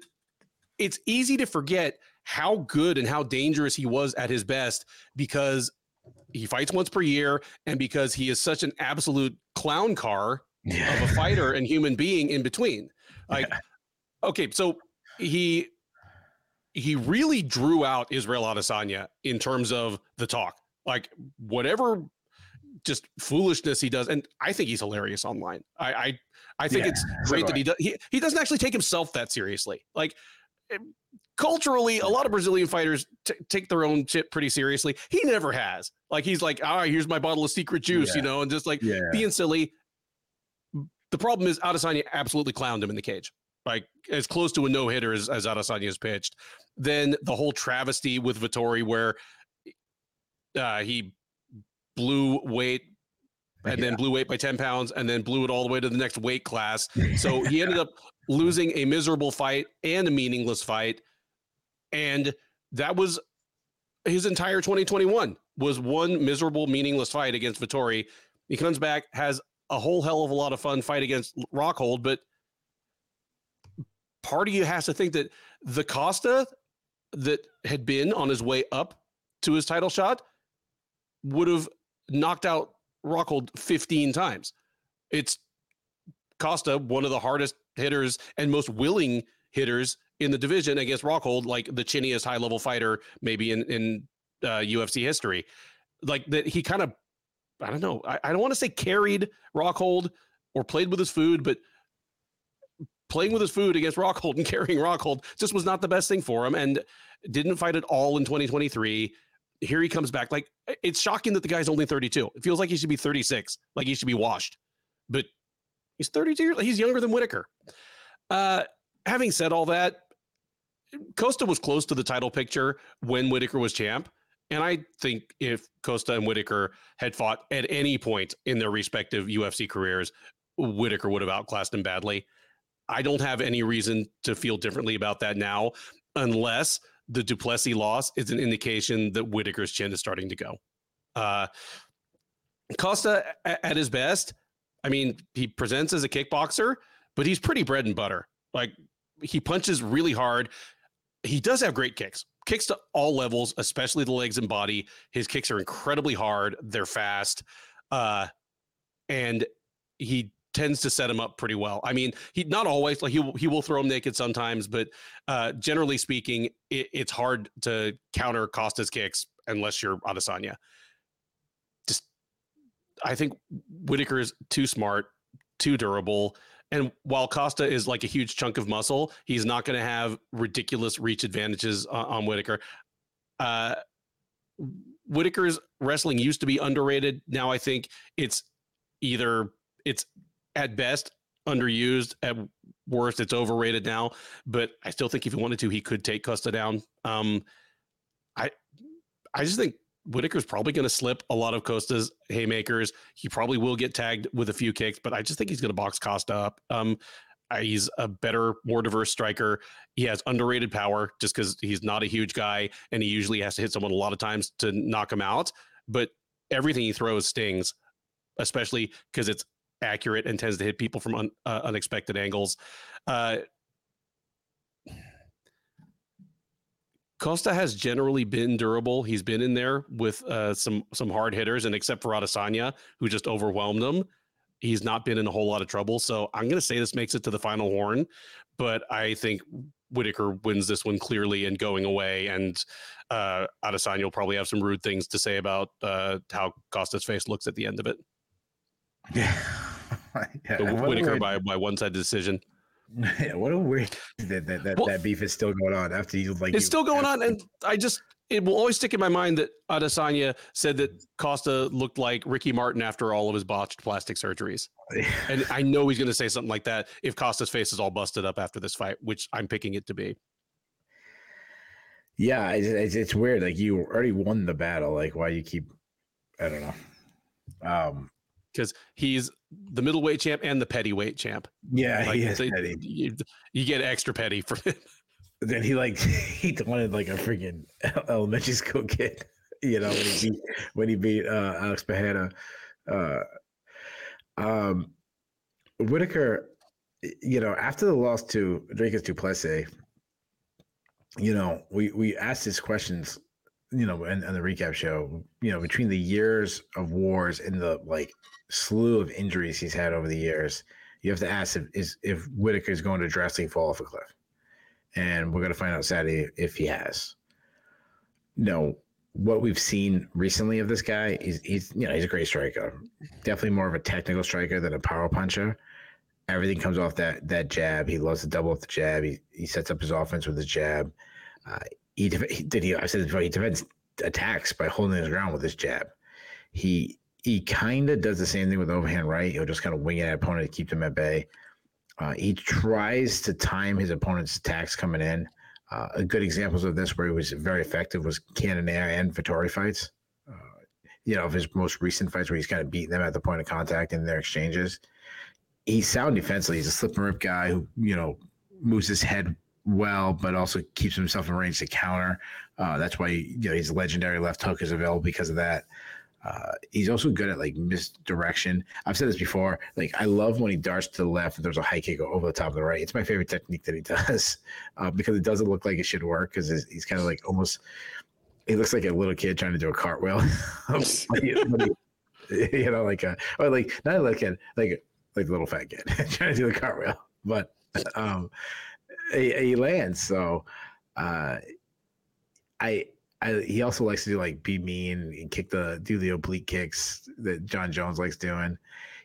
it's easy to forget how good and how dangerous he was at his best because he fights once per year and because he is such an absolute clown car yeah. of a fighter and human being in between. Like, yeah. okay, so he he really drew out Israel Adesanya in terms of the talk. Like whatever just foolishness he does, and I think he's hilarious online. I I, I think yeah, it's great so that he does. He, he doesn't actually take himself that seriously. Like eh, culturally, a lot of Brazilian fighters t- take their own shit pretty seriously. He never has. Like he's like, all right, here's my bottle of secret juice, yeah. you know, and just like yeah. being silly. The problem is Adesanya absolutely clowned him in the cage, like as close to a no hitter as, as Adesanya has pitched. Then the whole travesty with Vettori, where uh, he blew weight and yeah. then blew weight by 10 pounds and then blew it all the way to the next weight class. So he ended up losing a miserable fight and a meaningless fight. And that was his entire 2021 was one miserable, meaningless fight against Vettori. He comes back, has a whole hell of a lot of fun fight against Rockhold, but part of you has to think that the Costa that had been on his way up to his title shot would have knocked out Rockhold 15 times. It's Costa, one of the hardest hitters and most willing hitters in the division against Rockhold, like the chinniest high level fighter maybe in in uh, UFC history. Like that, he kind of, I don't know, I, I don't want to say carried Rockhold or played with his food, but playing with his food against Rockhold and carrying Rockhold just was not the best thing for him, and didn't fight at all in 2023 here he comes back. Like it's shocking that the guy's only 32. It feels like he should be 36, like he should be washed. But he's 32. He's younger than Whittaker. Uh, having said all that, Costa was close to the title picture when Whittaker was champ. And I think if Costa and Whittaker had fought at any point in their respective UFC careers, Whittaker would have outclassed him badly. I don't have any reason to feel differently about that now, unless the Du Plessis loss is an indication that Whittaker's chin is starting to go. Uh, Costa at, at his best, I mean, he presents as a kickboxer, but he's pretty bread and butter. Like he punches really hard. He does have great kicks. Kicks to all levels, especially the legs and body. His kicks are incredibly hard. They're fast. Uh, and he tends to set him up pretty well. I mean, he not always like he he will throw him naked sometimes, but uh, generally speaking, it, it's hard to counter Costa's kicks unless you're Adesanya. Just, I think Whittaker is too smart, too durable. And while Costa is like a huge chunk of muscle, he's not going to have ridiculous reach advantages on, on Whittaker. Uh, Whittaker's wrestling used to be underrated. Now I think it's either it's at best underused. At worst, it's overrated now. But I still think if he wanted to, he could take Costa down. Um, I I just think Whittaker's probably going to slip a lot of Costa's haymakers. He probably will get tagged with a few kicks, but I just think he's going to box Costa up. Um, he's a better, more diverse striker. He has underrated power just because he's not a huge guy and he usually has to hit someone a lot of times to knock him out. But everything he throws stings, especially because it's accurate and tends to hit people from un, uh, unexpected angles. Uh, Costa has generally been durable. He's been in there with uh, some some hard hitters, and except for Adesanya, who just overwhelmed him, he's not been in a whole lot of trouble. So I'm going to say this makes it to the final horn, but I think Whittaker wins this one clearly and going away, and uh, Adesanya will probably have some rude things to say about uh, how Costa's face looks at the end of it. Yeah. yeah. The Whittaker by, by one side decision. Yeah, what a weird that that, that, well, that beef is still going on after you like it's you, still going on, and I just it will always stick in my mind that Adesanya said that Costa looked like Ricky Martin after all of his botched plastic surgeries, and I know he's going to say something like that if Costa's face is all busted up after this fight, which I'm picking it to be. Yeah, it's, it's, it's weird. Like you already won the battle. Like why you keep? I don't know. Um, because he's the middleweight champ and the petty weight champ. Yeah, like, he is they, petty. You, you, get extra petty from him. Then he like he wanted like a freaking elementary school kid, you know, when he beat when he beat uh, Alex Pereira. Uh, um, Whittaker, you know, after the loss to Dricus Du Plessis, you know, we we asked these questions, you know, and, in the recap show, you know, between the years of wars and the like slew of injuries he's had over the years, you have to ask if is if Whittaker is going to drastically fall off a cliff, and we're going to find out Saturday if he has. No, what we've seen recently of this guy, he's he's you know he's a great striker, definitely more of a technical striker than a power puncher. Everything comes off that that jab. He loves to double up the jab. He he sets up his offense with his jab. Uh, he, did he I said before he defends attacks by holding his ground with his jab. He he kind of does the same thing with overhand right. He'll just kind of wing at opponent to keep them at bay. Uh, he tries to time his opponent's attacks coming in. Uh, good examples of this where he was very effective was Cannonier and Vettori fights. Uh, you know, of his most recent fights where he's kind of beating them at the point of contact in their exchanges. He's sound defensively. He's a slip and rip guy who, you know, moves his head well, but also keeps himself in range to counter. Uh, that's why you know his legendary left hook is available because of that. Uh, he's also good at like misdirection. I've said this before. Like I love when he darts to the left and there's a high kick over the top of the right. It's my favorite technique that he does uh, because it doesn't look like it should work because he's kind of like almost. He looks like a little kid trying to do a cartwheel. you know, like a or like not like a like like a little fat kid trying to do the cartwheel, but um, he, he lands. So uh, I I, he also likes to do like be mean and kick the do the oblique kicks that Jon Jones likes doing.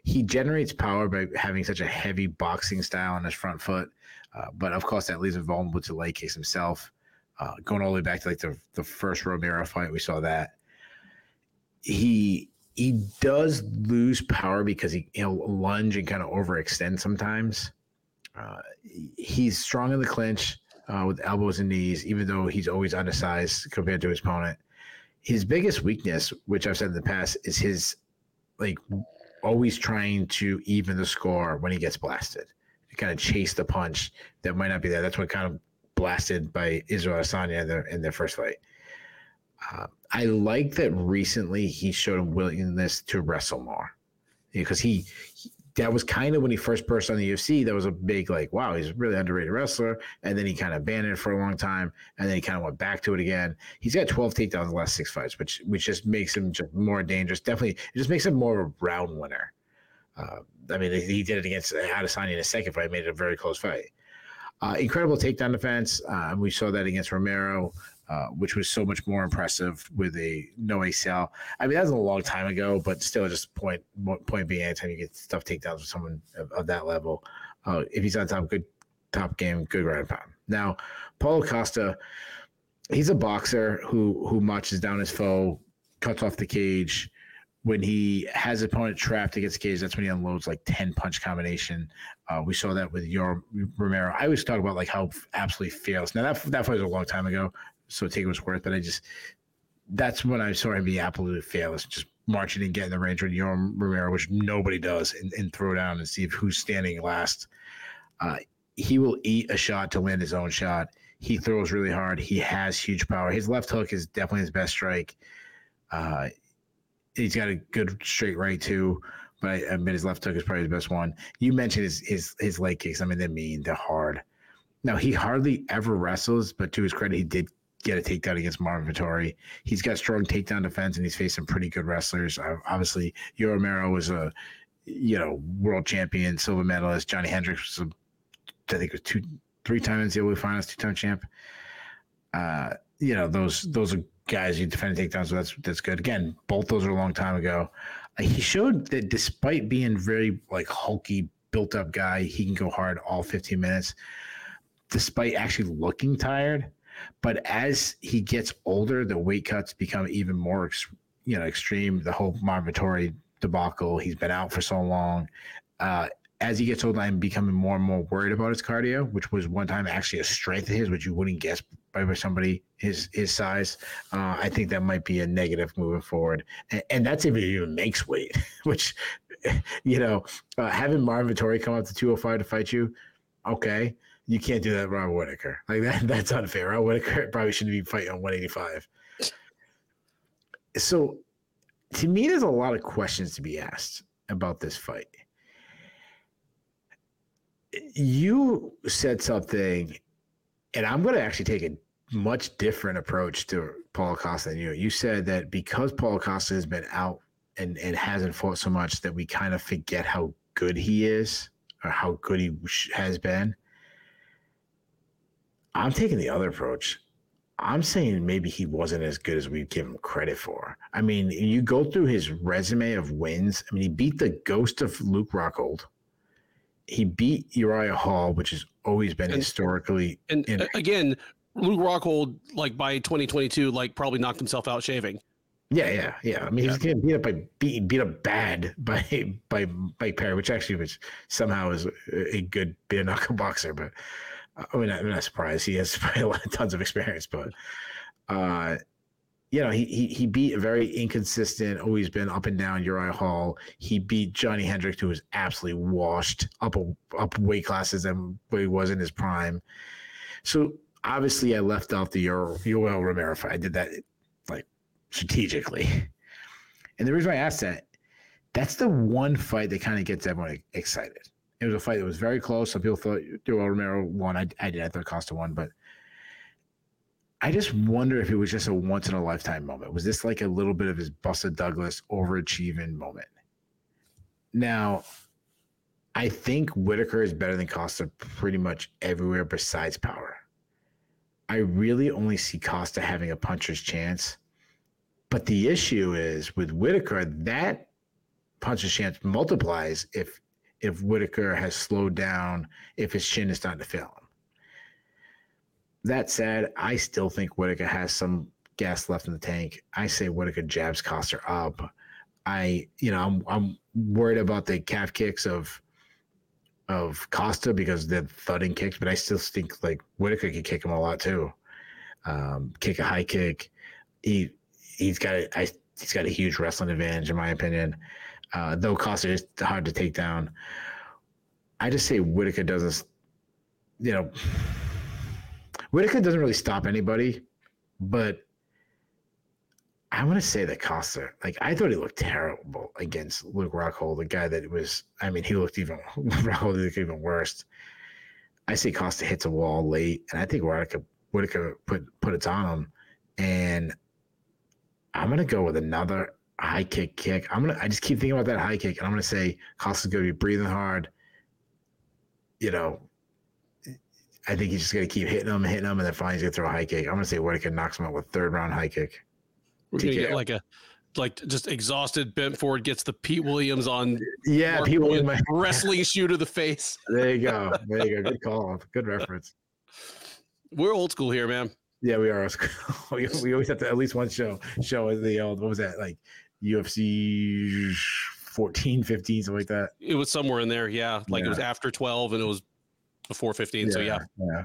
He generates power by having such a heavy boxing style on his front foot, uh, but of course that leaves him vulnerable to leg kicks himself. Uh, going all the way back to like the the first Romero fight, we saw that he he does lose power because he, he'll lunge and kind of overextend sometimes. Uh, he's strong in the clinch uh, with elbows and knees, even though he's always undersized compared to his opponent. His biggest weakness, which I've said in the past, is his like always trying to even the score when he gets blasted. To kind of chase the punch that might not be there. That's what kind of blasted by Israel Adesanya in their, in their first fight. Uh, I like that recently he showed a willingness to wrestle more because he, that was kind of when he first burst on the UFC. That was a big like, wow, he's a really underrated wrestler. And then he kind of banned it for a long time, and then he kind of went back to it again. He's got 12 takedowns in the last six fights, which which just makes him just more dangerous. Definitely, it just makes him more of a round winner. Uh, I mean, he did it against Adesanya in a second fight, made it a very close fight. Uh, incredible takedown defense. Uh, we saw that against Romero. Uh, which was so much more impressive with a no ACL. I mean, that was a long time ago, but still, just point point being, anytime you get stuff takedowns with someone of, of that level, uh, if he's on top, good top game, good ground pound. Now, Paulo Costa, he's a boxer who who marches down his foe, cuts off the cage. When he has his opponent trapped against the cage, that's when he unloads like 10 punch combination. Uh, we saw that with Yoel Romero. I always talk about like how absolutely fearless. Now that that fight was a long time ago, so take it was worth. But I just that's when I saw him be absolutely fearless, just marching and getting the range with Yoel Romero, which nobody does, and, and, throw down and see if who's standing last. Uh, he will eat a shot to land his own shot. He throws really hard. He has huge power. His left hook is definitely his best strike. Uh, he's got a good straight right too, but I admit his left hook is probably his best one. You mentioned his his his leg kicks. I mean, they're mean. They're hard. Now he hardly ever wrestles, but to his credit, he did get a takedown against Marvin Vettori. He's got strong takedown defense, and he's some pretty good wrestlers. Uh, obviously, Yoel Romero was a you know world champion, silver medalist. Johnny Hendricks was, a, I think, was two, three times the finals, two time champ. Uh, you know those those are guys you defend takedowns, so that's that's good. Again, both those are a long time ago. Uh, he showed that despite being very like hulky, built up guy, he can go hard all 15 minutes. Despite actually looking tired, but as he gets older, the weight cuts become even more, you know, extreme. The whole Marvin Vettori debacle. He's been out for so long. Uh, as he gets older, I'm becoming more and more worried about his cardio, which was one time actually a strength of his, which you wouldn't guess by somebody his his size. Uh, I think that might be a negative moving forward, and, and that's if he even makes weight. Which, you know, uh, having Marvin Vettori come up to 205 to fight you, okay, you can't do that, Rob Whittaker. Like that, that's unfair. Rob Whittaker probably shouldn't be fighting on 185. So, to me, there's a lot of questions to be asked about this fight. You said something, and I'm going to actually take a much different approach to Paul Costa than you. You said that because Paul Costa has been out and, and hasn't fought so much, that we kind of forget how good he is or how good he has been. I'm taking the other approach. I'm saying maybe he wasn't as good as we give him credit for. I mean, you go through his resume of wins. I mean, he beat the ghost of Luke Rockhold. He beat Uriah Hall, which has always been and, historically. And in- again, Luke Rockhold, like by 2022, like probably knocked himself out shaving. Yeah, yeah, yeah. I mean, yeah. he's getting beat up by beat, beat up bad by by Mike Perry, which actually was somehow is a good bare knuckle boxer, but I mean, I'm not surprised. He has tons of experience, but uh, you know, he, he he beat a very inconsistent, always been up and down Uriah Hall. He beat Johnny Hendricks, who was absolutely washed up a, up weight classes than where he was in his prime. So obviously, I left out the Yoel Romero fight. I did that like strategically, and the reason I asked that, that's the one fight that kind of gets everyone excited. It was a fight that was very close. Some people thought Yoel Romero won. I, I did. I thought Costa won, but I just wonder if it was just a once in a lifetime moment. Was this like a little bit of his Buster Douglas overachieving moment? Now, I think Whittaker is better than Costa pretty much everywhere besides power. I really only see Costa having a puncher's chance. But the issue is with Whittaker, that puncher's chance multiplies if if Whittaker has slowed down, if his chin is starting to fail him. That said, I still think Whittaker has some gas left in the tank. I say Whittaker jabs Costa up. I, you know, I'm I'm worried about the calf kicks of of Costa because they're thudding kicks, but I still think like Whittaker can kick him a lot too. Um, kick a high kick. He he's got a, I, he's got a huge wrestling advantage in my opinion. Uh, though Costa is hard to take down. I just say Whittaker doesn't, you know, Whittaker doesn't really stop anybody, but I want to say that Costa, like I thought he looked terrible against Luke Rockhold, the guy that was. I mean, he looked even Rockhold looked even worse. I see Costa hits a wall late, and I think Whittaker Whittaker put put it on him, and I'm gonna go with another high kick kick. I'm gonna I just keep thinking about that high kick, and I'm gonna say Costa's gonna be breathing hard. You know, I think he's just going to keep hitting him, hitting him, and then finally he's going to throw a high kick. I'm going to say Whittaker knocks him out with third round high kick. We're going to get like a like just exhausted bent forward gets the Pete Williams on yeah Mark Pete Williams wrestling shoe to the face. There you go. There you go. Good call. Good reference. We're old school here, man. Yeah, we are. we, we always have to at least one show show the old what was that like UFC 14, 15, something like that. It was somewhere in there, yeah. Like yeah. it was after 12 and it was before 15. Yeah, so yeah. Yeah.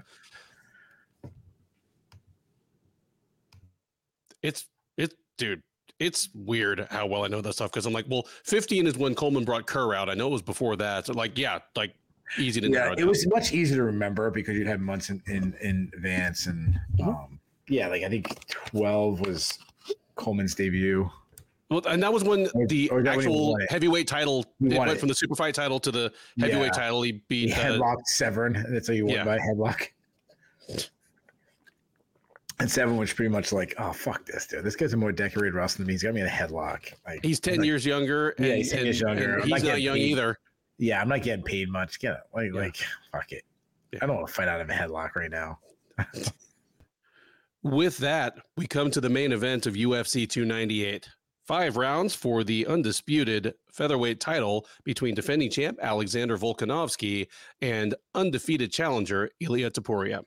It's it dude, it's weird how well I know that stuff because I'm like, well, 15 is when Coleman brought Kerr out. I know it was before that. So like, yeah, like easy to yeah, it was much easier to remember because you'd have months in, in, in advance and mm-hmm. um, yeah, like I think 12 was Coleman's debut. Well, and that was when the actual heavyweight title it went it. from the super fight title to the heavyweight yeah. title. He beat he headlocked Severn. That's how you won yeah. by headlock. And Severn was pretty much like, "Oh fuck this dude! This guy's a more decorated wrestler than me. He's got me in a headlock." Like, he's ten years younger. And, yeah, he's ten years younger. he's not, not young paid. either. Yeah, I'm not getting paid much. Get it? Like, yeah. like fuck it. I don't want to fight out of a headlock right now. With that, we come to the main event of UFC 298 five rounds for the undisputed featherweight title between defending champ Alexander Volkanovski and undefeated challenger Ilia Topuria.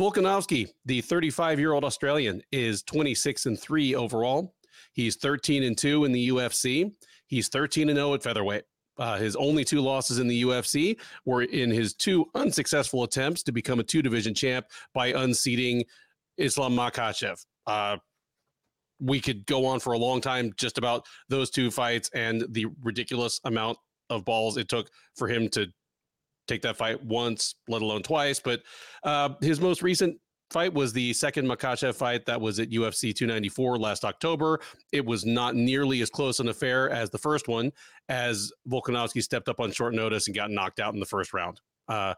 Volkanovski, the 35 year old Australian, is 26 and 3 overall. He's 13 and 2 in the UFC. He's 13 and 0 at featherweight. Uh, his only two losses in the UFC were in his two unsuccessful attempts to become a two division champ by unseating Islam Makhachev. Uh, we could go on for a long time just about those two fights and the ridiculous amount of balls it took for him to take that fight once, let alone twice. But uh, his most recent fight was the second Makhachev fight that was at UFC 294 last October. It was not nearly as close an affair as the first one, as Volkanovski stepped up on short notice and got knocked out in the first round. Uh,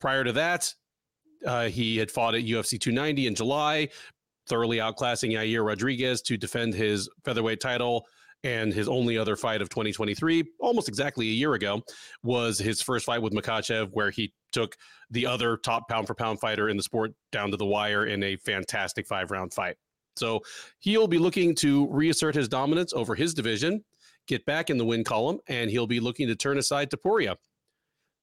prior to that, uh, he had fought at UFC 290 in July, thoroughly outclassing Yair Rodriguez to defend his featherweight title. And his only other fight of 2023, almost exactly a year ago, was his first fight with Makhachev, where he took the other top pound for pound fighter in the sport down to the wire in a fantastic five round fight. So he'll be looking to reassert his dominance over his division, get back in the win column, and he'll be looking to turn aside Topuria.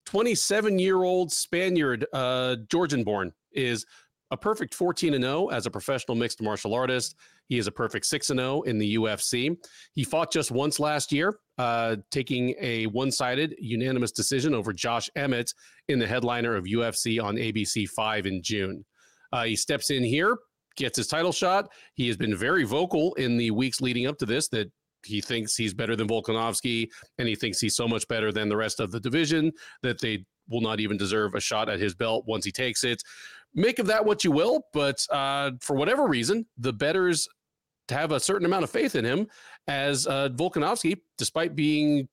27 year old Spaniard, uh, Georgian born, is a perfect 14 and 0 as a professional mixed martial artist. He is a perfect 6 and 0 in the UFC. He fought just once last year, uh, taking a one sided unanimous decision over Josh Emmett in the headliner of UFC on ABC 5 in June. Uh, he steps in here, gets his title shot. He has been very vocal in the weeks leading up to this that he thinks he's better than Volkanovski and he thinks he's so much better than the rest of the division that they will not even deserve a shot at his belt once he takes it. Make of that what you will, but uh, for whatever reason, the betters have a certain amount of faith in him as uh, Volkanovski, despite being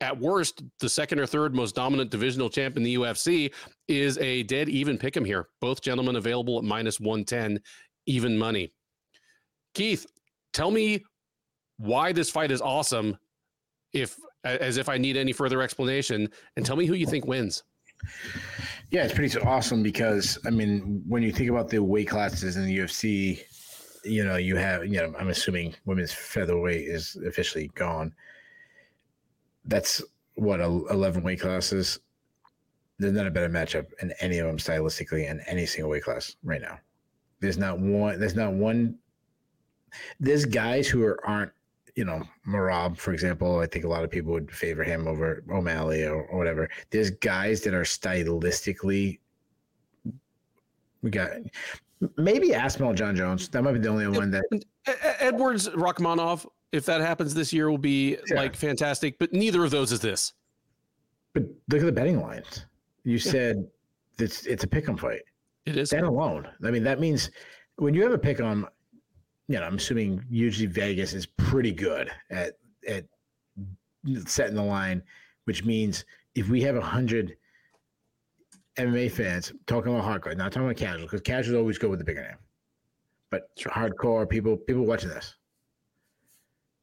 at worst the second or third most dominant divisional champ in the UFC, is a dead even pick him here. Both gentlemen available at minus 110, even money. Keith, tell me why this fight is awesome if as if I need any further explanation and tell me who you think wins. Yeah, it's pretty awesome because I mean, when you think about the weight classes in the UFC, you know, you have, you know, I'm assuming women's featherweight is officially gone. That's what 11 weight classes. There's not a better matchup in any of them stylistically in any single weight class right now. There's not one. There's not one. There's guys who are aren't you know, Merab, for example, I think a lot of people would favor him over O'Malley or, or, whatever. There's guys that are stylistically. We got maybe Aspinall Jon Jones. That might be the only one that Edwards Rakhmonov. If that happens this year, will be yeah. like fantastic. But neither of those is this. But look at the betting lines. You yeah. said it's it's a pick 'em fight. It is that alone. I mean, that means when you have a pick on, you know, I'm assuming usually Vegas is pretty good at at setting the line, which means if we have a hundred MMA fans talking about hardcore, not talking about casual, because casuals always go with the bigger name. But hardcore people, people watching this,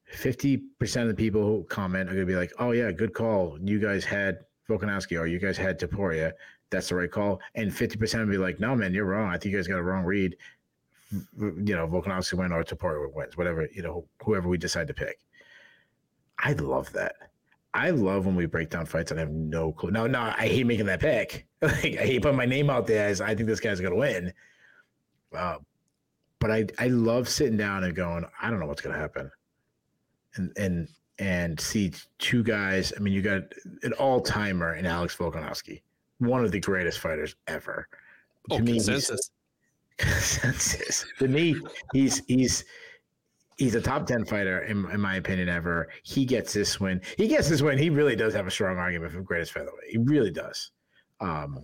fifty percent of the people who comment are going to be like, "Oh yeah, good call. You guys had Volkanovski or you guys had Topuria. That's the right call." And fifty percent will be like, "No, man, you're wrong. I think you guys got a wrong read. You know, Volkanovski win or Topuria wins, whatever. You know, whoever we decide to pick." I love that. I love when we break down fights and I have no clue. No, no, I hate making that pick. like I hate putting my name out there as I think this guy's gonna win. Uh, but I I love sitting down and going, I don't know what's gonna happen. And and and see two guys. I mean, you got an all timer in Alex Volkanovski, one of the greatest fighters ever. Oh, to. Me, consensus. To me, he's he's he's a top 10 fighter in, in, my opinion ever. He gets this win. He gets this win. He really does have a strong argument for greatest featherweight. He really does. Um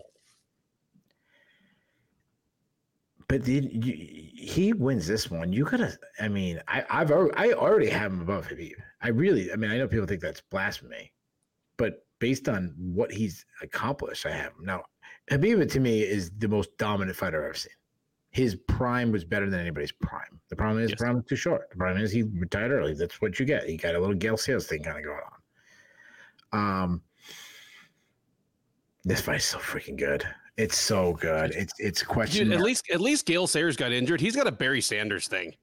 but the, you, he wins this one. You gotta i mean i i've already, i already have him above Khabib. i really i mean i know people think that's blasphemy but based on what he's accomplished i have him. Now Khabib to me is the most dominant fighter i've ever seen his prime was better than anybody's prime. The problem is yes. the prime was too short. The problem is he retired early. That's what you get. He got a little Gale Sayers thing kind of going on. Um, this fight's so freaking good. It's so good. It's it's question. Dude, at least at least Gale Sayers got injured. He's got a Barry Sanders thing.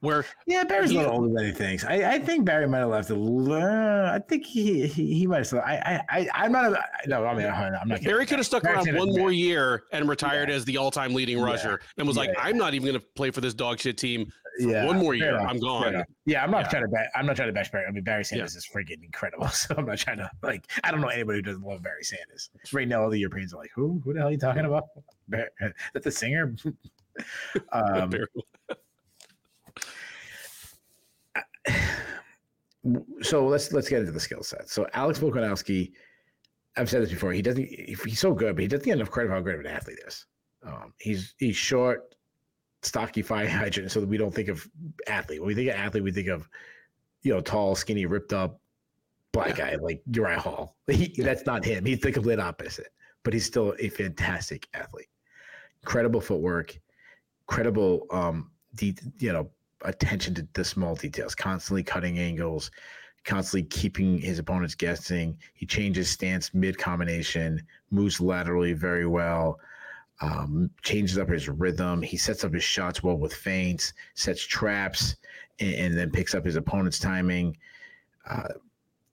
Where yeah, Barry's he, a little older than he thinks. I, I think Barry might have left a little. I think he he, he might have. I I I'm not. A, no, I mean I'm not. Barry could have stuck Barry around one more year and retired yeah. as the all-time leading rusher, yeah. and was yeah, like, I'm not even going to play for this dog shit team. yeah, one more year, enough. I'm gone. Yeah, I'm not trying to. I'm not trying to bash Barry. I mean, Barry Sanders is freaking incredible. So I'm not trying to like. I don't know anybody who doesn't love Barry Sanders. Right now, all the Europeans are like, who? Who the hell are you talking about? That's the singer. um, so let's let's get into the skill set. So Alex Volkanovski, I've said this before. He doesn't. He's so good, but he doesn't get enough credit for how great of an athlete he is. Um, he's he's short, stocky, fire hydrant, so that we don't think of athlete. When we think of athlete, we think of you know tall, skinny, ripped up black guy like Uriah Hall. He, that's not him. He's the complete opposite. But he's still a fantastic athlete. Incredible footwork, credible, um, de- you know, attention to the small details, constantly cutting angles, constantly keeping his opponents guessing. He changes stance mid combination, moves laterally very well, um, changes up his rhythm. He sets up his shots well with feints, sets traps, and, and then picks up his opponent's timing. Uh,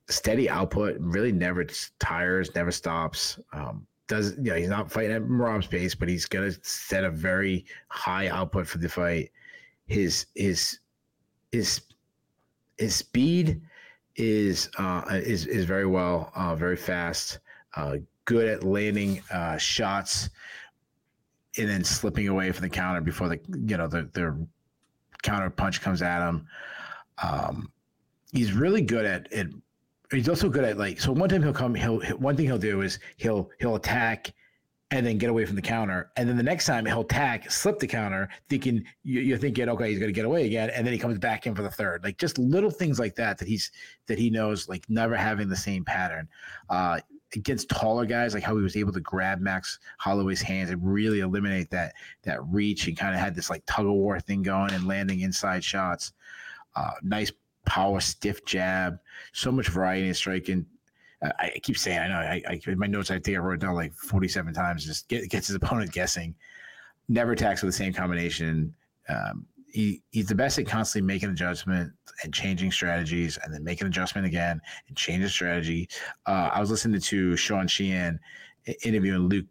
steady output, really never tires, never stops. Um, does you know he's not fighting at Merab's pace, but he's gonna set a very high output for the fight his his his his speed is uh, is is very well, uh, very fast, uh, good at landing uh, shots. and then slipping away from the counter before the you know the the counter punch comes at him. Um, he's really good at it. He's also good at like so. One time he'll come. He'll one thing he'll do is he'll he'll attack and then get away from the counter. And then the next time he'll tack, slip the counter, thinking you're thinking, okay, he's going to get away again, and then he comes back in for the third. Like just little things like that that he's that he knows, like never having the same pattern. Uh, against taller guys, like how he was able to grab Max Holloway's hands and really eliminate that that reach and kind of had this like tug of war thing going and landing inside shots. Uh, nice power, stiff jab, so much variety in striking. I, I keep saying, I know, I, I in my notes, I think I wrote down like 47 times, just get, gets his opponent guessing. Never attacks with the same combination. Um, he, he's the best at constantly making adjustment and changing strategies and then making an adjustment again and change the strategy. Uh, I was listening to Sean Sheehan interviewing Luke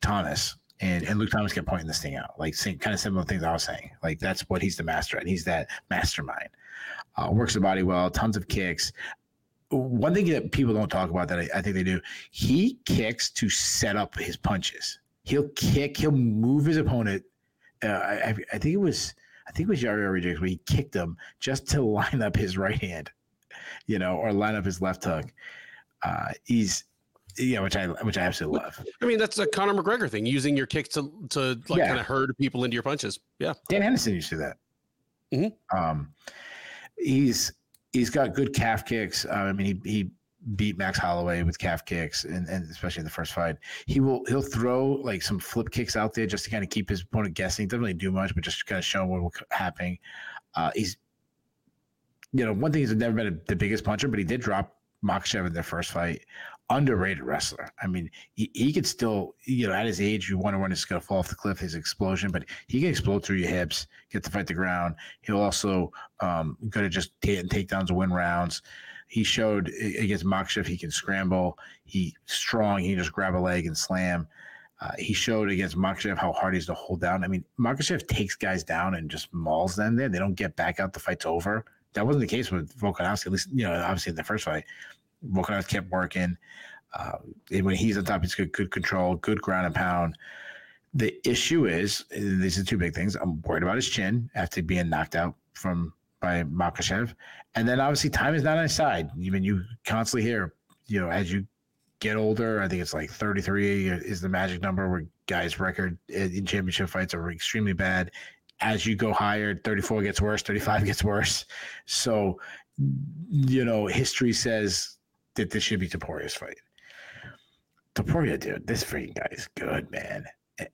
Thomas and, and Luke Thomas kept pointing this thing out, like saying kind of similar things I was saying. Like that's what he's the master at. He's that mastermind. Uh, works the body well, tons of kicks one thing that people don't talk about that I, I, think they do, he kicks to set up his punches. He'll kick, he'll move his opponent. Uh, I, I, think it was, I think it was Yair Rodriguez where he kicked him just to line up his right hand, you know, or line up his left hook. Uh, he's, yeah, which I which I absolutely love. I mean, that's a Conor McGregor thing, using your kicks to to like yeah. kind of herd people into your punches. Yeah, Dan Henderson used to do that. Mm-hmm. Um, he's he's got good calf kicks. Uh, I mean, he he beat Max Holloway with calf kicks, and, and especially in the first fight, he will he'll throw like some flip kicks out there just to kind of keep his opponent guessing. Doesn't really do much, but just kind of show him what will happening. Uh, he's, you know, one thing he's never been a, the biggest puncher, but he did drop Makhachev in their first fight. Underrated wrestler. I mean, he, he could still, you know, at his age, you wonder when it's going to fall off the cliff, his explosion, but he can explode through your hips, get to fight the ground. He'll also um, going to just take takedowns win rounds. He showed against Makhachev he can scramble. He strong. He just grab a leg and slam. Uh, he showed against Makhachev how hard he's to hold down. I mean, Makhachev takes guys down and just mauls them there. They don't get back out. The fight's over. That wasn't the case with Volkanovski, at least, you know, obviously in the first fight. Volkanovski kept working. Uh, when he's on top, he's good, good control, good ground and pound. The issue is these are two big things. I'm worried about his chin after being knocked out from by Makhachev, and then obviously time is not on his side. Even you constantly hear, you know, as you get older, I think it's like 33 is the magic number where guys' record in championship fights are extremely bad. As you go higher, 34 gets worse, 35 gets worse. So, you know, history says that this should be Topuria's fight. Topuria, dude, this freaking guy is good, man.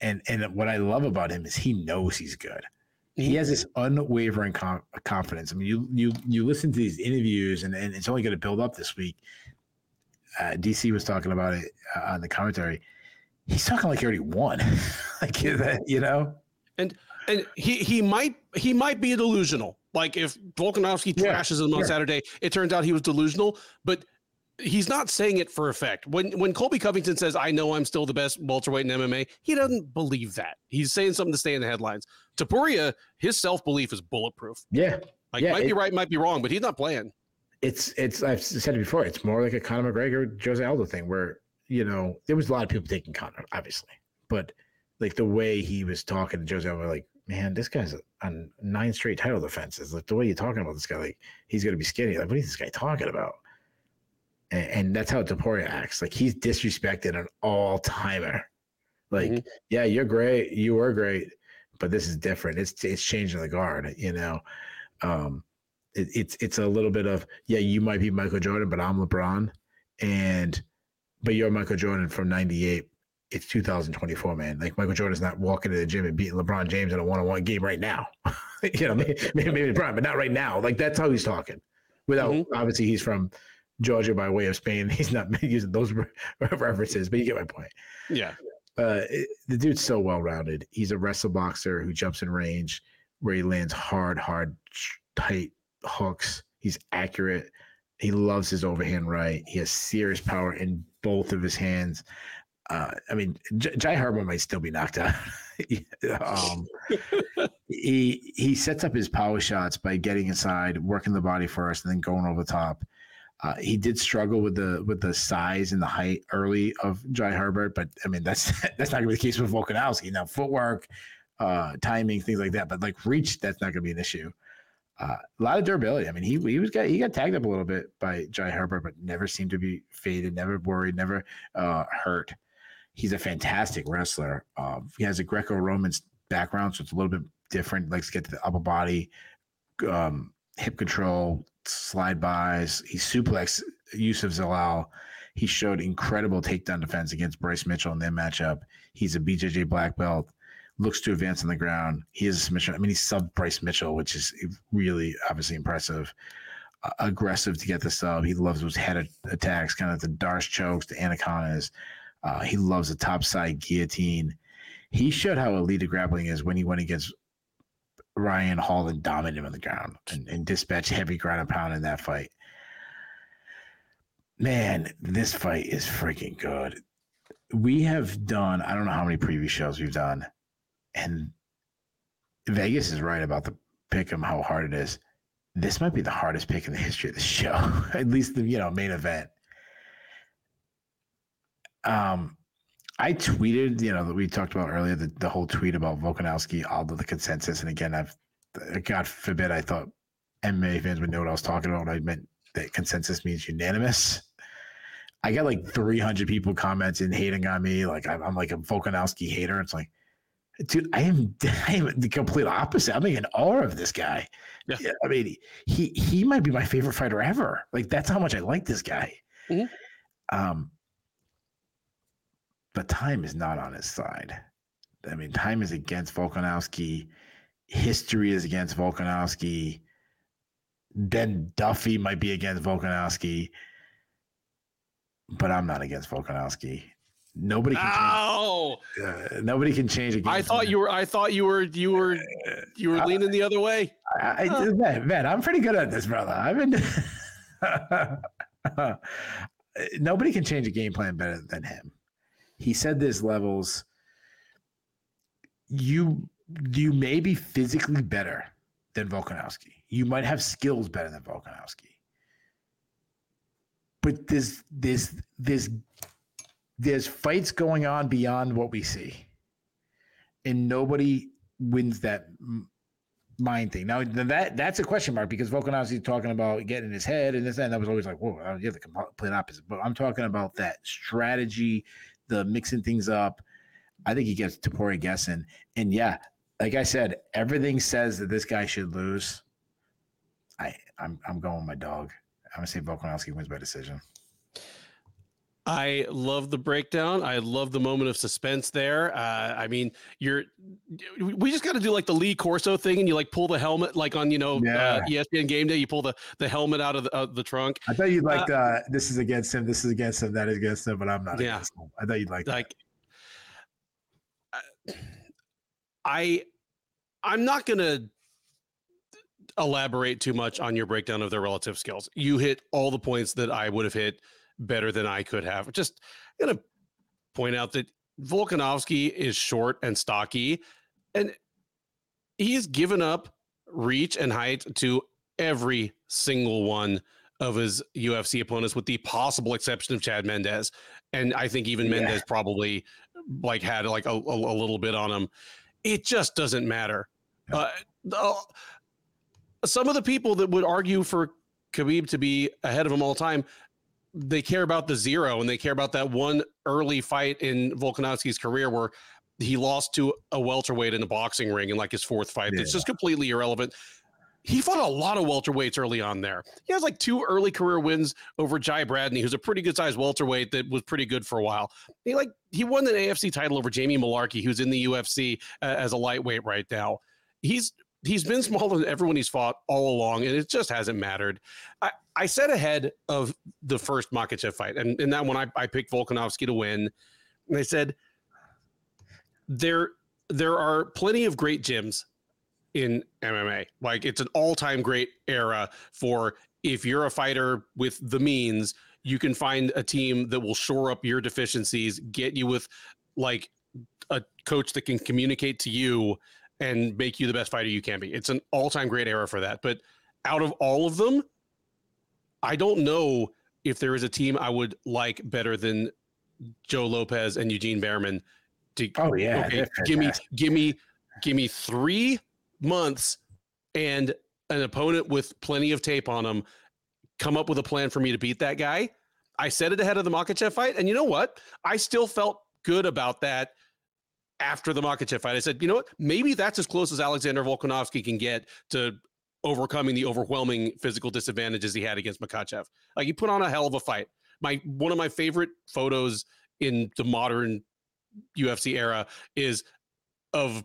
And and what I love about him is he knows he's good. He has this unwavering com- confidence. I mean, you you you listen to these interviews, and, and it's only going to build up this week. Uh, DC was talking about it uh, on the commentary. He's talking like he already won, like that, you know. And and he he might he might be delusional. Like if Volkanovski yeah, trashes him on yeah. Saturday, it turns out he was delusional. But he's not saying it for effect. When when Colby Covington says, "I know I'm still the best welterweight in MMA," he doesn't believe that. He's saying something to stay in the headlines. Topuria, his self belief is bulletproof. Yeah, like yeah, might it, be right, might be wrong, but he's not playing. It's it's I've said it before. It's more like a Conor McGregor, Jose Aldo thing, where you know there was a lot of people taking Conor, obviously, but like the way he was talking to Jose Aldo, like man, this guy's on nine straight title defenses. Like the way you're talking about this guy, like he's gonna be skinny. Like what is this guy talking about? And, and that's how Topuria acts. Like he's disrespected an all timer. Like, mm-hmm. yeah, you're great, you were great, but this is different. It's it's changing the guard. You know, um, it, it's it's a little bit of yeah, you might be Michael Jordan, but I'm LeBron, and but you're Michael Jordan from '98. It's 2024, man. Like Michael Jordan's not walking to the gym and beating LeBron James in a one-on-one game right now. you know, maybe, maybe LeBron, but not right now. Like that's how he's talking. Without mm-hmm. obviously he's from Georgia by way of Spain. He's not using those references, but you get my point. Yeah. Uh, it, the dude's so well rounded. He's a wrestle boxer who jumps in range where he lands hard, hard, tight hooks. He's accurate. He loves his overhand right. He has serious power in both of his hands. Uh, I mean, J- Jai Herbert might still be knocked out. um, he he sets up his power shots by getting inside, working the body first, and then going over the top. Uh, he did struggle with the with the size and the height early of Jai Herbert, but I mean that's that's not gonna be the case with Volkanovski. Now footwork, uh, timing, things like that, but like reach, that's not gonna be an issue. Uh, a lot of durability. I mean, he he was got he got tagged up a little bit by Jai Herbert, but never seemed to be faded, never worried, never uh, hurt. He's a fantastic wrestler. Um, he has a Greco-Roman background, so it's a little bit different. Likes to get to the upper body, um, hip control, slide bys. He suplex Youssef Zalal. He showed incredible takedown defense against Bryce Mitchell in their matchup. He's a BJJ black belt. Looks to advance on the ground. He is a submission. I mean, he subbed Bryce Mitchell, which is really obviously impressive. Uh, aggressive to get the sub. He loves those head attacks, kind of the D'Arce chokes, the anacondas. Uh, he loves the top side guillotine. He showed how elite grappling is when he went against Ryan Hall and dominated him on the ground and, and heavy ground and pound in that fight. Man, this fight is freaking good. We have done, I don't know how many preview shows we've done, and Vegas is right about the pick 'em how hard it is. This might be the hardest pick in the history of the show, at least the you know main event. Um, I tweeted, you know, that we talked about earlier, the, the whole tweet about Volkanovski, all of the consensus. And again, I've, God forbid, I thought MMA fans would know what I was talking about. when I meant that consensus means unanimous. I got like 300 people commenting, hating on me. Like I'm, I'm like a Volkanovski hater. It's like, dude, I am, I am the complete opposite. I'm like in awe of this guy. Yeah. I mean, he he might be my favorite fighter ever. Like that's how much I like this guy. Mm-hmm. Um, but time is not on his side. I mean, time is against Volkanovski. History is against Volkanovski. Ben Duffy might be against Volkanovski, but I'm not against Volkanovski. Nobody can. Change, uh, nobody can change a game. I thought you were. I thought you were. You were. You were uh, leaning the other way. I, I, man, man, I'm pretty good at this, brother. I've been. nobody can change a game plan better than him he said there's levels you you may be physically better than Volkanovski. You might have skills better than Volkanovski. But there's there's there's there's fights going on beyond what we see. And nobody wins that mind thing. Now that that's a question mark because Volkanovski is talking about getting in his head and this and that was always like, whoa, you're the complete opposite. But I'm talking about that strategy, the mixing things up. I think he gets Topuria guessing. And yeah, like I said, everything says that this guy should lose. I I'm I'm going with my dog. I'm gonna say Volkanovski wins by decision. I love the breakdown. I love the moment of suspense there. Uh, I mean, you're we just got to do like the Lee Corso thing, and you like pull the helmet, like on you know uh, yeah. uh, ESPN Game Day. You pull the the helmet out of the, uh, the trunk. I thought you'd like uh, uh, this is against him, this is against him, that is against him, but I'm not. Yeah, I thought you'd like like. That. I, I'm not gonna elaborate too much on your breakdown of their relative skills. You hit all the points that I would have hit better than I could have. Just gonna point out that Volkanovski is short and stocky, and he's given up reach and height to every single one of his UFC opponents, with the possible exception of Chad Mendes. And I think even yeah. Mendes probably like had like a, a, a, little bit on him. It just doesn't matter. Uh, some of the people that would argue for Khabib to be ahead of him all the time they care about the zero and they care about that one early fight in Volkanovski's career where he lost to a welterweight in a boxing ring in like his fourth fight. Yeah. It's just completely irrelevant. He fought a lot of welterweights early on there. He has like two early career wins over Jai Bradney, who's a pretty good sized welterweight that was pretty good for a while. He like he won the AFC title over Jamie Mullarkey, who's in the UFC uh, as a lightweight right now. He's he's been smaller than everyone he's fought all along, and it just hasn't mattered. I, I said ahead of the first Makhachev fight, and in that one, I, I picked Volkanovski to win. And I said there there are plenty of great gyms in MMA. Like it's an all time great era for if you're a fighter with the means, you can find a team that will shore up your deficiencies, get you with like a coach that can communicate to you and make you the best fighter you can be. It's an all time great era for that. But out of all of them, I don't know if there is a team I would like better than Joe Lopez and Eugene Bareman. To, oh yeah, okay, give me, give me, give me three months and an opponent with plenty of tape on them. Come up with a plan for me to beat that guy. I said it ahead of the Makhachev fight, and you know what? I still felt good about that after the Makhachev fight. I said, you know what? Maybe that's as close as Alexander Volkanovski can get to overcoming the overwhelming physical disadvantages he had against Makhachev. Like he put on a hell of a fight. My one of my favorite photos in the modern UFC era is of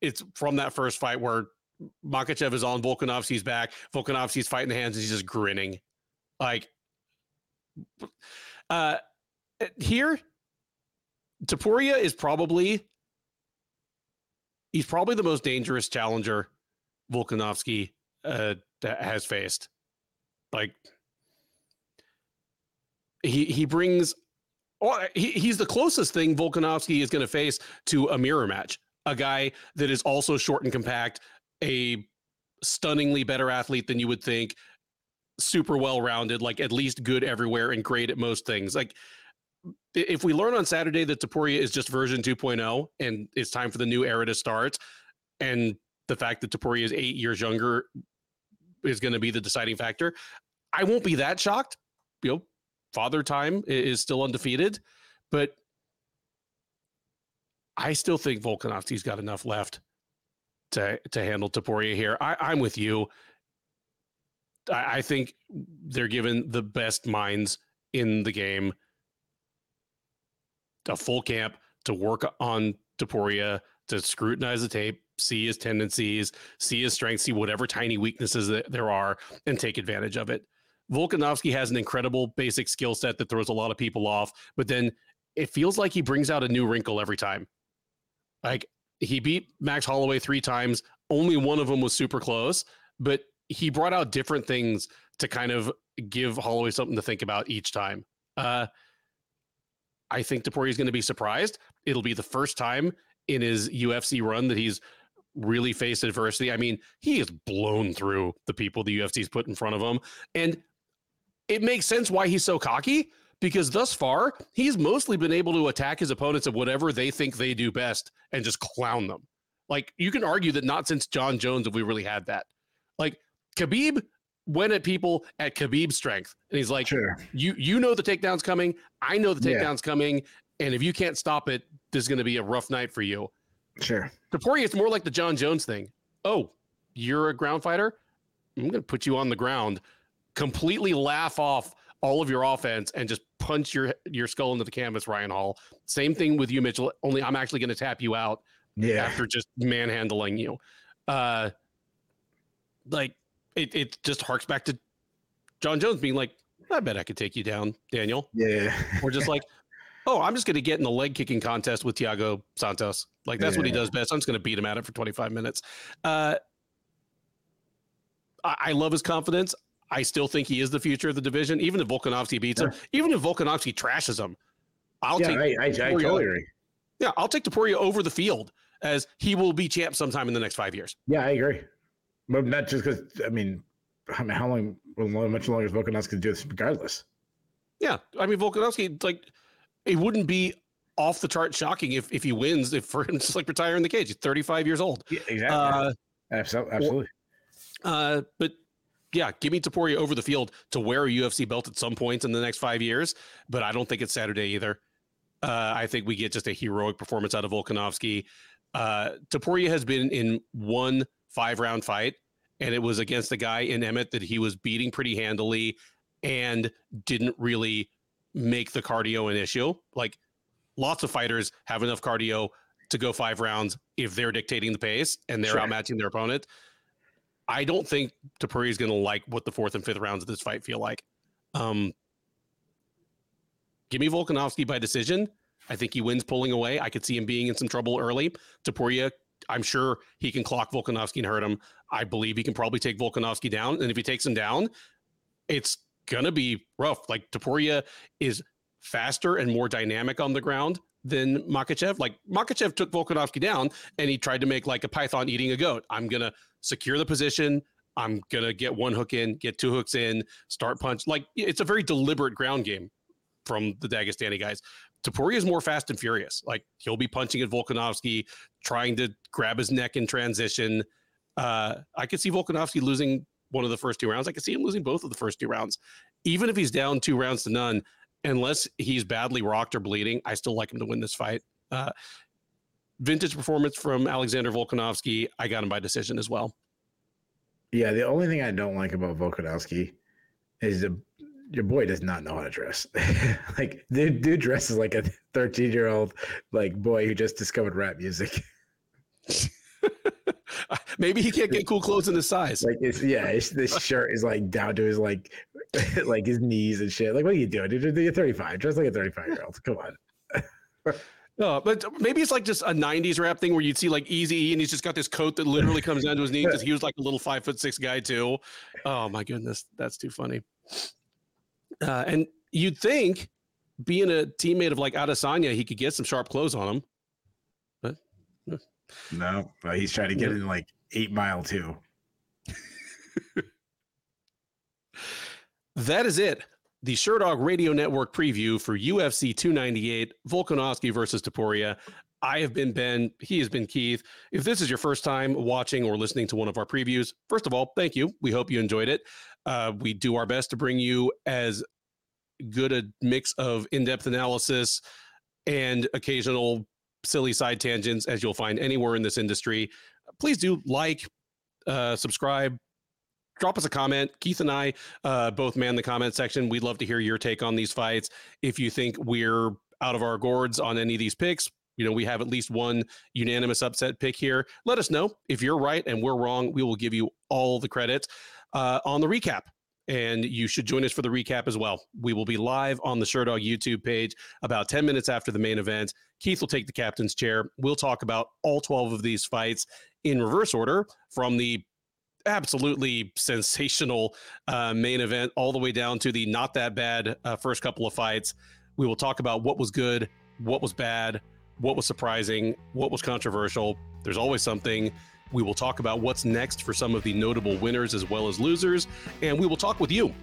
it's from that first fight where Makhachev is on Volkanovski's back. Volkanovski's fighting the hands and he's just grinning. Like uh here Topuria is probably he's probably the most dangerous challenger Volkanovski uh, has faced. Like he he brings well, he, he's the closest thing Volkanovski is going to face to a mirror match. A guy that is also short and compact, a stunningly better athlete than you would think, super well rounded, like at least good everywhere and great at most things. Like if we learn on Saturday that Topuria is just version 2.0 and it's time for the new era to start, and the fact that Topuria is eight years younger is going to be the deciding factor, I won't be that shocked. You know, Father Time is still undefeated, but I still think Volkanovski's got enough left to to handle Topuria here. I, I'm with you. I, I think they're given the best minds in the game a full camp to work on Topuria, to scrutinize the tape, see his tendencies, see his strengths, see whatever tiny weaknesses that there are, and take advantage of it. Volkanovski has an incredible basic skill set that throws a lot of people off, but then it feels like he brings out a new wrinkle every time. Like he beat Max Holloway three times, only one of them was super close, but he brought out different things to kind of give Holloway something to think about each time. Uh, I think Topuria is going to be surprised. It'll be the first time in his UFC run that he's really faced adversity. I mean, he has blown through the people the UFC's put in front of him. And it makes sense why he's so cocky because thus far, he's mostly been able to attack his opponents at whatever they think they do best and just clown them. Like, you can argue that not since Jon Jones have we really had that. Like, Khabib went at people at Khabib's strength. And he's like, sure. you you know the takedown's coming. I know the takedown's yeah. coming. And if you can't stop it, this is going to be a rough night for you. Sure. Topuria, it's more like the Jon Jones thing. Oh, you're a ground fighter? I'm going to put you on the ground, completely laugh off all of your offense and just punch your your skull into the canvas, Ryan Hall. Same thing with you, Mitchell. Only I'm actually going to tap you out yeah. after just manhandling you. Uh, like it, it just harks back to Jon Jones being like, I bet I could take you down, Daniel. Yeah. We're just like, oh, I'm just going to get in the leg kicking contest with Thiago Santos. Like that's yeah. what he does best. I'm just going to beat him at it for 25 minutes. Uh, I, I, love his confidence. I still think he is the future of the division. Even if Volkanovski beats yeah. him, even if Volkanovski trashes him, I'll yeah, take. I, I, I totally agree. Yeah, I'll take Topuria over the field as he will be champ sometime in the next five years. Yeah, I agree. But not just because I mean, how, how long, how much longer is Volkanovski to do this regardless? Yeah, I mean Volkanovski, like, it wouldn't be off the chart shocking if if he wins. If for him, just like retiring the cage, he's 35 years old. Yeah, exactly. Uh, absolutely. Absolutely. Uh, but yeah, give me Topuria over the field to wear a UFC belt at some point in the next five years. But I don't think it's Saturday either. Uh, I think we get just a heroic performance out of Volkanovski. Uh, Topuria has been in one five round fight, and it was against a guy in Emmett that he was beating pretty handily and didn't really make the cardio an issue. Like lots of fighters have enough cardio to go five rounds if they're dictating the pace and they're sure. outmatching their opponent. I don't think Topuria is going to like what the fourth and fifth rounds of this fight feel like. Um, give me Volkanovski by decision. I think he wins pulling away. I could see him being in some trouble early. Topuria I'm sure he can clock Volkanovski and hurt him. I believe he can probably take Volkanovski down. And if he takes him down, it's gonna be rough. Like Topuria is faster and more dynamic on the ground than Makhachev. Like Makhachev took Volkanovski down and he tried to make like a python eating a goat. I'm gonna secure the position. I'm gonna get one hook in, get two hooks in, start punch. Like it's a very deliberate ground game from the Dagestani guys. Topuria is more fast and furious. Like he'll be punching at Volkanovski, trying to grab his neck in transition. Uh, I could see Volkanovski losing one of the first two rounds. I could see him losing both of the first two rounds. Even if he's down two rounds to none, unless he's badly rocked or bleeding, I still like him to win this fight. Uh, vintage performance from Alexander Volkanovski. I got him by decision as well. Yeah, the only thing I don't like about Volkanovski is the your boy does not know how to dress. like dude, dude dresses like a 13 year old like boy who just discovered rap music. Maybe he can't get cool clothes in his size. Like it's yeah, it's, this shirt is like down to his like like his knees and shit. Like what are you doing? Dude, you're 35. Dress like a 35 year old. Come on. No, but maybe it's like just a '90s rap thing where you'd see like Eazy and he's just got this coat that literally comes down to his knees because he was like a little five foot six guy too. Oh my goodness, that's too funny. Uh, and you'd think, being a teammate of like Adesanya, he could get some sharp clothes on him. But no, but he's trying to get in like eight mile too. that is it the Sherdog Radio Network preview for UFC 298, Volkanovski versus Topuria. I have been Ben. He has been Keith. If this is your first time watching or listening to one of our previews, first of all, thank you. We hope you enjoyed it. Uh, we do our best to bring you as good a mix of in depth analysis and occasional silly side tangents as you'll find anywhere in this industry. Please do like, uh, subscribe, drop us a comment. Keith and I uh, both man the comment section. We'd love to hear your take on these fights. If you think we're out of our gourds on any of these picks, you know, we have at least one unanimous upset pick here. Let us know if you're right and we're wrong. We will give you all the credit uh, on the recap. And you should join us for the recap as well. We will be live on the Sherdog YouTube page about 10 minutes after the main event. Keith will take the captain's chair. We'll talk about all 12 of these fights in reverse order from the absolutely sensational uh, main event, all the way down to the not that bad uh, first couple of fights. We will talk about what was good, what was bad, what was surprising, what was controversial. There's always something. We will talk about what's next for some of the notable winners as well as losers, and we will talk with you.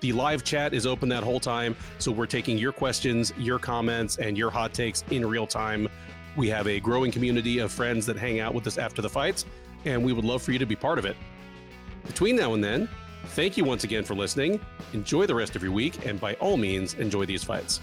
The live chat is open that whole time, so we're taking your questions, your comments, and your hot takes in real time. We have a growing community of friends that hang out with us after the fights, and we would love for you to be part of it. Between now and then, thank you once again for listening. Enjoy the rest of your week, and by all means, enjoy these fights.